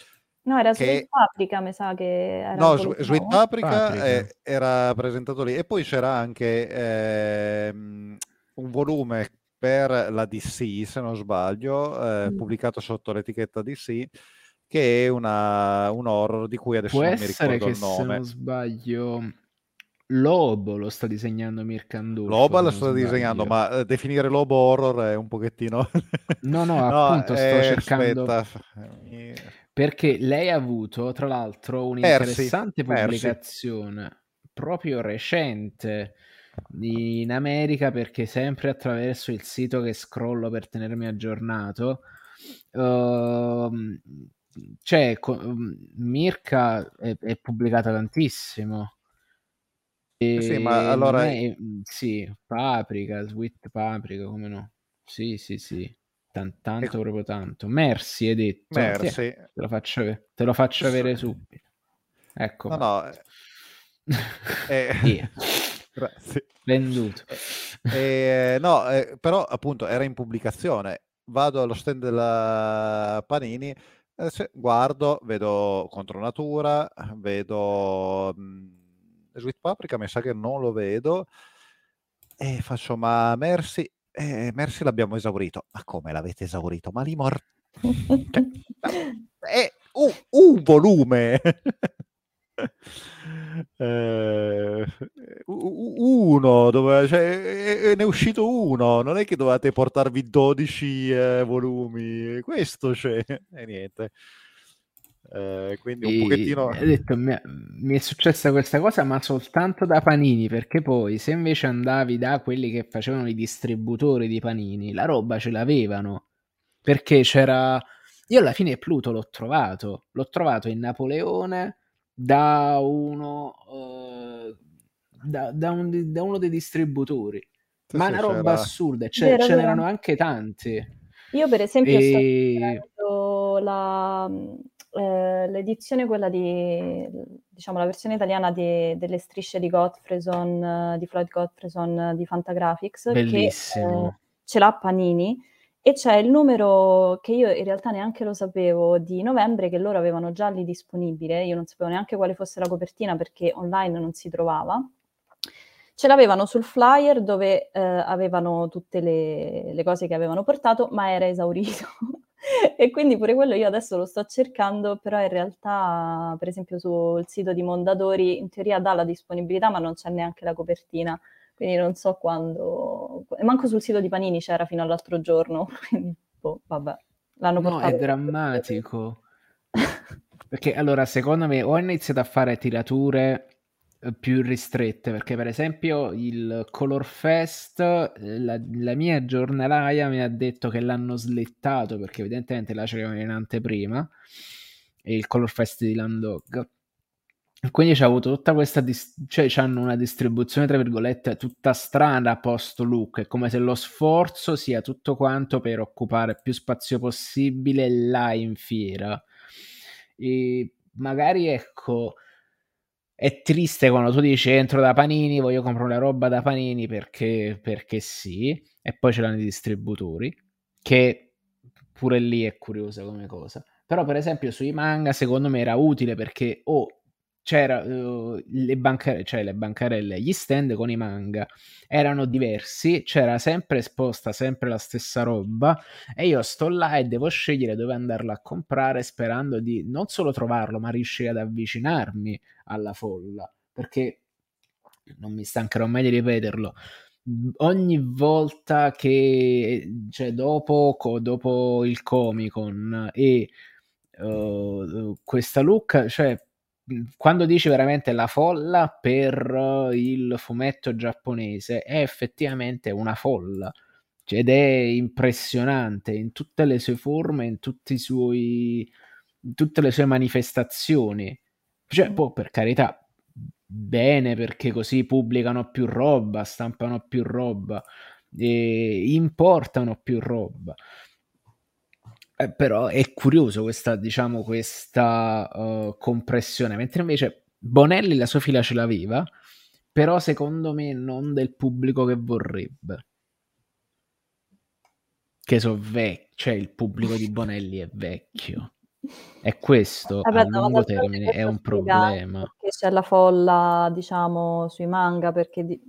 No, era che... Sweet Paprika, mi sa che era No, Sweet Paprika, Paprika. Eh, era presentato lì. E poi c'era anche ehm, un volume per la DC, se non sbaglio, eh, mm. pubblicato sotto l'etichetta DC, che è una, un horror di cui adesso Può non mi ricordo il nome. Se non sbaglio, Lobo lo sta disegnando Mirkandulfo. Lobo lo sta disegnando, ma eh, definire Lobo horror è un pochettino... no, no, appunto, sto eh, cercando... Aspetta perché lei ha avuto, tra l'altro, un'interessante Persi. pubblicazione Persi. proprio recente in America, perché sempre attraverso il sito che scrollo per tenermi aggiornato, uh, cioè, Mirka è, è pubblicata tantissimo. E sì, ma allora... È, sì, Paprika, Sweet Paprika, come no? Sì, sì, sì. Tan- tanto ecco. proprio tanto. Merci hai detto. Merci. Sì, te, lo faccio, te lo faccio avere subito. Ecco. No, no. Eh, eh Grazie. Venduto. Eh, no, eh, però appunto era in pubblicazione. Vado allo stand della Panini, eh, guardo, vedo Contro Natura, vedo mh, mm, Sweet Paprika, mi sa che non lo vedo. E faccio, ma Merci, eh, Mercy l'abbiamo esaurito. Ma come l'avete esaurito? Ma li mor... cioè, è un, un volume. eh, uno dove, cioè, ne è uscito uno non è che dovete portarvi 12 eh, volumi questo c'è e niente eh, quindi un pochettino... Detto, mi, mi, è successa questa cosa, ma soltanto da panini, perché poi se invece andavi da quelli che facevano i distributori di panini, la roba ce l'avevano, perché c'era... Io alla fine Pluto l'ho trovato, l'ho trovato in Napoleone da uno, uh, da, da, un, da uno dei distributori, sì, ma sì, una roba c'era... assurda, ce, ce n'erano anche tanti. Io per esempio e... sto la, eh, l'edizione, quella di, diciamo, la versione italiana di, delle strisce di Godfreyson, di Floyd Godfreyson di Fantagraphics, Bellissimo. che eh, ce l'ha Panini e c'è il numero che io in realtà neanche lo sapevo di novembre che loro avevano già lì disponibile, io non sapevo neanche quale fosse la copertina perché online non si trovava. Ce l'avevano sul flyer dove eh, avevano tutte le, le, cose che avevano portato, ma era esaurito. e quindi pure quello io adesso lo sto cercando, però in realtà, per esempio, sul sito di Mondadori in teoria dà la disponibilità, ma non c'è neanche la copertina quindi non so quando... Manco sul sito di Panini c'era fino all'altro giorno, quindi boh, vabbè. L'hanno no, è drammatico. perché allora, secondo me, ho iniziato a fare tirature più ristrette, perché per esempio il Color Fest, la, la mia giornalaia mi ha detto che l'hanno slittato, perché evidentemente là c'era in anteprima, il Color Fest di Landog quindi c'è avuto tutta questa, dis- cioè hanno una distribuzione tra virgolette tutta strana post look, è come se lo sforzo sia tutto quanto per occupare più spazio possibile là in fiera. E magari ecco, è triste quando tu dici entro da Panini, voglio comprare una roba da Panini perché, perché sì, e poi ce l'hanno i distributori, che pure lì è curiosa come cosa. Però per esempio sui manga secondo me era utile perché o oh, c'era uh, le, banca- cioè le bancarelle, gli stand con i manga erano diversi, c'era sempre esposta sempre la stessa roba e io sto là e devo scegliere dove andarla a comprare sperando di non solo trovarlo ma riuscire ad avvicinarmi alla folla perché non mi stancherò mai di ripeterlo. Ogni volta che cioè dopo, dopo il Comic Con e uh, questa look cioè Mhmm, quando dici veramente la folla per il fumetto giapponese, è effettivamente una folla ed è impressionante in tutte le sue forme, in tutti i suoi in tutte le sue manifestazioni. Cioè, poi per carità, bene perché così pubblicano più roba, stampano più roba, importano più roba. Eh, però è curioso questa, diciamo, questa uh, compressione, mentre invece Bonelli la sua fila ce l'aveva, però secondo me non del pubblico che vorrebbe. Che so vecchio, cioè il pubblico di Bonelli è vecchio. E questo Vabbè, a lungo termine è un problema. Perché c'è la folla, diciamo, sui manga, perché di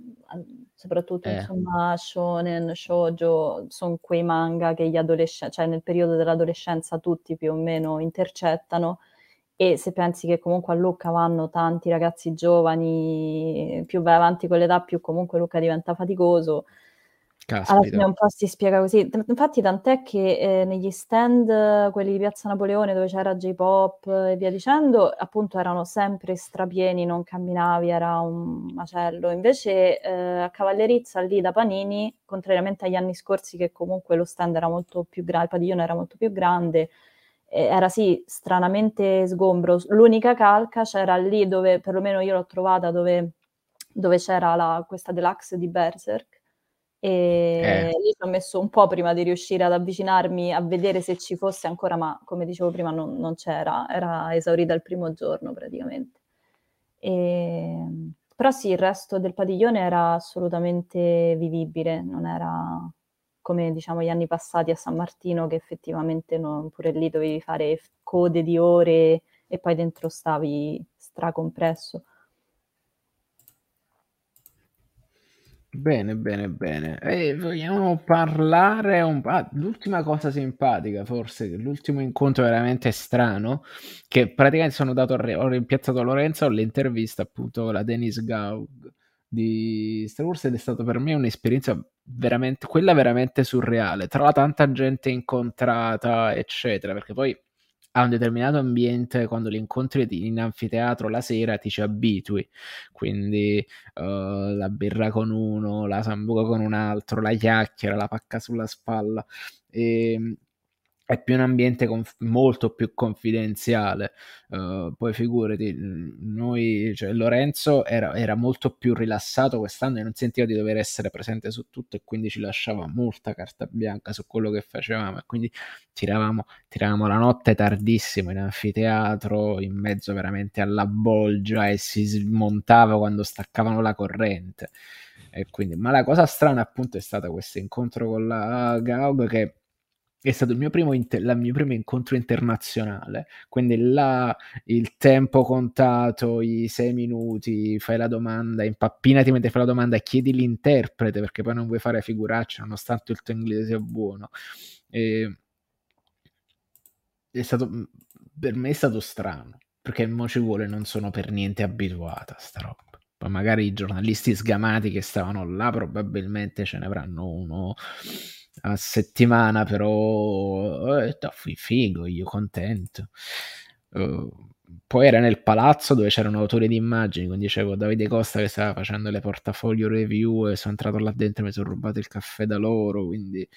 soprattutto eh. insomma shonen, shoujo, sono quei manga che gli adolescenti, cioè nel periodo dell'adolescenza tutti più o meno intercettano e se pensi che comunque a Lucca vanno tanti ragazzi giovani, più vai avanti con l'età più comunque Lucca diventa faticoso, Caspita. Alla fine un po' si spiega così. Infatti, tant'è che eh, negli stand, quelli di Piazza Napoleone, dove c'era J-pop e via dicendo, appunto erano sempre strapieni, non camminavi, era un macello. Invece eh, a Cavallerizza, lì da Panini, contrariamente agli anni scorsi, che comunque lo stand era molto più grande, il padiglione era molto più grande, eh, era sì stranamente sgombro. L'unica calca c'era lì dove, perlomeno io l'ho trovata, dove, dove c'era la, questa deluxe di Berserk e eh. lì ci ho messo un po' prima di riuscire ad avvicinarmi a vedere se ci fosse ancora, ma come dicevo prima non, non c'era, era esaurita il primo giorno praticamente. E, ehm, però sì, il resto del padiglione era assolutamente vivibile, non era come diciamo gli anni passati a San Martino che effettivamente non, pure lì dovevi fare code di ore e poi dentro stavi stracompresso. Bene, bene, bene. E vogliamo parlare un po'. Ah, l'ultima cosa simpatica, forse, l'ultimo incontro veramente strano, che praticamente sono andato a re- ho rimpiazzato Lorenzo all'intervista appunto la Dennis Gaug di Star Wars ed è stata per me un'esperienza veramente, quella veramente surreale, tra la tanta gente incontrata, eccetera, perché poi a un determinato ambiente, quando li incontri in anfiteatro la sera, ti ci abitui. Quindi uh, la birra con uno, la sambuca con un altro, la chiacchiera, la pacca sulla spalla. E, ehm, è più un ambiente conf- molto più confidenziale. Uh, poi figurati, noi, cioè Lorenzo era, era, molto più rilassato quest'anno e non sentiva di dover essere presente su tutto e quindi ci lasciava molta carta bianca su quello che facevamo e quindi tiravamo, tiravamo la notte tardissimo in anfiteatro, in mezzo veramente alla bolgia e si smontava quando staccavano la corrente. E quindi, ma la cosa strana appunto è stata questo incontro con la Gaug che è stato il mio primo, inter- il mio primo incontro internazionale, quindi là il tempo contato, i sei minuti, fai la domanda, impappinati mentre fai la domanda chiedi l'interprete perché poi non vuoi fare figuraccia nonostante il tuo inglese sia buono. E... È stato, per me è stato strano, perché mo ci vuole, non sono per niente abituata a sta roba. Poi magari i giornalisti sgamati che stavano là probabilmente ce ne avranno uno a settimana, però eh, fui figo, io contento. Uh, poi era nel palazzo dove c'era un autore di immagini, quindi dicevo Davide Costa che stava facendo le portafoglio review e sono entrato là dentro e mi sono rubato il caffè da loro, quindi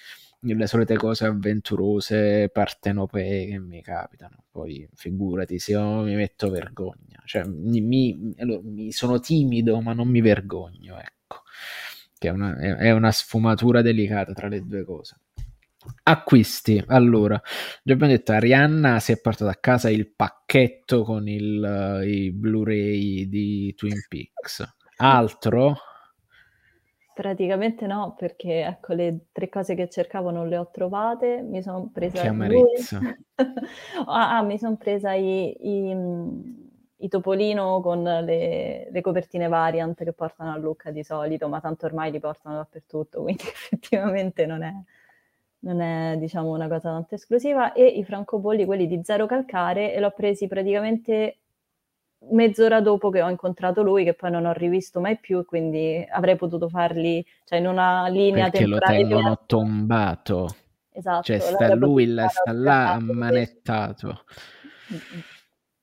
le solite cose avventurose, partenopee che mi capitano. Poi figurati, se io mi metto vergogna, cioè mi, mi, allora, mi sono timido ma non mi vergogno, ecco che è una, è una sfumatura delicata tra le due cose. Acquisti, allora, già abbiamo detto, Arianna si è portata a casa il pacchetto con il, uh, i Blu-ray di Twin Peaks. Altro? Praticamente no, perché ecco le tre cose che cercavo non le ho trovate. Mi sono presa. Che amarezza. ah, ah, mi sono presa i, i i Topolino con le, le, copertine variant che portano a Lucca di solito, ma tanto ormai li portano dappertutto, quindi effettivamente non è, non è diciamo, una cosa tanto esclusiva. E i francobolli, quelli di zero calcare, e l'ho presi praticamente mezz'ora dopo che ho incontrato lui, che poi non ho rivisto mai più, quindi avrei potuto farli cioè, in una linea Perché temporale. Perché lo tengono diversa. tombato. Esatto. Cioè sta lui, sta là ammanettato. Mm-hmm.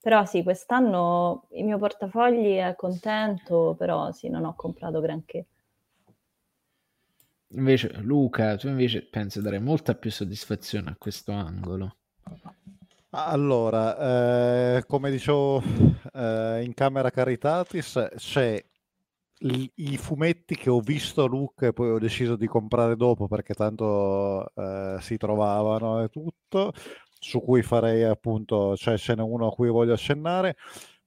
Però sì, quest'anno il mio portafogli è contento, però sì, non ho comprato granché. Invece, Luca, tu invece pensi dare molta più soddisfazione a questo angolo. Allora, eh, come dicevo eh, in camera Caritatis, c'è i, i fumetti che ho visto Luca e poi ho deciso di comprare dopo perché tanto eh, si trovavano e tutto su cui farei appunto, cioè ce n'è uno a cui voglio accennare.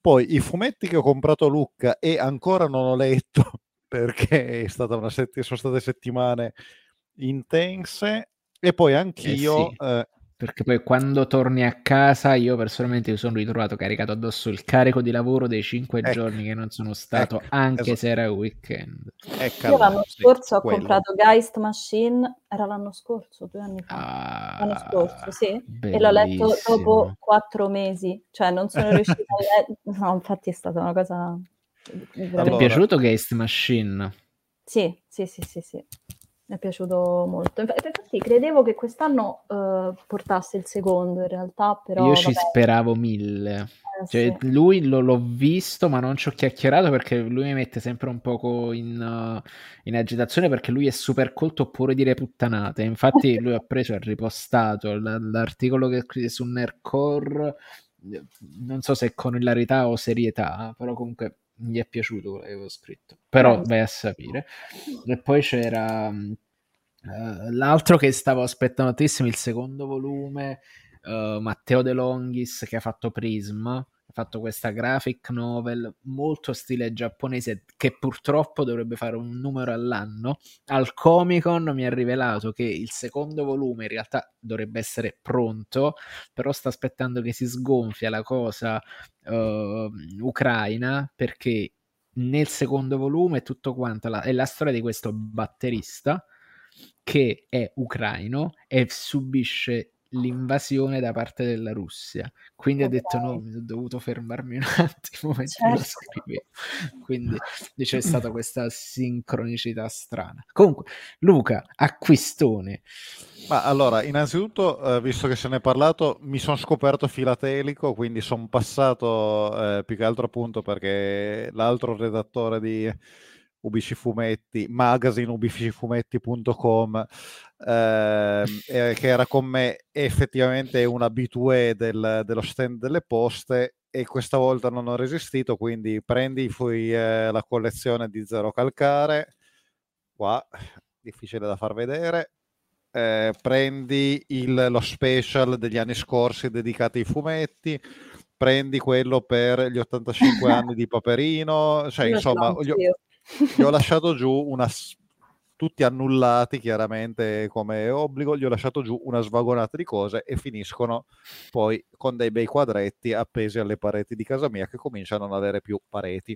Poi i fumetti che ho comprato a Lucca e ancora non ho letto perché è stata una sett- sono state settimane intense. E poi anch'io, eh sì. eh, perché poi quando torni a casa io personalmente mi sono ritrovato caricato addosso il carico di lavoro dei cinque ecco. giorni che non sono stato ecco. anche esatto. se era weekend ecco. io l'anno scorso ho quello. comprato Geist Machine era l'anno scorso due anni fa ah, l'anno scorso sì bellissimo. e l'ho letto dopo quattro mesi cioè non sono riuscita a leggere no infatti è stata una cosa allora. ti è piaciuto Geist Machine? sì sì sì sì, sì mi è piaciuto molto. Infatti credevo che quest'anno uh, portasse il secondo in realtà, però... Io ci speravo mille. Eh, cioè, sì. lui lo, l'ho visto, ma non ci ho chiacchierato perché lui mi mette sempre un poco in, uh, in agitazione perché lui è super colto oppure dire puttanate. Infatti lui ha preso e ha ripostato l- l'articolo che scrive su Nercore, non so se con ilarità o serietà, però comunque gli è piaciuto quello che avevo scritto, però vai a sapere. E poi c'era uh, l'altro che stavo aspettando tantissimo, il secondo volume, uh, Matteo De Longis che ha fatto Prisma, ha fatto questa graphic novel molto stile giapponese che purtroppo dovrebbe fare un numero all'anno. Al Comic Con mi ha rivelato che il secondo volume in realtà dovrebbe essere pronto, però sta aspettando che si sgonfia la cosa uh, ucraina perché nel secondo volume tutto quanto la, è la storia di questo batterista che è ucraino e subisce l'invasione da parte della Russia. Quindi okay. ha detto no, mi sono dovuto fermarmi un attimo mentre certo. lo scrivevo. Quindi c'è stata questa sincronicità strana. Comunque, Luca, acquistone. Ma allora, innanzitutto, eh, visto che se ne è parlato, mi sono scoperto filatelico, quindi sono passato eh, più che altro appunto perché l'altro redattore di UBC Fumetti, magazine ubcfumetti.com, eh, che era con me effettivamente un abitué del, dello stand delle poste e questa volta non ho resistito, quindi prendi poi eh, la collezione di Zero Calcare, qua, difficile da far vedere, eh, prendi il, lo special degli anni scorsi dedicati ai fumetti, prendi quello per gli 85 anni di Paperino, cioè insomma, gli gli ho lasciato giù una tutti annullati chiaramente come obbligo, gli ho lasciato giù una svagonata di cose e finiscono poi con dei bei quadretti appesi alle pareti di casa mia che cominciano a non avere più pareti.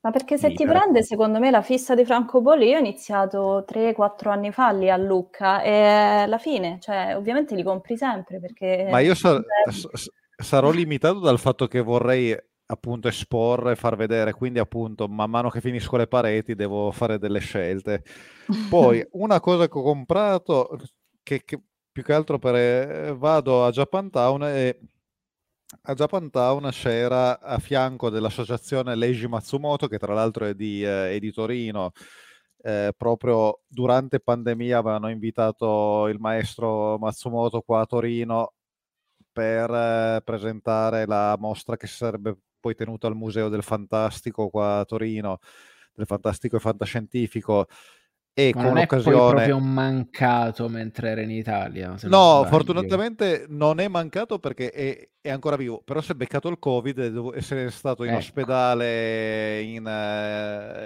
Ma perché se libere. ti prende, secondo me, la fissa di Franco Poli, io ho iniziato 3-4 anni fa lì a Lucca e alla fine, cioè, ovviamente li compri sempre perché... Ma io sar- sarò limitato dal fatto che vorrei appunto esporre, far vedere, quindi appunto man mano che finisco le pareti devo fare delle scelte. Poi una cosa che ho comprato, che, che più che altro per, eh, vado a Japantown e a Japantown c'era a fianco dell'associazione Leiji Matsumoto, che tra l'altro è di, eh, è di Torino, eh, proprio durante pandemia avevano invitato il maestro Matsumoto qua a Torino per eh, presentare la mostra che sarebbe poi tenuto al Museo del Fantastico qua a Torino, del Fantastico e Fantascientifico. E Ma con non l'occasione... è proprio mancato mentre era in Italia. No, non fortunatamente non è mancato perché è, è, ancora vivo, però si è beccato il Covid e deve essere stato in ecco. ospedale, in,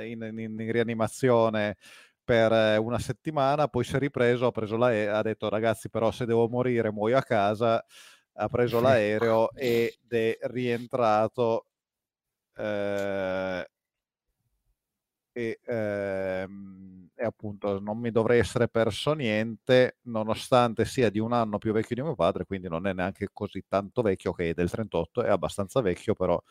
in, in, in, rianimazione per una settimana, poi si è ripreso, ha, preso la, ha detto ragazzi però se devo morire muoio a casa ha preso l'aereo ed è rientrato eh, e, ehm, e, appunto non mi dovrei essere perso niente nonostante sia di un anno più vecchio di mio padre quindi non è neanche così tanto vecchio che è del 38 è abbastanza vecchio però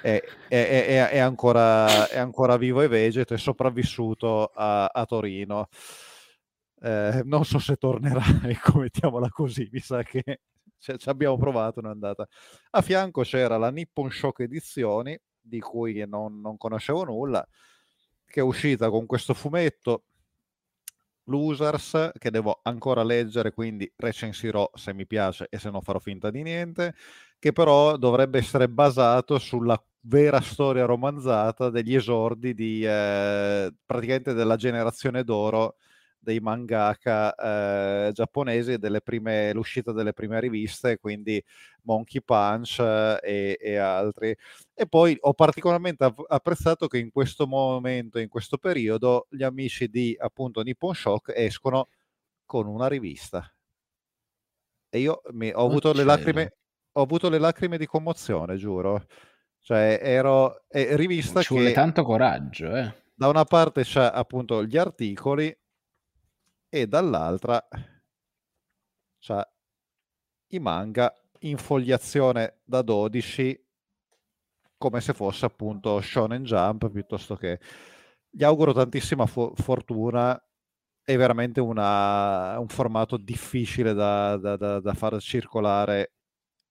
è, è, è, è ancora, ancora, vivo e vegeto è sopravvissuto a, a Torino. Eh, non so se tornerà ecco mettiamola così mi sa che cioè, ci abbiamo provato, non è andata. A fianco c'era la Nippon Shock Edizioni, di cui non, non conoscevo nulla, che è uscita con questo fumetto Losers che devo ancora leggere, quindi recensirò se mi piace e se no farò finta di niente, che però dovrebbe essere basato sulla vera storia romanzata degli esordi di eh, praticamente della generazione d'oro dei mangaka eh, giapponesi delle prime, l'uscita delle prime riviste, quindi Monkey Punch eh, e, e, altri. E poi ho particolarmente apprezzato che in questo momento, in questo periodo, gli amici di appunto Nippon Shock escono con una rivista. E io mi, ho, avuto le lacrime, ho avuto le lacrime di commozione, giuro. Cioè, ero eh, rivista Ci che... tanto coraggio, eh. Da una parte c'è appunto gli articoli e dall'altra c'ha i manga in fogliazione da 12 come se fosse appunto Shonen Jump piuttosto che gli auguro tantissima fo- fortuna è veramente una, un formato difficile da, da, da, da, far circolare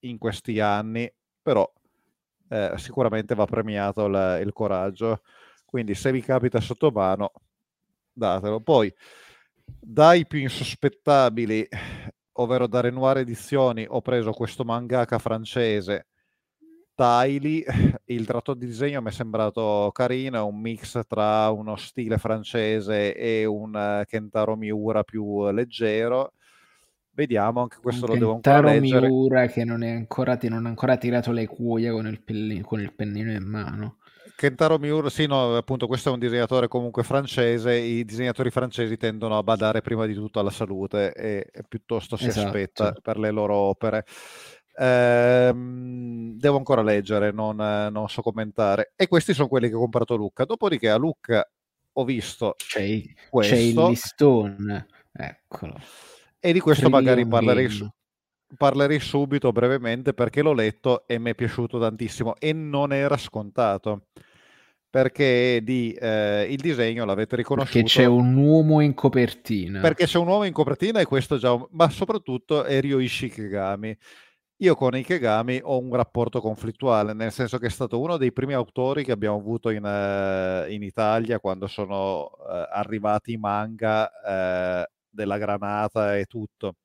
in questi anni però eh, sicuramente va premiato il, il coraggio. Quindi se vi capita sotto mano datelo. Poi dai più insospettabili, ovvero da Renoir Edizioni, ho preso questo mangaka francese, Taili. Il tratto di disegno mi è sembrato carino, è un mix tra uno stile francese e un Kentaro Miura più leggero. Vediamo, anche questo un lo devo ancora leggere. Miura che non, è ancora, non ha ancora tirato le cuoia con il, pellino, con il pennino in mano. Kentaro Miura, sì, no, appunto, questo è un disegnatore comunque francese. I disegnatori francesi tendono a badare prima di tutto alla salute e, e piuttosto si esatto. aspetta per le loro opere. Ehm, devo ancora leggere, non, non, so commentare. E questi sono quelli che ho comprato Lucca. Dopodiché a Lucca ho visto c'è, questo. C'è il listone, eccolo. E di questo Trillion magari parlerei, su, parlerei subito brevemente perché l'ho letto e mi è piaciuto tantissimo e non era scontato perché di, eh, il disegno l'avete riconosciuto. Perché c'è un uomo in copertina. Perché c'è un uomo in copertina e questo già, ma soprattutto è Ryoichi Ikegami. Io con Ikegami ho un rapporto conflittuale, nel senso che è stato uno dei primi autori che abbiamo avuto in, uh, in Italia quando sono uh, arrivati i manga uh, della granata e tutto.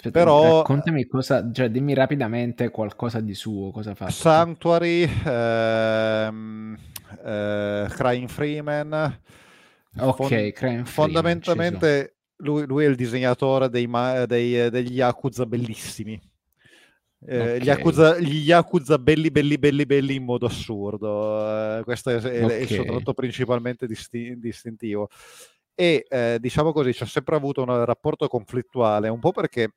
Aspetta, Però, raccontami cosa, cioè dimmi rapidamente qualcosa di suo, cosa fa. Sanctuary, ehm, eh, Crying Freeman. Ok, fond- Freeman. Fondamentalmente lui, lui, è il disegnatore dei, dei, degli Yakuza bellissimi. Eh, okay. gli, Yakuza, gli, Yakuza, belli belli belli belli in modo assurdo. Eh, questo è, è, okay. è il suo tratto principalmente disti- distintivo e eh, diciamo così, ci ho sempre avuto un rapporto conflittuale, un po' perché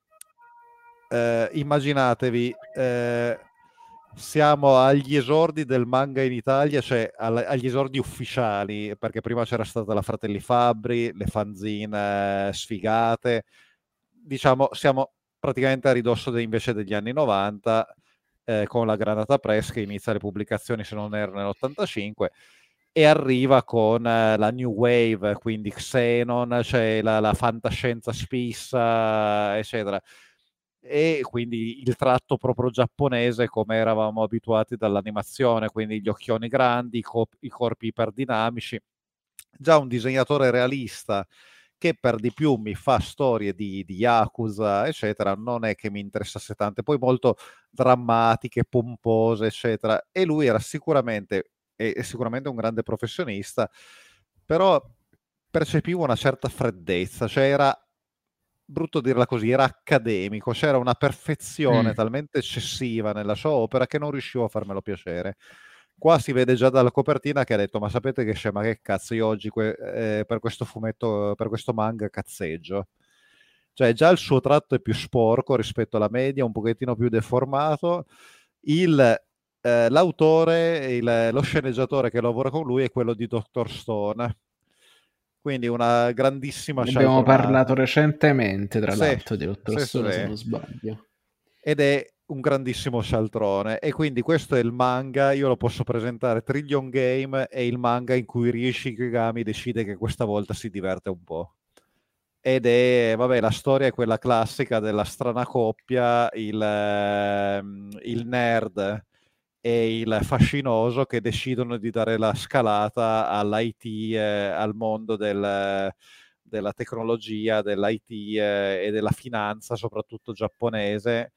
eh, immaginatevi, eh, siamo agli esordi del manga in Italia, cioè al, agli esordi ufficiali, perché prima c'era stata la Fratelli Fabbri, le fanzine sfigate, diciamo siamo praticamente a ridosso de, invece degli anni 90 eh, con la Granata Press che inizia le pubblicazioni se non erro nell'85 e arriva con uh, la New Wave, quindi Xenon, cioè la, la fantascienza spissa, eccetera. E quindi il tratto proprio giapponese come eravamo abituati dall'animazione, quindi gli occhioni grandi, i, co- i corpi iperdinamici. Già un disegnatore realista che per di più mi fa storie di, di Yakuza, eccetera, non è che mi interessasse tanto, poi molto drammatiche, pompose, eccetera. E lui era sicuramente è, è sicuramente un grande professionista, però percepivo una certa freddezza, cioè era brutto dirla così, era accademico, c'era una perfezione mm. talmente eccessiva nella sua opera che non riuscivo a farmelo piacere. Qua si vede già dalla copertina che ha detto: Ma sapete che scema che cazzo io oggi que- eh, per questo fumetto, per questo manga cazzeggio. Cioè, già il suo tratto è più sporco rispetto alla media, un pochettino più deformato. Il eh, l'autore, il, lo sceneggiatore che lavora con lui è quello di Dr. Stone. Quindi una grandissima ne Abbiamo parlato recentemente, tra sì, l'altro, di Dr. Sì, Stone, sì. se non sbaglio. Ed è un grandissimo cialtrone. E quindi questo è il manga, io lo posso presentare, Trillion Game è il manga in cui Rishi Kigami decide che questa volta si diverte un po' ed è, vabbè, la storia è quella classica della strana coppia, il, ehm, il nerd e il fascinoso che decidono di dare la scalata all'IT, eh, al mondo del, della tecnologia, dell'IT eh, e della finanza, soprattutto giapponese,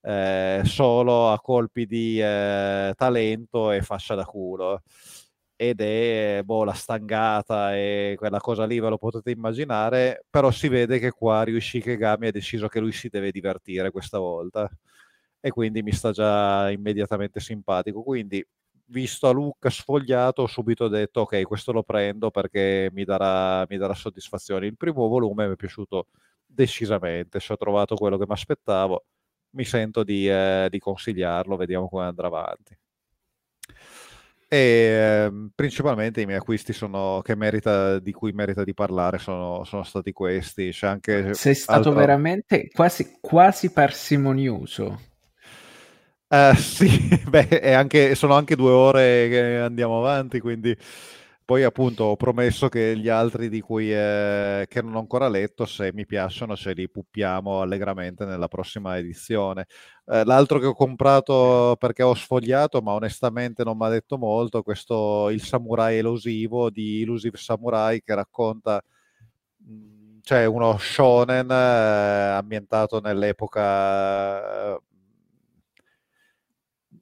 eh, solo a colpi di eh, talento e fascia da culo. Ed è boh, la stangata e quella cosa lì ve lo potete immaginare, però si vede che qua Ryushi Kegami ha deciso che lui si deve divertire questa volta e quindi mi sta già immediatamente simpatico. Quindi, visto a Luca sfogliato, ho subito detto ok, questo lo prendo perché mi darà, mi darà soddisfazione. Il primo volume mi è piaciuto decisamente, se ho trovato quello che mi aspettavo, mi sento di, eh, di consigliarlo, vediamo come andrà avanti. E eh, principalmente i miei acquisti sono, che merita, di cui merita di parlare sono, sono stati questi. C'è anche Sei stato altro... veramente quasi, quasi parsimonioso. Uh, sì, beh, anche, sono anche due ore che andiamo avanti, quindi poi appunto ho promesso che gli altri di cui eh, che non ho ancora letto, se mi piacciono, ce li puppiamo allegramente nella prossima edizione. Eh, l'altro che ho comprato perché ho sfogliato, ma onestamente non mi ha detto molto, questo Il Samurai Elusivo di Illusive Samurai che racconta mm, cioè uno shonen eh, ambientato nell'epoca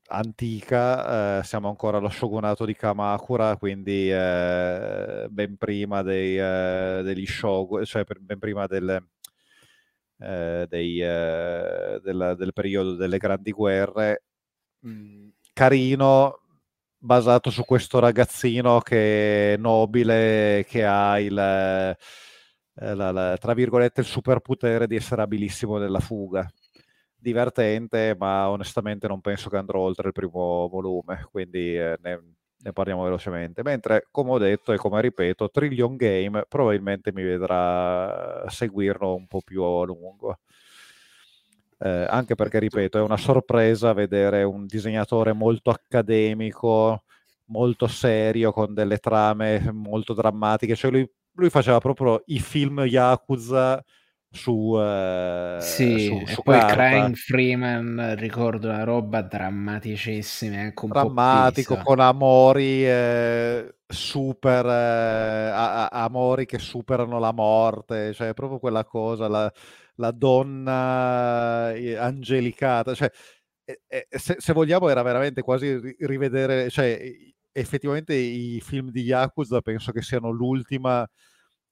antica, eh, siamo ancora allo shogunato di Kamakura, quindi eh, ben prima dei, eh, degli shogun, cioè ben prima del, eh, dei, eh, del, del, periodo delle grandi guerre. Mm, carino, basato su questo ragazzino che è nobile, che ha il, eh, la, la, tra virgolette, il superpotere di essere abilissimo nella fuga divertente, ma onestamente non penso che andrò oltre il primo volume, quindi eh, ne, ne, parliamo velocemente. Mentre, come ho detto e come ripeto, Trillion Game probabilmente mi vedrà seguirlo un po' più a lungo. Eh, anche perché, ripeto, è una sorpresa vedere un disegnatore molto accademico, molto serio, con delle trame molto drammatiche. Cioè lui, lui faceva proprio i film Yakuza su, eh, sì, su, su poi. Crying Freeman ricordo una roba drammaticissima anche un drammatico con amori eh, super eh, a, a, amori che superano la morte cioè proprio quella cosa la, la donna eh, angelicata cioè se, se, vogliamo era veramente quasi rivedere cioè effettivamente i film di Yakuza penso che siano l'ultima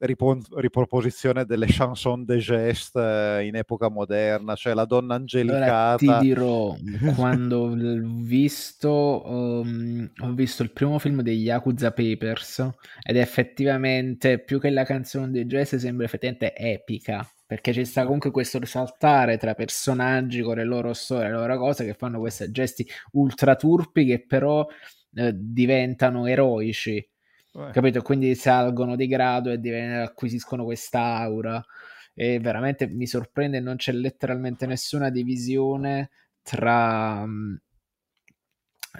riproposizione delle chanson de geste eh, in epoca moderna, cioè la donna angelicata. Allora, ti dirò, quando ho visto, um, ho visto il primo film degli Yakuza Papers ed effettivamente più che la canzone dei geste sembra effettivamente epica perché ci sta comunque questo risaltare tra personaggi con le loro storie, le loro cose che fanno questi gesti ultra turpi che però eh, diventano eroici Beh. capito? Quindi salgono di grado e diven- acquisiscono quest'aura. E veramente mi sorprende, non c'è letteralmente nessuna divisione tra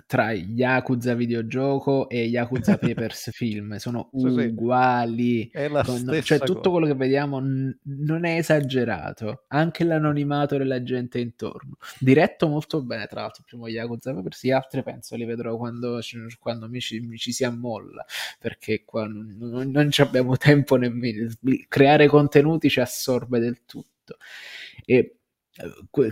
tra Yakuza videogioco e Yakuza Papers film. Sono uguali. Con, cioè tutto cosa. quello che vediamo n- non è esagerato. Anche l'anonimato della gente intorno. Diretto molto bene tra l'altro il primo Yakuza Papers. Gli altri penso li vedrò quando, quando mi, ci, mi, ci, si ammolla perché qua non, non, non abbiamo tempo nemmeno. Creare contenuti ci assorbe del tutto. E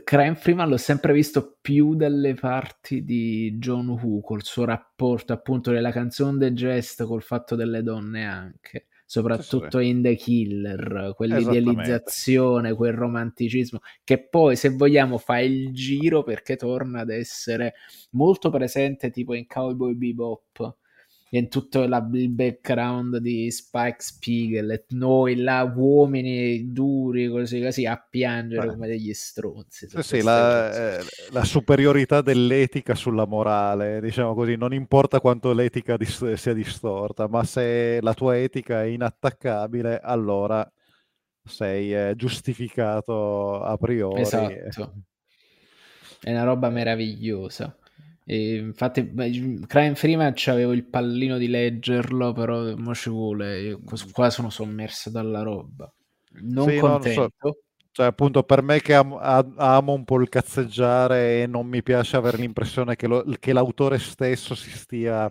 Crime Freeman l'ho sempre visto più dalle parti di John Woo col suo rapporto appunto della canzone del gesto col fatto delle donne anche soprattutto sì, sì. in The Killer quell'idealizzazione quel romanticismo che poi se vogliamo fa il giro perché torna ad essere molto presente tipo in Cowboy Bebop in tutto la, il background di Spike Spiegel noi là uomini duri così così a piangere Beh. come degli stronzi sì, sì la, eh, la, superiorità dell'etica sulla morale diciamo così non importa quanto l'etica dis- sia distorta ma se la tua etica è inattaccabile allora sei eh, giustificato a priori. Esatto. È una roba meravigliosa e infatti, Crime Freeman avevo il pallino di leggerlo, però non ci vuole. Io qua sono sommerso dalla roba. Non sì, contento. Non so. Cioè, appunto, per me che am- amo un po' il cazzeggiare e non mi piace avere l'impressione che, lo- che l'autore stesso si stia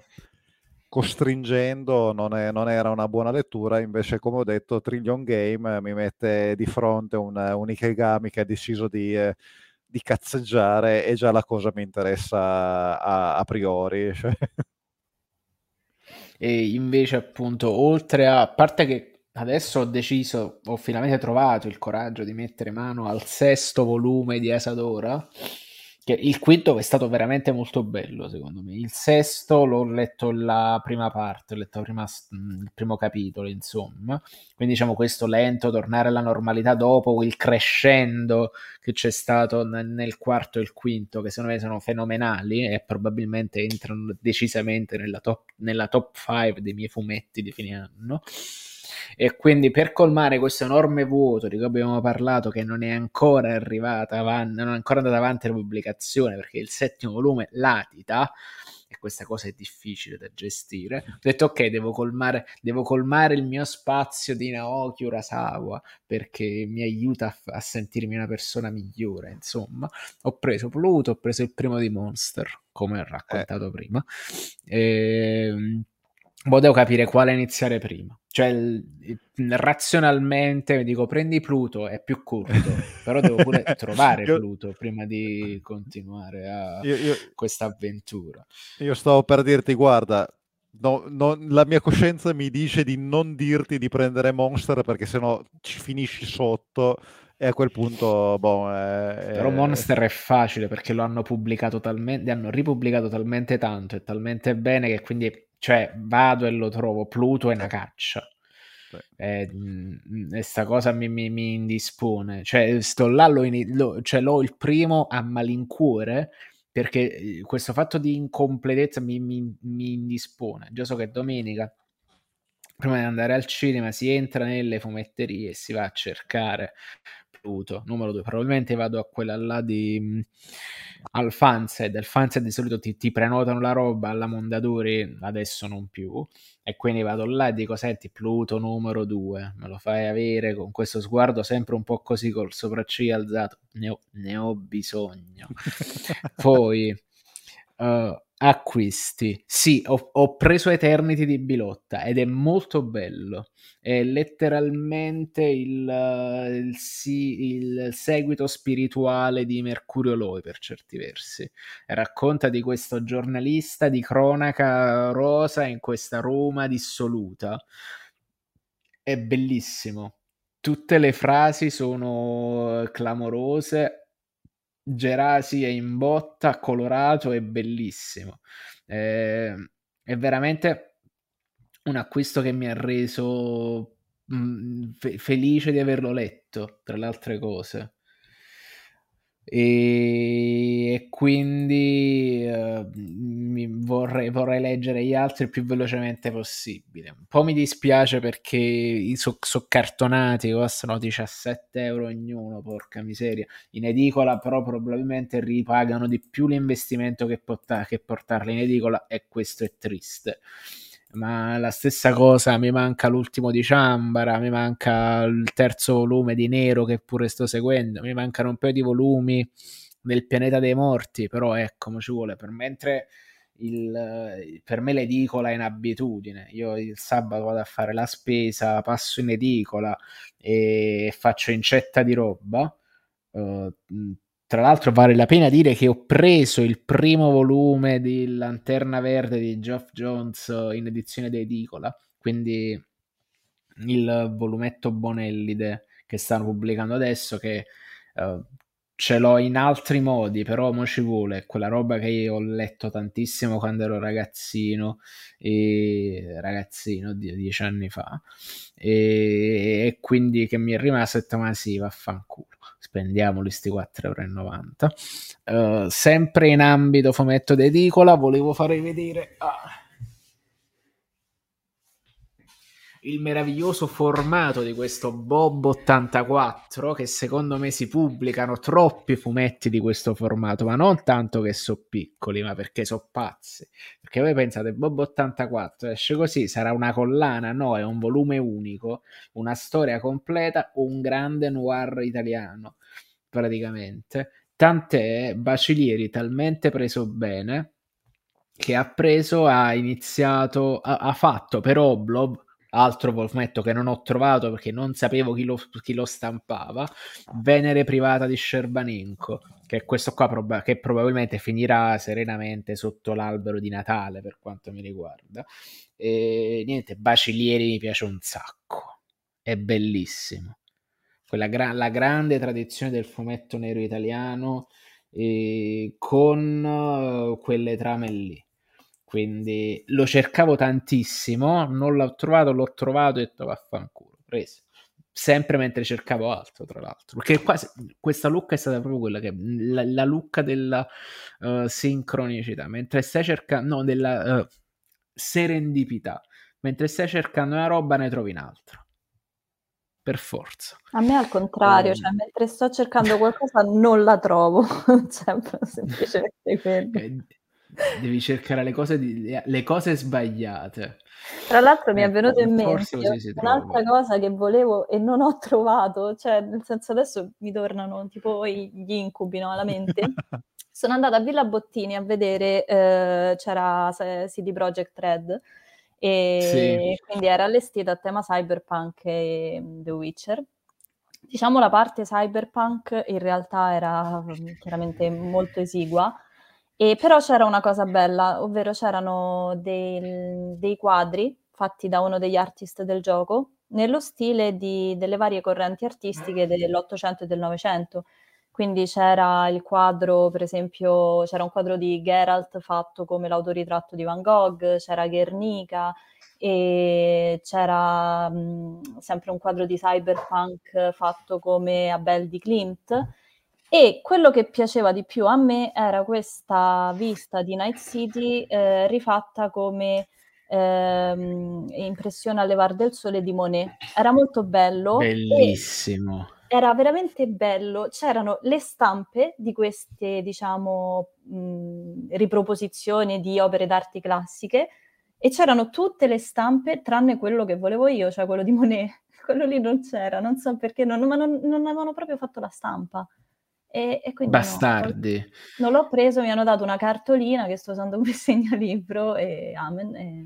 costringendo, non, è, non, era una buona lettura. Invece, come ho detto, Trillion Game mi mette di fronte un, un Ikegami che ha deciso di. Eh, di cazzeggiare e già la cosa mi interessa a, a priori. Cioè. E invece appunto, oltre a, a parte che adesso ho deciso, ho finalmente trovato il coraggio di mettere mano al sesto volume di Esadora che il quinto è stato veramente molto bello, secondo me. Il sesto l'ho letto la prima parte, ho letto prima, il primo capitolo, insomma. Quindi diciamo questo lento, tornare alla normalità dopo il crescendo che c'è stato nel quarto e il quinto, che secondo me sono fenomenali e probabilmente entrano decisamente nella top, nella top 5 dei miei fumetti di fine anno. E quindi per colmare questo enorme vuoto di cui abbiamo parlato, che non è ancora arrivata avanti, non è ancora andata avanti la pubblicazione perché il settimo volume latita, e questa cosa è difficile da gestire. Ho detto ok, devo colmare, devo colmare il mio spazio di Naoki Urasawa perché mi aiuta a, a, sentirmi una persona migliore. Insomma, ho preso Pluto, ho preso il primo di Monster, come ho raccontato eh. prima. E, ehm, Boh, devo capire quale iniziare prima. Cioè, razionalmente mi dico prendi Pluto, è più corto, però devo pure trovare io, Pluto prima di continuare a io, io, questa avventura. Io stavo per dirti, guarda, no, no, la mia coscienza mi dice di non dirti di prendere Monster perché sennò ci finisci sotto e a quel punto, boh, è, Però Monster è facile perché lo hanno pubblicato talmente, hanno ripubblicato talmente tanto e talmente bene che quindi cioè, vado e lo trovo. Pluto è una caccia. E, mm, e sta cosa mi, mi, mi, indispone. Cioè, sto là, lo, lo, cioè, l'ho il primo a malincuore perché eh, questo fatto di incompletezza mi, mi, mi indispone. Già so che domenica, prima di andare al cinema, si entra nelle fumetterie e si va a cercare Pluto. Numero due, probabilmente vado a quella là di mm, al fansed. Il fansed di solito ti, ti, prenotano la roba alla Mondadori, adesso non più. E quindi vado là e dico: Senti, Pluto numero due, me lo fai avere con questo sguardo sempre un po' così col sopracciglio alzato. Ne ho, ne ho bisogno. Poi. Uh, acquisti. Sì, ho, ho, preso Eternity di Bilotta ed è molto bello. È letteralmente il, il, il seguito spirituale di Mercurio Loi per certi versi. Racconta di questo giornalista di cronaca rosa in questa Roma dissoluta è bellissimo. Tutte le frasi sono clamorose. Gerasi è in botta, colorato e bellissimo. Eh, è veramente un acquisto che mi ha reso mh, mm, fe- felice di averlo letto, tra le altre cose e quindi uh, vorrei, vorrei, leggere gli altri il più velocemente possibile. Un po' mi dispiace perché sono so cartonati, costano 17 euro ognuno, porca miseria. In edicola però probabilmente ripagano di più l'investimento che, porta- che portarli in edicola e questo è triste ma la stessa cosa mi manca l'ultimo di Ciambara, mi manca il terzo volume di Nero che pure sto seguendo, mi mancano un paio di volumi nel pianeta dei morti, però ecco, ci vuole per mentre il, per me l'edicola è un'abitudine. Io il sabato vado a fare la spesa, passo in edicola e faccio incetta di roba. Uh, tra l'altro vale la pena dire che ho preso il primo volume di Lanterna Verde di Geoff Jones in edizione di edicola, quindi il volumetto Bonellide che stanno pubblicando adesso che uh, ce l'ho in altri modi, però mo ci vuole, quella roba che io ho letto tantissimo quando ero ragazzino, e ragazzino di dieci anni fa, e, e quindi che mi è rimasto e ho detto ma sì, vaffanculo spendiamo questi 4,90 euro. Uh, sempre in ambito fumetto d'edicola, volevo fare vedere ah, il meraviglioso formato di questo Bob 84 che secondo me si pubblicano troppi fumetti di questo formato ma non tanto che sono piccoli ma perché sono pazzi. Perché voi pensate Bob 84 esce così sarà una collana? No è un volume unico una storia completa un grande noir italiano praticamente tant'è Bacilieri talmente preso bene che ha preso ha iniziato ha, ha fatto per Oblob altro fumetto che non ho trovato perché non sapevo chi lo, chi lo stampava, Venere privata di Scerbaninco, che è questo qua proba- che probabilmente finirà serenamente sotto l'albero di Natale per quanto mi riguarda. E niente, Bacilieri mi piace un sacco, è bellissimo. Quella gra- la grande tradizione del fumetto nero italiano eh, con quelle trame lì quindi lo cercavo tantissimo, non l'ho trovato, l'ho trovato e ho detto vaffanculo, preso. Sempre mentre cercavo altro, tra l'altro. Perché quasi, questa look è stata proprio quella che la, la look della uh, sincronicità. Mentre stai cercando, no, della uh, serendipità. Mentre stai cercando una roba, ne trovi un'altra per forza. A me al contrario, um, cioè mentre sto cercando qualcosa non la trovo, sempre semplicemente quello. Eh, devi cercare le cose, di, le cose sbagliate. Tra l'altro mi è ecco, venuto in mente un'altra cosa che volevo e non ho trovato, cioè nel senso adesso mi tornano tipo gli incubi no, alla mente. Sono andata a Villa Bottini a vedere, eh, c'era CD Projekt Red e sì. quindi era allestita a tema cyberpunk e The Witcher. Diciamo la parte cyberpunk in realtà era chiaramente molto esigua, e però c'era una cosa bella, ovvero c'erano dei, dei quadri fatti da uno degli artist del gioco nello stile di, delle varie correnti artistiche dell'Ottocento e del Novecento. Quindi c'era il quadro, per esempio, c'era un quadro di Geralt fatto come l'autoritratto di Van Gogh, c'era Guernica e c'era mh, sempre un quadro di cyberpunk fatto come Abel di Klimt e quello che piaceva di più a me era questa vista di Night City eh, rifatta come ehm, impressione alle Var del Sole di Monet. Era molto bello. Bellissimo. Era veramente bello. C'erano le stampe di queste, diciamo, mh, riproposizioni di opere d'arte classiche e c'erano tutte le stampe tranne quello che volevo io, cioè quello di Monet. Quello lì non c'era, non so perché, non, ma non, non avevano proprio fatto la stampa. E, e quindi Bastardi. No, non l'ho preso, mi hanno dato una cartolina che sto usando come segnalibro e amen, e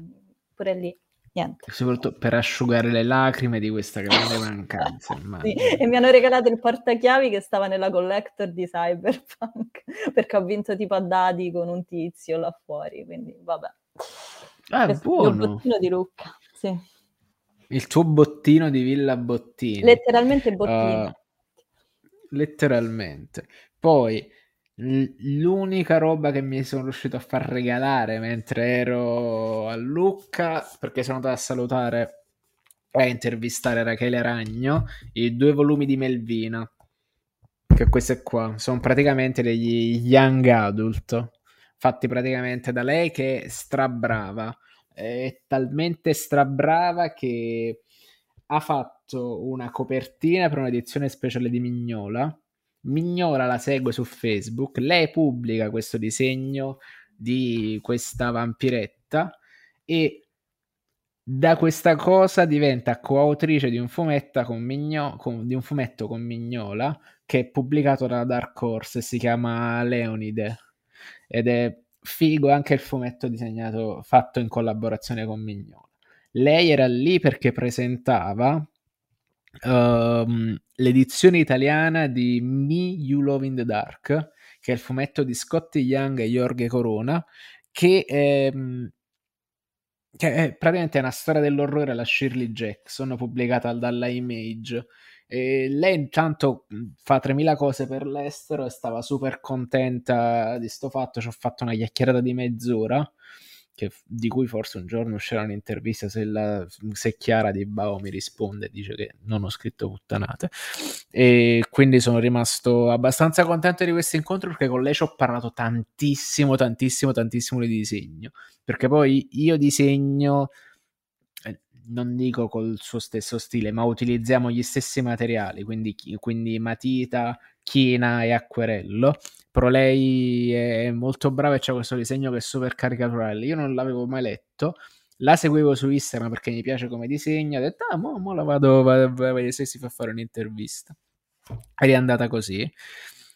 pure lì niente. Soprattutto per asciugare le lacrime di questa grande mancanza. sì, e mi hanno regalato il portachiavi che stava nella collector di Cyberpunk, perché ho vinto tipo a dadi con un tizio là fuori, quindi vabbè. Ah, Questo buono. Il bottino di Lucca, sì. Il tuo bottino di Villa Bottini. Letteralmente bottino. Uh, letteralmente. Poi l'unica roba che mi sono riuscito a far regalare mentre ero a Lucca, perché sono andato a salutare e a intervistare Rachele Ragno, i due volumi di Melvina, che queste qua sono praticamente degli young adult, fatti praticamente da lei che è strabrava, è talmente strabrava che ha fatto una copertina per un'edizione speciale di Mignola. Mignola la segue su Facebook, lei pubblica questo disegno di questa vampiretta e da questa cosa diventa coautrice di un con, Migno- con, di un fumetto con Mignola che è pubblicato da Dark Horse e si chiama Leonide ed è figo anche il fumetto disegnato fatto in collaborazione con Mignola. Lei era lì perché presentava uh, l'edizione italiana di Me You Love in the Dark, che è il fumetto di Scotty Young e Jorge Corona, che è, che è praticamente una storia dell'orrore alla Shirley Jackson, pubblicata dalla Image. E lei intanto fa 3000 cose per l'estero e stava super contenta di sto fatto. Ci ho fatto una chiacchierata di mezz'ora che, di cui forse un giorno uscirà un'intervista se, la, se Chiara di Bao mi risponde dice che non ho scritto puttanate. E quindi sono rimasto abbastanza contento di questo incontro perché con lei ci ho parlato tantissimo tantissimo tantissimo di disegno. Perché poi io disegno eh, non dico col suo stesso stile, ma utilizziamo gli stessi materiali, quindi, quindi matita, china e acquerello però lei è molto brava e c'è questo disegno che è super caricaturale. Io non l'avevo mai letto, la seguivo su Instagram perché mi piace come disegna. Ho detto, ah, mo, mo la vado, a vedere se si fa fare un'intervista. Ed è andata così.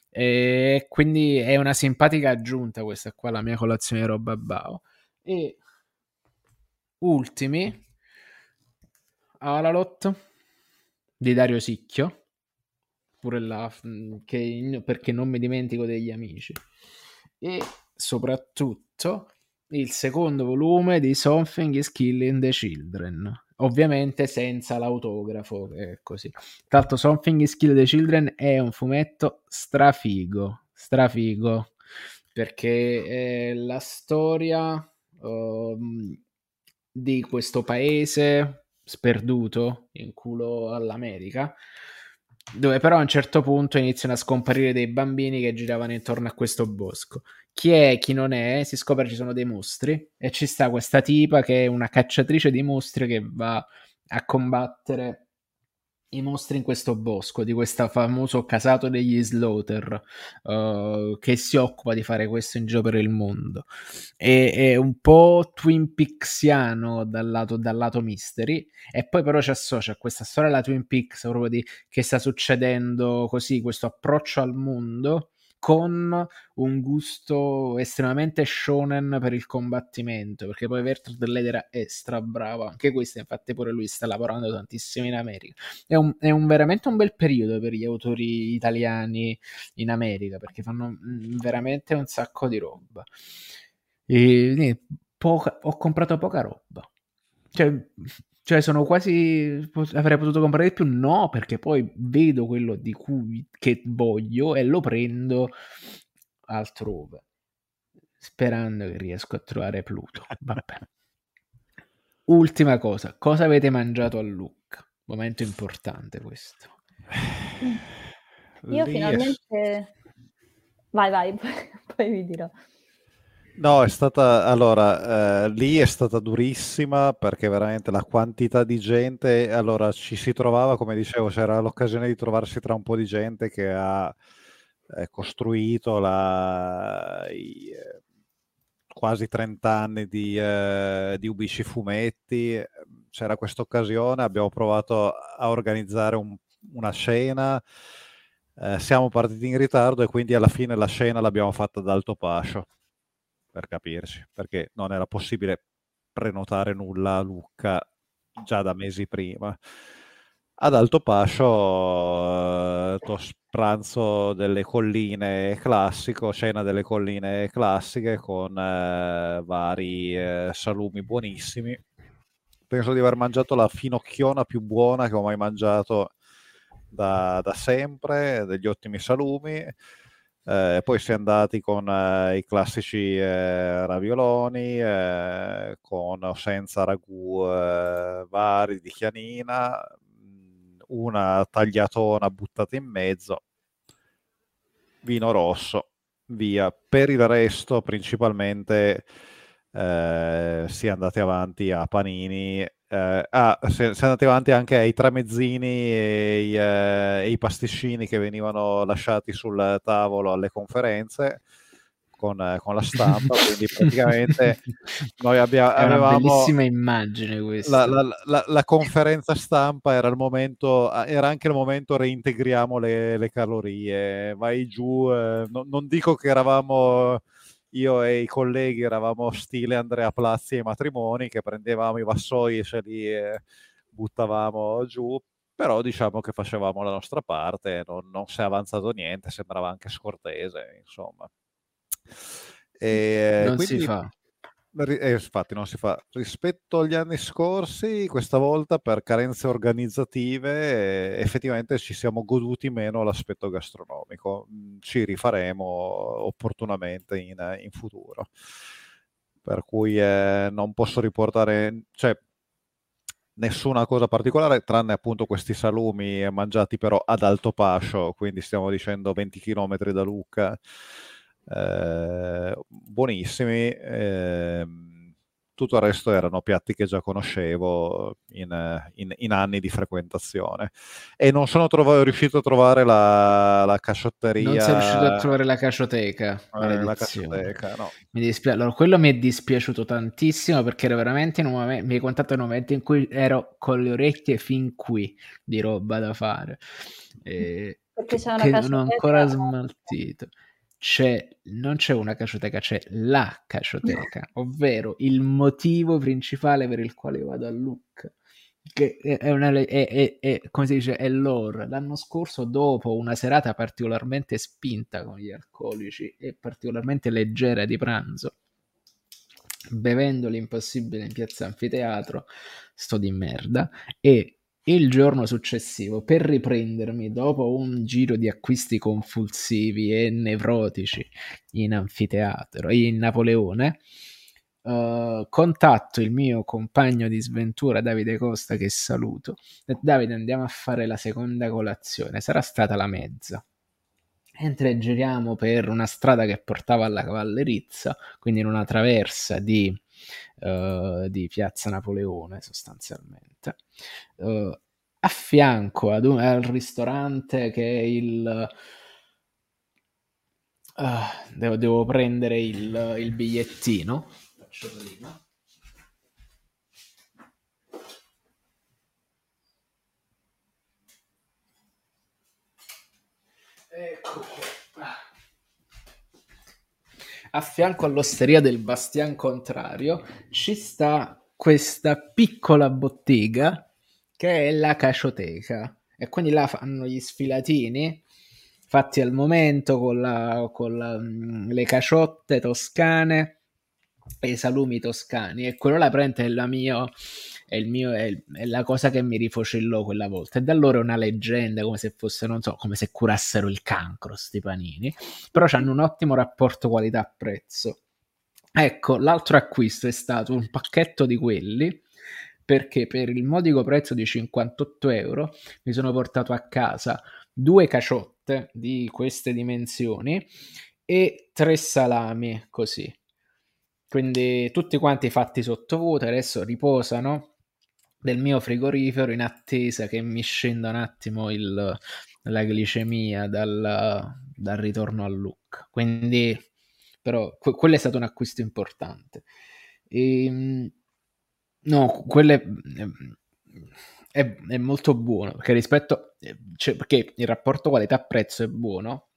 E quindi è una simpatica aggiunta questa qua, la mia colazione roba bao. E ultimi, Alalot di Dario Sicchio pure là, che, perché non mi dimentico degli amici. E soprattutto il secondo volume di Something is Killing the Children, ovviamente senza l'autografo, è così. L'altro Something is Killing the Children è un fumetto strafigo, strafigo, perché è la storia uh, di questo paese sperduto in culo all'America dove però a un certo punto iniziano a scomparire dei bambini che giravano intorno a questo bosco. Chi è, chi non è, si scopre che ci sono dei mostri e ci sta questa tipa che è una cacciatrice di mostri che va a combattere i mostri in questo bosco di questo famoso casato degli Slaughter uh, che si occupa di fare questo in giro per il mondo. E, è un po' Twin Peaksiano dal lato, dal lato mystery. E poi però ci associa a questa storia della Twin Peaks proprio di che sta succedendo così questo approccio al mondo con un gusto estremamente shonen per il combattimento, perché poi Bertrand Leder è stra bravo, anche questo infatti pure lui sta lavorando tantissimo in America. È, un, è un, veramente un bel periodo per gli autori italiani in America, perché fanno mm, veramente un sacco di roba. E, poca, ho comprato poca roba. Cioè, cioè, sono quasi. Avrei potuto comprare di più? No, perché poi vedo quello di cui che voglio e lo prendo altrove. Sperando che riesco a trovare Pluto. Vabbè. Ultima cosa, cosa avete mangiato a Lucca? Momento importante questo. Io Lì finalmente. Vai, vai, poi, poi vi dirò. No, è stata allora eh, lì è stata durissima perché veramente la quantità di gente, allora ci si trovava, come dicevo, c'era l'occasione di trovarsi tra un po' di gente che ha eh, costruito la, i, eh, quasi 30 anni di, eh, di Ubici Fumetti. C'era questa occasione, abbiamo provato a organizzare un, una scena. Eh, siamo partiti in ritardo e quindi alla fine la scena l'abbiamo fatta ad Alto Pascio per capirci, perché non era possibile prenotare nulla a Lucca già da mesi prima. Ad Alto Pascio, eh, pranzo delle colline classico, cena delle colline classiche con eh, vari eh, salumi buonissimi. penso di aver mangiato la finocchiona più buona che ho mai mangiato da, da sempre, degli ottimi salumi. Eh, poi si è andati con eh, i classici eh, ravioloni, eh, con senza ragù eh, vari di chianina, mm, una tagliatona buttata in mezzo, vino rosso, via. Per il resto, principalmente, eh, si è andati avanti a panini eh, ah, siamo andati avanti anche ai tramezzini e, i, eh, e i pasticcini che venivano lasciati sul tavolo alle conferenze con, eh, con la stampa, quindi praticamente noi abbiamo, È una bellissima immagine questa. La, la, la, la, conferenza stampa era il momento, era anche il momento reintegriamo le, le calorie, vai giù, eh, no, non dico che eravamo io e i colleghi eravamo stile Andrea Plazzi ai matrimoni, che prendevamo i vassoi e ce li eh, buttavamo giù, però diciamo che facevamo la nostra parte, non, non si è avanzato niente, sembrava anche scortese, insomma. E, non quindi, si fa. Eh, infatti non si fa. Rispetto agli anni scorsi, questa volta per carenze organizzative eh, effettivamente ci siamo goduti meno l'aspetto gastronomico. Mm, ci rifaremo opportunamente in, in futuro. Per cui eh, non posso riportare, cioè, nessuna cosa particolare, tranne appunto questi salumi mangiati però ad alto pascio, quindi stiamo dicendo 20 km da Lucca eh, buonissimi. Eh, tutto il resto erano piatti che già conoscevo in, in, in anni di frequentazione e non sono trov- riuscito a trovare la, la casciotteria. Non sei riuscito a trovare la cascioteca. Eh, la cascioteca no. Mi dispia- allora, quello mi è dispiaciuto tantissimo perché ero veramente in un momento, mi hai contato in un momento in cui ero con le orecchie fin qui di roba da fare. E, perché c'è una che non ho ancora smaltito c'è, non c'è una cacioteca, c'è la cacioteca, ovvero il motivo principale per il quale vado a Lucca. Che è, una, è, è, è, come si dice, è lore. L'anno scorso, dopo una serata particolarmente spinta con gli alcolici e particolarmente leggera di pranzo, bevendo l'impossibile in piazza anfiteatro, sto di merda, e il giorno successivo, per riprendermi dopo un giro di acquisti convulsivi e nevrotici in anfiteatro, in Napoleone, uh, contatto il mio compagno di sventura Davide Costa che saluto. Davide andiamo a fare la seconda colazione, sarà stata la mezza. Mentre giriamo per una strada che portava alla cavallerizza, quindi in una traversa di uh, di Piazza Napoleone sostanzialmente. Uh, a fianco ad un, al ristorante che è il... Uh, devo, devo, prendere il, il bigliettino. Faccio prima. Ecco qua a fianco all'osteria del Bastian Contrario ci sta questa piccola bottega che è la cacioteca e quindi là fanno gli sfilatini fatti al momento con, la, con la, mm, le caciotte toscane e i salumi toscani. E quello là prende è la mia è, mio, è, è, la cosa che mi rifocillò quella volta. E da allora è una leggenda, come se fosse, non so, come se curassero il cancro, sti panini. Però hanno un ottimo rapporto qualità-prezzo. Ecco, l'altro acquisto è stato un pacchetto di quelli, perché per il modico prezzo di 58 euro mi sono portato a casa due caciotte di queste dimensioni e tre salami così. Quindi tutti quanti fatti sottovuoto, adesso riposano del mio frigorifero in attesa che mi scenda un attimo il, la glicemia dal, dal, ritorno al look. Quindi, però, que- quello è stato un acquisto importante. E, ehm, no, quello è, è, è, molto buono perché rispetto, cioè, perché il rapporto qualità-prezzo è buono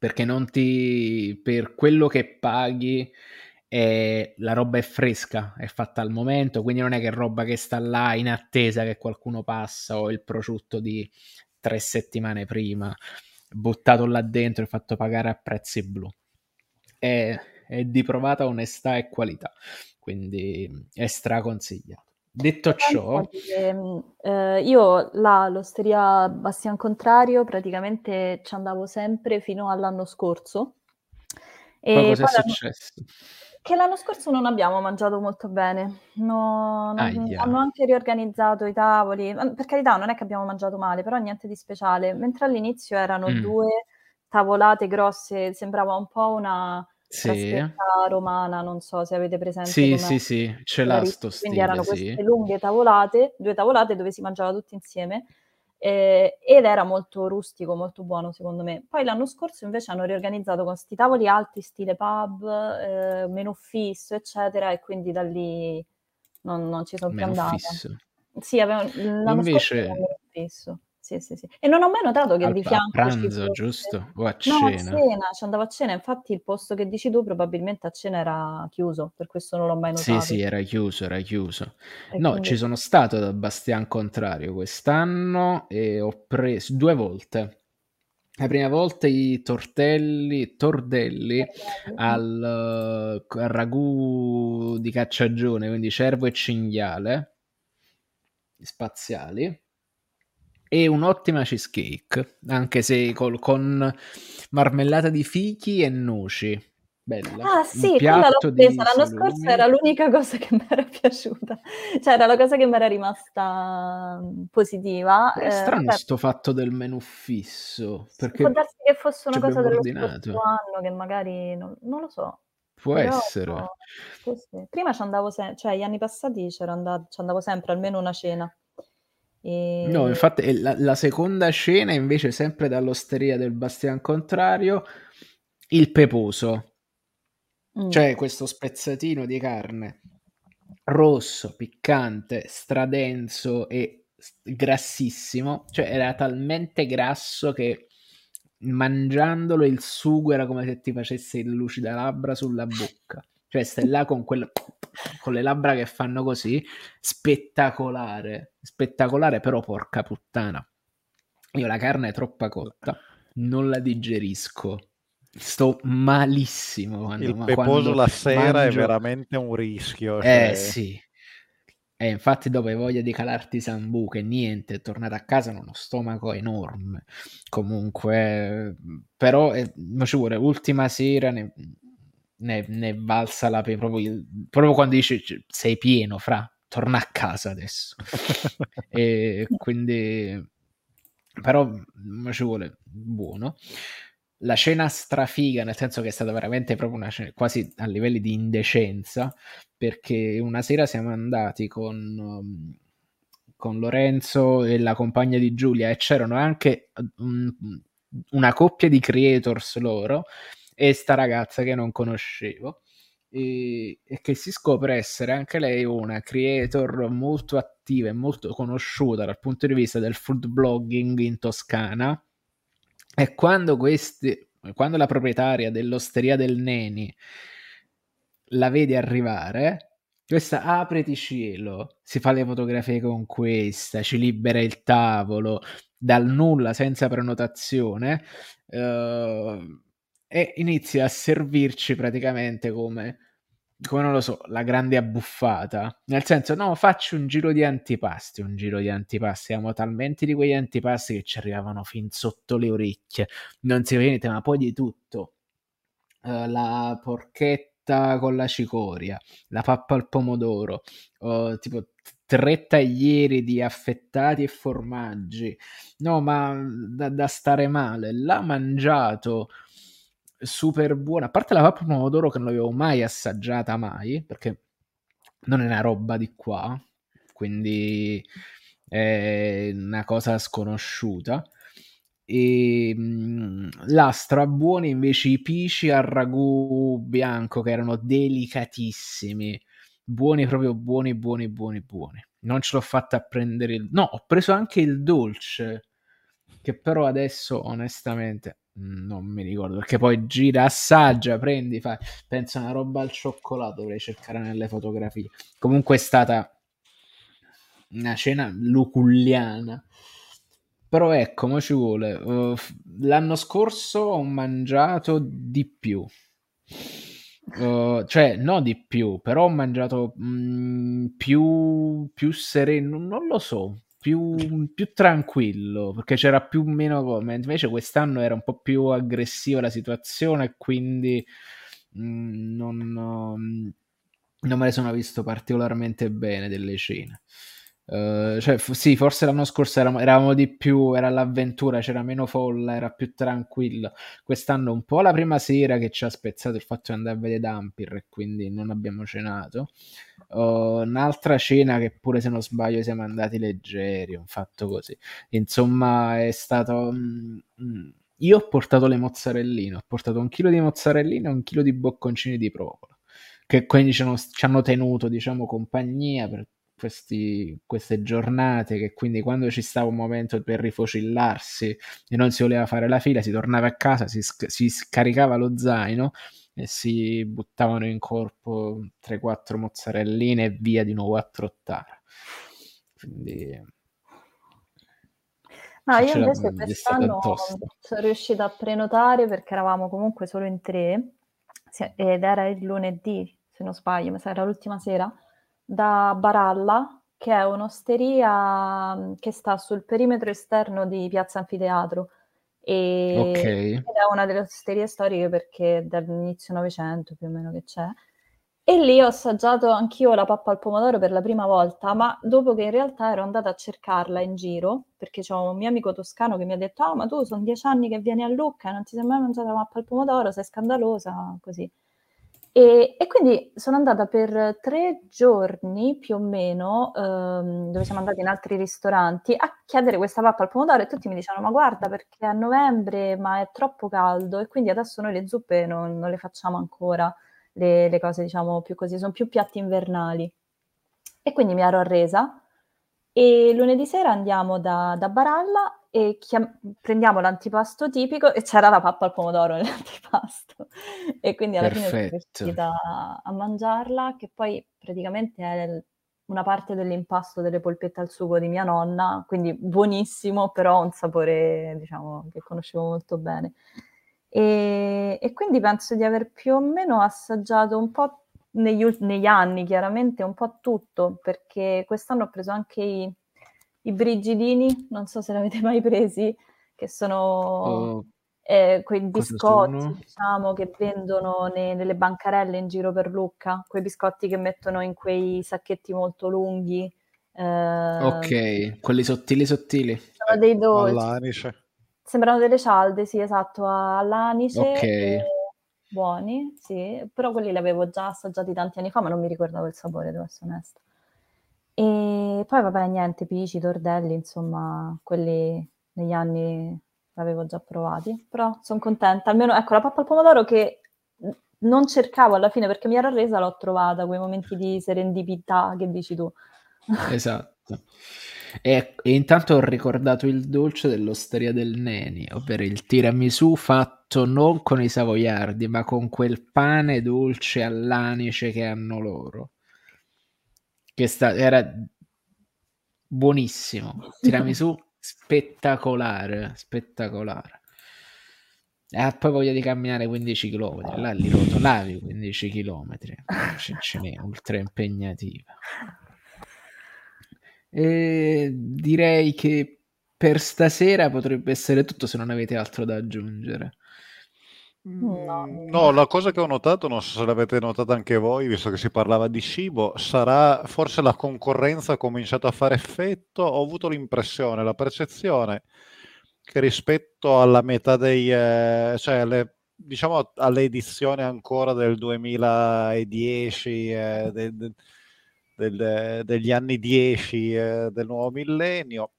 perché non ti, per quello che paghi e la roba è fresca, è fatta al momento, quindi non è che è roba che sta là in attesa che qualcuno passa o il prosciutto di tre settimane prima, buttato là dentro e fatto pagare a prezzi blu. È, è di provata onestà e qualità, quindi è straconsigliato. Detto ciò, che, eh, io là all'osteria Bastian Contrario praticamente ci andavo sempre fino all'anno scorso. E poi cosa è successo? Che l'anno scorso non abbiamo mangiato molto bene, no, non, hanno anche riorganizzato i tavoli, per carità non è che abbiamo mangiato male, però niente di speciale, mentre all'inizio erano mm. due tavolate grosse, sembrava un po' una sì. romana, non so se avete presente. Sì, sì, sì, ce l'ha sto stile, Quindi erano queste sì. lunghe tavolate, due tavolate dove si mangiava tutti insieme eh, ed era molto rustico, molto buono secondo me. Poi l'anno scorso invece hanno riorganizzato con questi tavoli alti, stile pub, eh, menù fisso, eccetera, e quindi da lì non, non ci sono più andata. Fisso. Sì, avevano, l'anno invece... scorso era menù fisso sì, sì, sì. E non ho mai notato che Al, di fianco... A pranzo, fosse... giusto? O a cena? No, a cena, ci andavo a cena. Infatti il posto che dici tu probabilmente a cena era chiuso, per questo non l'ho mai notato. Sì, sì, era chiuso, era chiuso. E no, quindi... ci sono stato da Bastian Contrario quest'anno e ho preso due volte. La prima volta i tortelli, tordelli al, al ragù di cacciagione, quindi cervo e cinghiale spaziali e un'ottima cheesecake, anche se col, con marmellata di fichi e noci. Bella. Ah sì, quella l'ho presa l'anno scorso, era l'unica cosa che mi era piaciuta, cioè era la cosa che mi era rimasta mm, positiva. È eh, strano eh, sto fatto del menù fisso, perché può darsi che fosse una cosa dello scorso anno, che magari, non, non lo so. Può Però, essere. Sì. Prima ci andavo sempre, cioè gli anni passati ci andavo sempre almeno una cena. E... No, infatti la, la, seconda scena invece sempre dall'osteria del Bastian Contrario, il peposo. Mm. Cioè questo spezzatino di carne rosso, piccante, stradenso e grassissimo. Cioè era talmente grasso che mangiandolo il sugo era come se ti facesse il lucida labbra sulla bocca. Cioè stai là con quel con le labbra che fanno così, spettacolare, spettacolare, però porca puttana. Io la carne è troppo cotta, non la digerisco. Sto malissimo quando, Il peposo la sera mangio... è veramente un rischio. Eh, cioè... Eh sì. E infatti dopo hai voglia di calarti sambuche, niente, è tornato a casa con uno stomaco enorme. Comunque, però, eh, ci vuole, ultima sera ne, ne, ne valsa la pena proprio, proprio quando dici sei pieno, fra, torna a casa adesso. e quindi, però, ci vuole buono. La cena strafiga, nel senso che è stata veramente proprio una cena quasi a livelli di indecenza, perché una sera siamo andati con, um, con Lorenzo e la compagna di Giulia e c'erano anche um, una coppia di creators loro e sta ragazza che non conoscevo e, e, che si scopre essere anche lei una creator molto attiva e molto conosciuta dal punto di vista del food blogging in Toscana. E quando questi quando la proprietaria dell'osteria del Neni la vede arrivare questa apriti cielo si fa le fotografie con questa ci libera il tavolo dal nulla senza prenotazione uh, e inizia a servirci praticamente come, come non lo so, la grande abbuffata. Nel senso, no, faccio un giro di antipasti, un giro di antipasti. Abbiamo talmente di quegli antipasti che ci arrivavano fin sotto le orecchie. Non si vede niente, ma poi di tutto. Uh, la porchetta con la cicoria, la pappa al pomodoro, uh, tipo tre taglieri di affettati e formaggi. No, ma da, da stare male. L'ha mangiato super buona. A parte la pappa pomodoro che non l'avevo mai assaggiata mai, perché non è una roba di qua, quindi è una cosa sconosciuta. E mh, là strabuoni invece i pici al ragù bianco che erano delicatissimi, buoni proprio buoni, buoni, buoni, buoni. Non ce l'ho fatta a prendere il... No, ho preso anche il dolce, che però adesso onestamente non mi ricordo perché poi gira, assaggia, prendi, fa, pensa una roba al cioccolato, dovrei cercare nelle fotografie. Comunque è stata una cena luculliana. Però ecco, mo ci vuole. Uh, l'anno scorso ho mangiato di più. Uh, cioè, no di più, però ho mangiato mh, mm, più, più sereno, non lo so, più, più, tranquillo perché c'era più o meno invece quest'anno era un po' più aggressiva la situazione e quindi mh, mm, non, non me ne sono visto particolarmente bene delle cene Uh, cioè, f- sì, forse l'anno scorso eravamo, eravamo, di più, era l'avventura, c'era meno folla, era più tranquillo. Quest'anno un po' la prima sera che ci ha spezzato il fatto di andare a vedere Dampir e quindi non abbiamo cenato. Uh, un'altra cena che pure se non sbaglio siamo andati leggeri, un fatto così. Insomma, è stato... Mm, mm, io ho portato le mozzarelline, ho portato un chilo di mozzarelline e un chilo di bocconcini di provola, che quindi ci hanno tenuto, diciamo, compagnia per questi, queste giornate che quindi quando ci stava un momento per rifocillarsi e non si voleva fare la fila, si tornava a casa, si, si scaricava lo zaino e si buttavano in corpo 3-4 mozzarelline e via di nuovo a trottare. Quindi... No, io invece quest'anno sono riuscita a prenotare perché eravamo comunque solo in tre ed era il lunedì, se non sbaglio, ma era l'ultima sera da Baralla, che è un'osteria mm, che sta sul perimetro esterno di Piazza Anfiteatro. E okay. è una delle osterie storiche perché dall'inizio Novecento più o meno che c'è. E lì ho assaggiato anch'io la pappa al pomodoro per la prima volta, ma dopo che in realtà ero andata a cercarla in giro, perché c'è un mio amico toscano che mi ha detto: Ah, ma tu sono dieci anni che vieni a Lucca e non ti sei mai mangiata la pappa al pomodoro, sei scandalosa, così. E, e, quindi sono andata per tre giorni più o meno, ehm, dove siamo andati in altri ristoranti, a chiedere questa pappa al pomodoro e tutti mi dicevano: Ma guarda, perché a novembre, ma è troppo caldo, e quindi adesso noi le zuppe non, non le facciamo ancora, le, le, cose diciamo più così, sono più piatti invernali. E quindi mi ero arresa. E lunedì sera andiamo da, da Baralla e chiam- prendiamo l'antipasto tipico e c'era la pappa al pomodoro nell'antipasto e quindi alla Perfetto. fine sono riuscita a mangiarla che poi praticamente è una parte dell'impasto delle polpette al sugo di mia nonna quindi buonissimo però un sapore diciamo che conoscevo molto bene e, e quindi penso di aver più o meno assaggiato un po' negli, negli anni chiaramente un po' tutto perché quest'anno ho preso anche i i brigidini, non so se l'avete mai presi, che sono oh, eh, quei biscotti, diciamo, che vendono ne, nelle bancarelle in giro per Lucca, quei biscotti che mettono in quei sacchetti molto lunghi. Eh, ok, quelli sottili sottili. Sono dei dolci. All'anice. Sembrano delle cialde, sì, esatto, all'anice. Ok. Buoni, sì, però quelli li avevo già assaggiati tanti anni fa, ma non mi ricordavo il sapore, devo essere onesta. E poi vabbè niente, Pici, Tordelli, insomma, quelli negli anni l'avevo già provati, però son contenta. Almeno, ecco, la pappa al pomodoro che non cercavo alla fine perché mi era resa, l'ho trovata, quei momenti di serendipità che dici tu. Esatto. E, e intanto ho ricordato il dolce dell'osteria del Neni, ovvero il tiramisù fatto non con i savoiardi, ma con quel pane dolce all'anice che hanno loro che sta, era buonissimo. Tiramisù spettacolare, spettacolare. E ha poi voglia di camminare 15 km, là li rotolavi 15 km, ce n'è ultra impegnativa. E direi che per stasera potrebbe essere tutto se non avete altro da aggiungere. No. no, la cosa che ho notato, non so se l'avete notata anche voi, visto che si parlava di cibo, sarà forse la concorrenza ha cominciato a fare effetto. Ho avuto l'impressione, la percezione che rispetto alla metà dei, eh, cioè alle, diciamo alle edizioni ancora del 2010, eh, de, de, del, degli anni 10 eh, del nuovo millennio,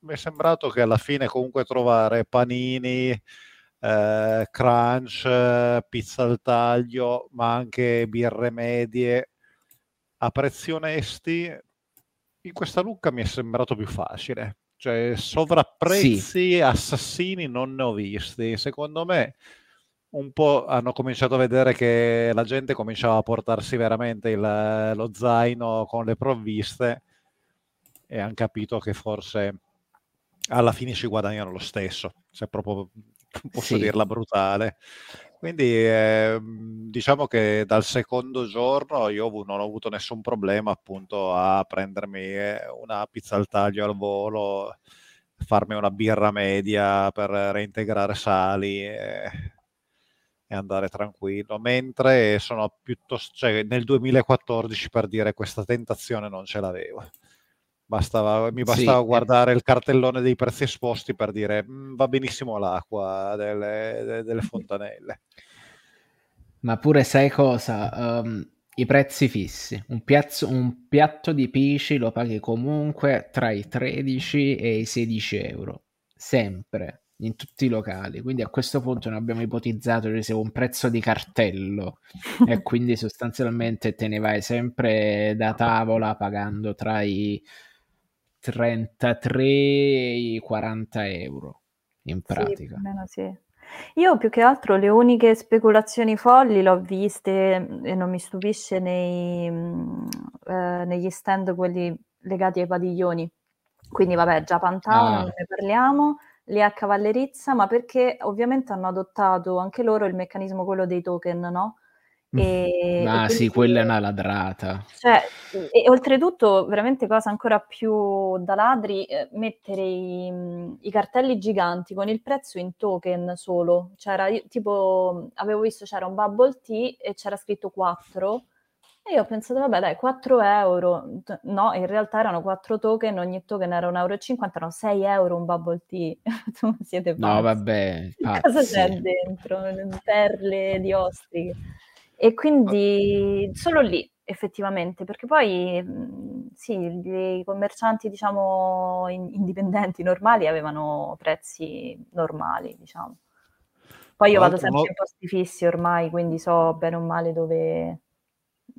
mi è sembrato che alla fine comunque trovare panini eh, crunch, pizza al taglio, ma anche birre medie a prezzi onesti, in questa lucca mi è sembrato più facile. Cioè, sovrapprezzi sì. assassini non ne ho visti. Secondo me, un po' hanno cominciato a vedere che la gente cominciava a portarsi veramente il, lo zaino con le provviste e hanno capito che forse alla fine ci guadagnano lo stesso. Se proprio posso sì. dirla brutale. Quindi eh, diciamo che dal secondo giorno io non ho avuto nessun problema appunto a prendermi eh, una pizza al taglio al volo, farmi una birra media per reintegrare sali e, e andare tranquillo. Mentre sono piuttosto, cioè nel 2014 per dire questa tentazione non ce l'avevo. Bastava, mi bastava sì. guardare il cartellone dei prezzi esposti per dire mm, va benissimo l'acqua delle, delle, fontanelle. Ma pure sai cosa? Um, I prezzi fissi. Un, piazzo, un, piatto di pisci lo paghi comunque tra i 13 e i 16 euro. Sempre, in tutti i locali. Quindi a questo punto noi abbiamo ipotizzato che sia un prezzo di cartello e quindi sostanzialmente te ne vai sempre da tavola pagando tra i 33 e 40 euro in pratica. Sì, sì. Io più che altro le uniche speculazioni folli le ho viste mm, e non mi stupisce nei, mm, eh, negli stand quelli legati ai padiglioni. Quindi vabbè, già Pantano, ah. ne parliamo, a Cavallerizza, ma perché ovviamente hanno adottato anche loro il meccanismo quello dei token, no? E, ah, e sì, quella è una ladrata. Cioè, e, e, oltretutto, veramente cosa ancora più da ladri, eh, mettere i, i, cartelli giganti con il prezzo in token solo. C'era, io, tipo, avevo visto c'era un bubble tea e c'era scritto 4 e io ho pensato, vabbè dai, 4 euro. No, in realtà erano 4 token, ogni token era 1,50 euro, erano 6 euro un bubble tea. Siete pazzi. No, vabbè, pazzi. Cosa c'è dentro? Perle di ostriche. E quindi solo lì effettivamente, perché poi sì, i commercianti diciamo indipendenti normali avevano prezzi normali, diciamo. Poi io vado sempre in posti fissi ormai, quindi so bene o male dove,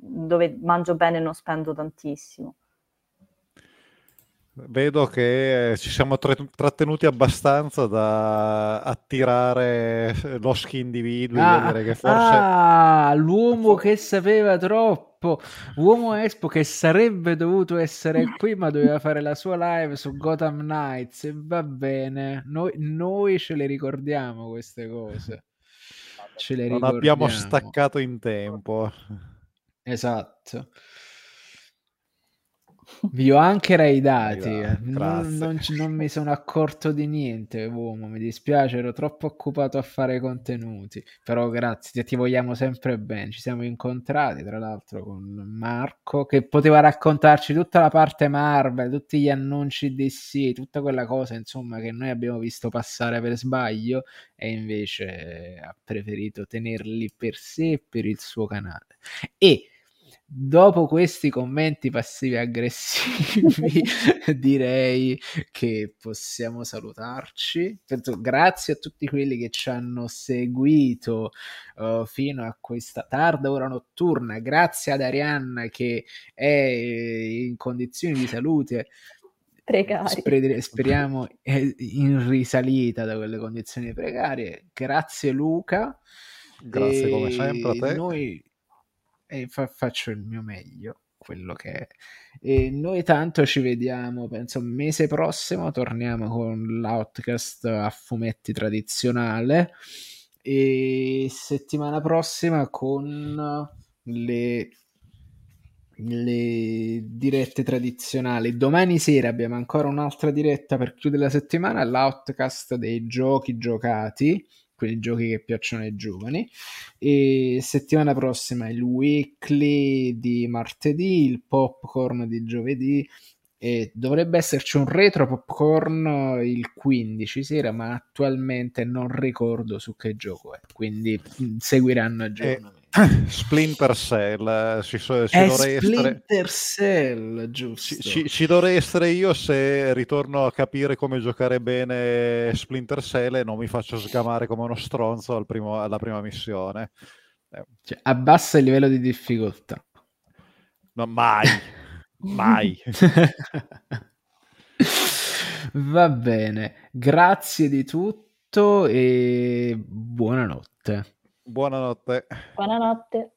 dove mangio bene e non spendo tantissimo. Vedo che eh, ci siamo tra- trattenuti abbastanza da attirare loschi individui. Ah, che forse... ah, l'uomo che sapeva troppo, uomo Espo che sarebbe dovuto essere qui, ma doveva fare la sua live su Gotham Knights. E va bene, noi, noi ce le ricordiamo queste cose. Ce le non ricordiamo. abbiamo staccato in tempo. Esatto. Vi ho anche raidati, eh. non, non, non, mi sono accorto di niente, uomo, mi dispiace, ero troppo occupato a fare contenuti, però grazie, ti vogliamo sempre bene, ci siamo incontrati tra l'altro con Marco che poteva raccontarci tutta la parte Marvel, tutti gli annunci DC, tutta quella cosa insomma che noi abbiamo visto passare per sbaglio e invece ha preferito tenerli per sé e per il suo canale. E dopo questi commenti passivi aggressivi direi che possiamo salutarci. Grazie a tutti quelli che ci hanno seguito uh, fino a questa tarda ora notturna. Grazie ad Arianna che è in condizioni di salute. Precarie. Speriamo in risalita da quelle condizioni precarie. Grazie Luca. Grazie come sempre a te. noi e fa- faccio il mio meglio quello che è. E noi tanto ci vediamo, penso mese prossimo torniamo con l'outcast a fumetti tradizionale e settimana prossima con le le dirette tradizionali. Domani sera abbiamo ancora un'altra diretta per chiudere la settimana, l'outcast dei giochi giocati quei giochi che piacciono ai giovani. E settimana prossima il weekly di martedì, il popcorn di giovedì e dovrebbe esserci un retro popcorn il 15 sera, ma attualmente non ricordo su che gioco è, quindi mm, seguiranno aggiornamenti. Splinter Cell ci, ci è dovrei Splinter essere... Cell giusto? Ci, ci, dovrei essere io se ritorno a capire come giocare bene Splinter Cell e non mi faccio sgamare come uno stronzo al primo, alla prima missione. Eh. cioè, abbassa il livello di difficoltà. No mai mai. Va bene grazie di tutto e buonanotte Buonanotte. Buonanotte.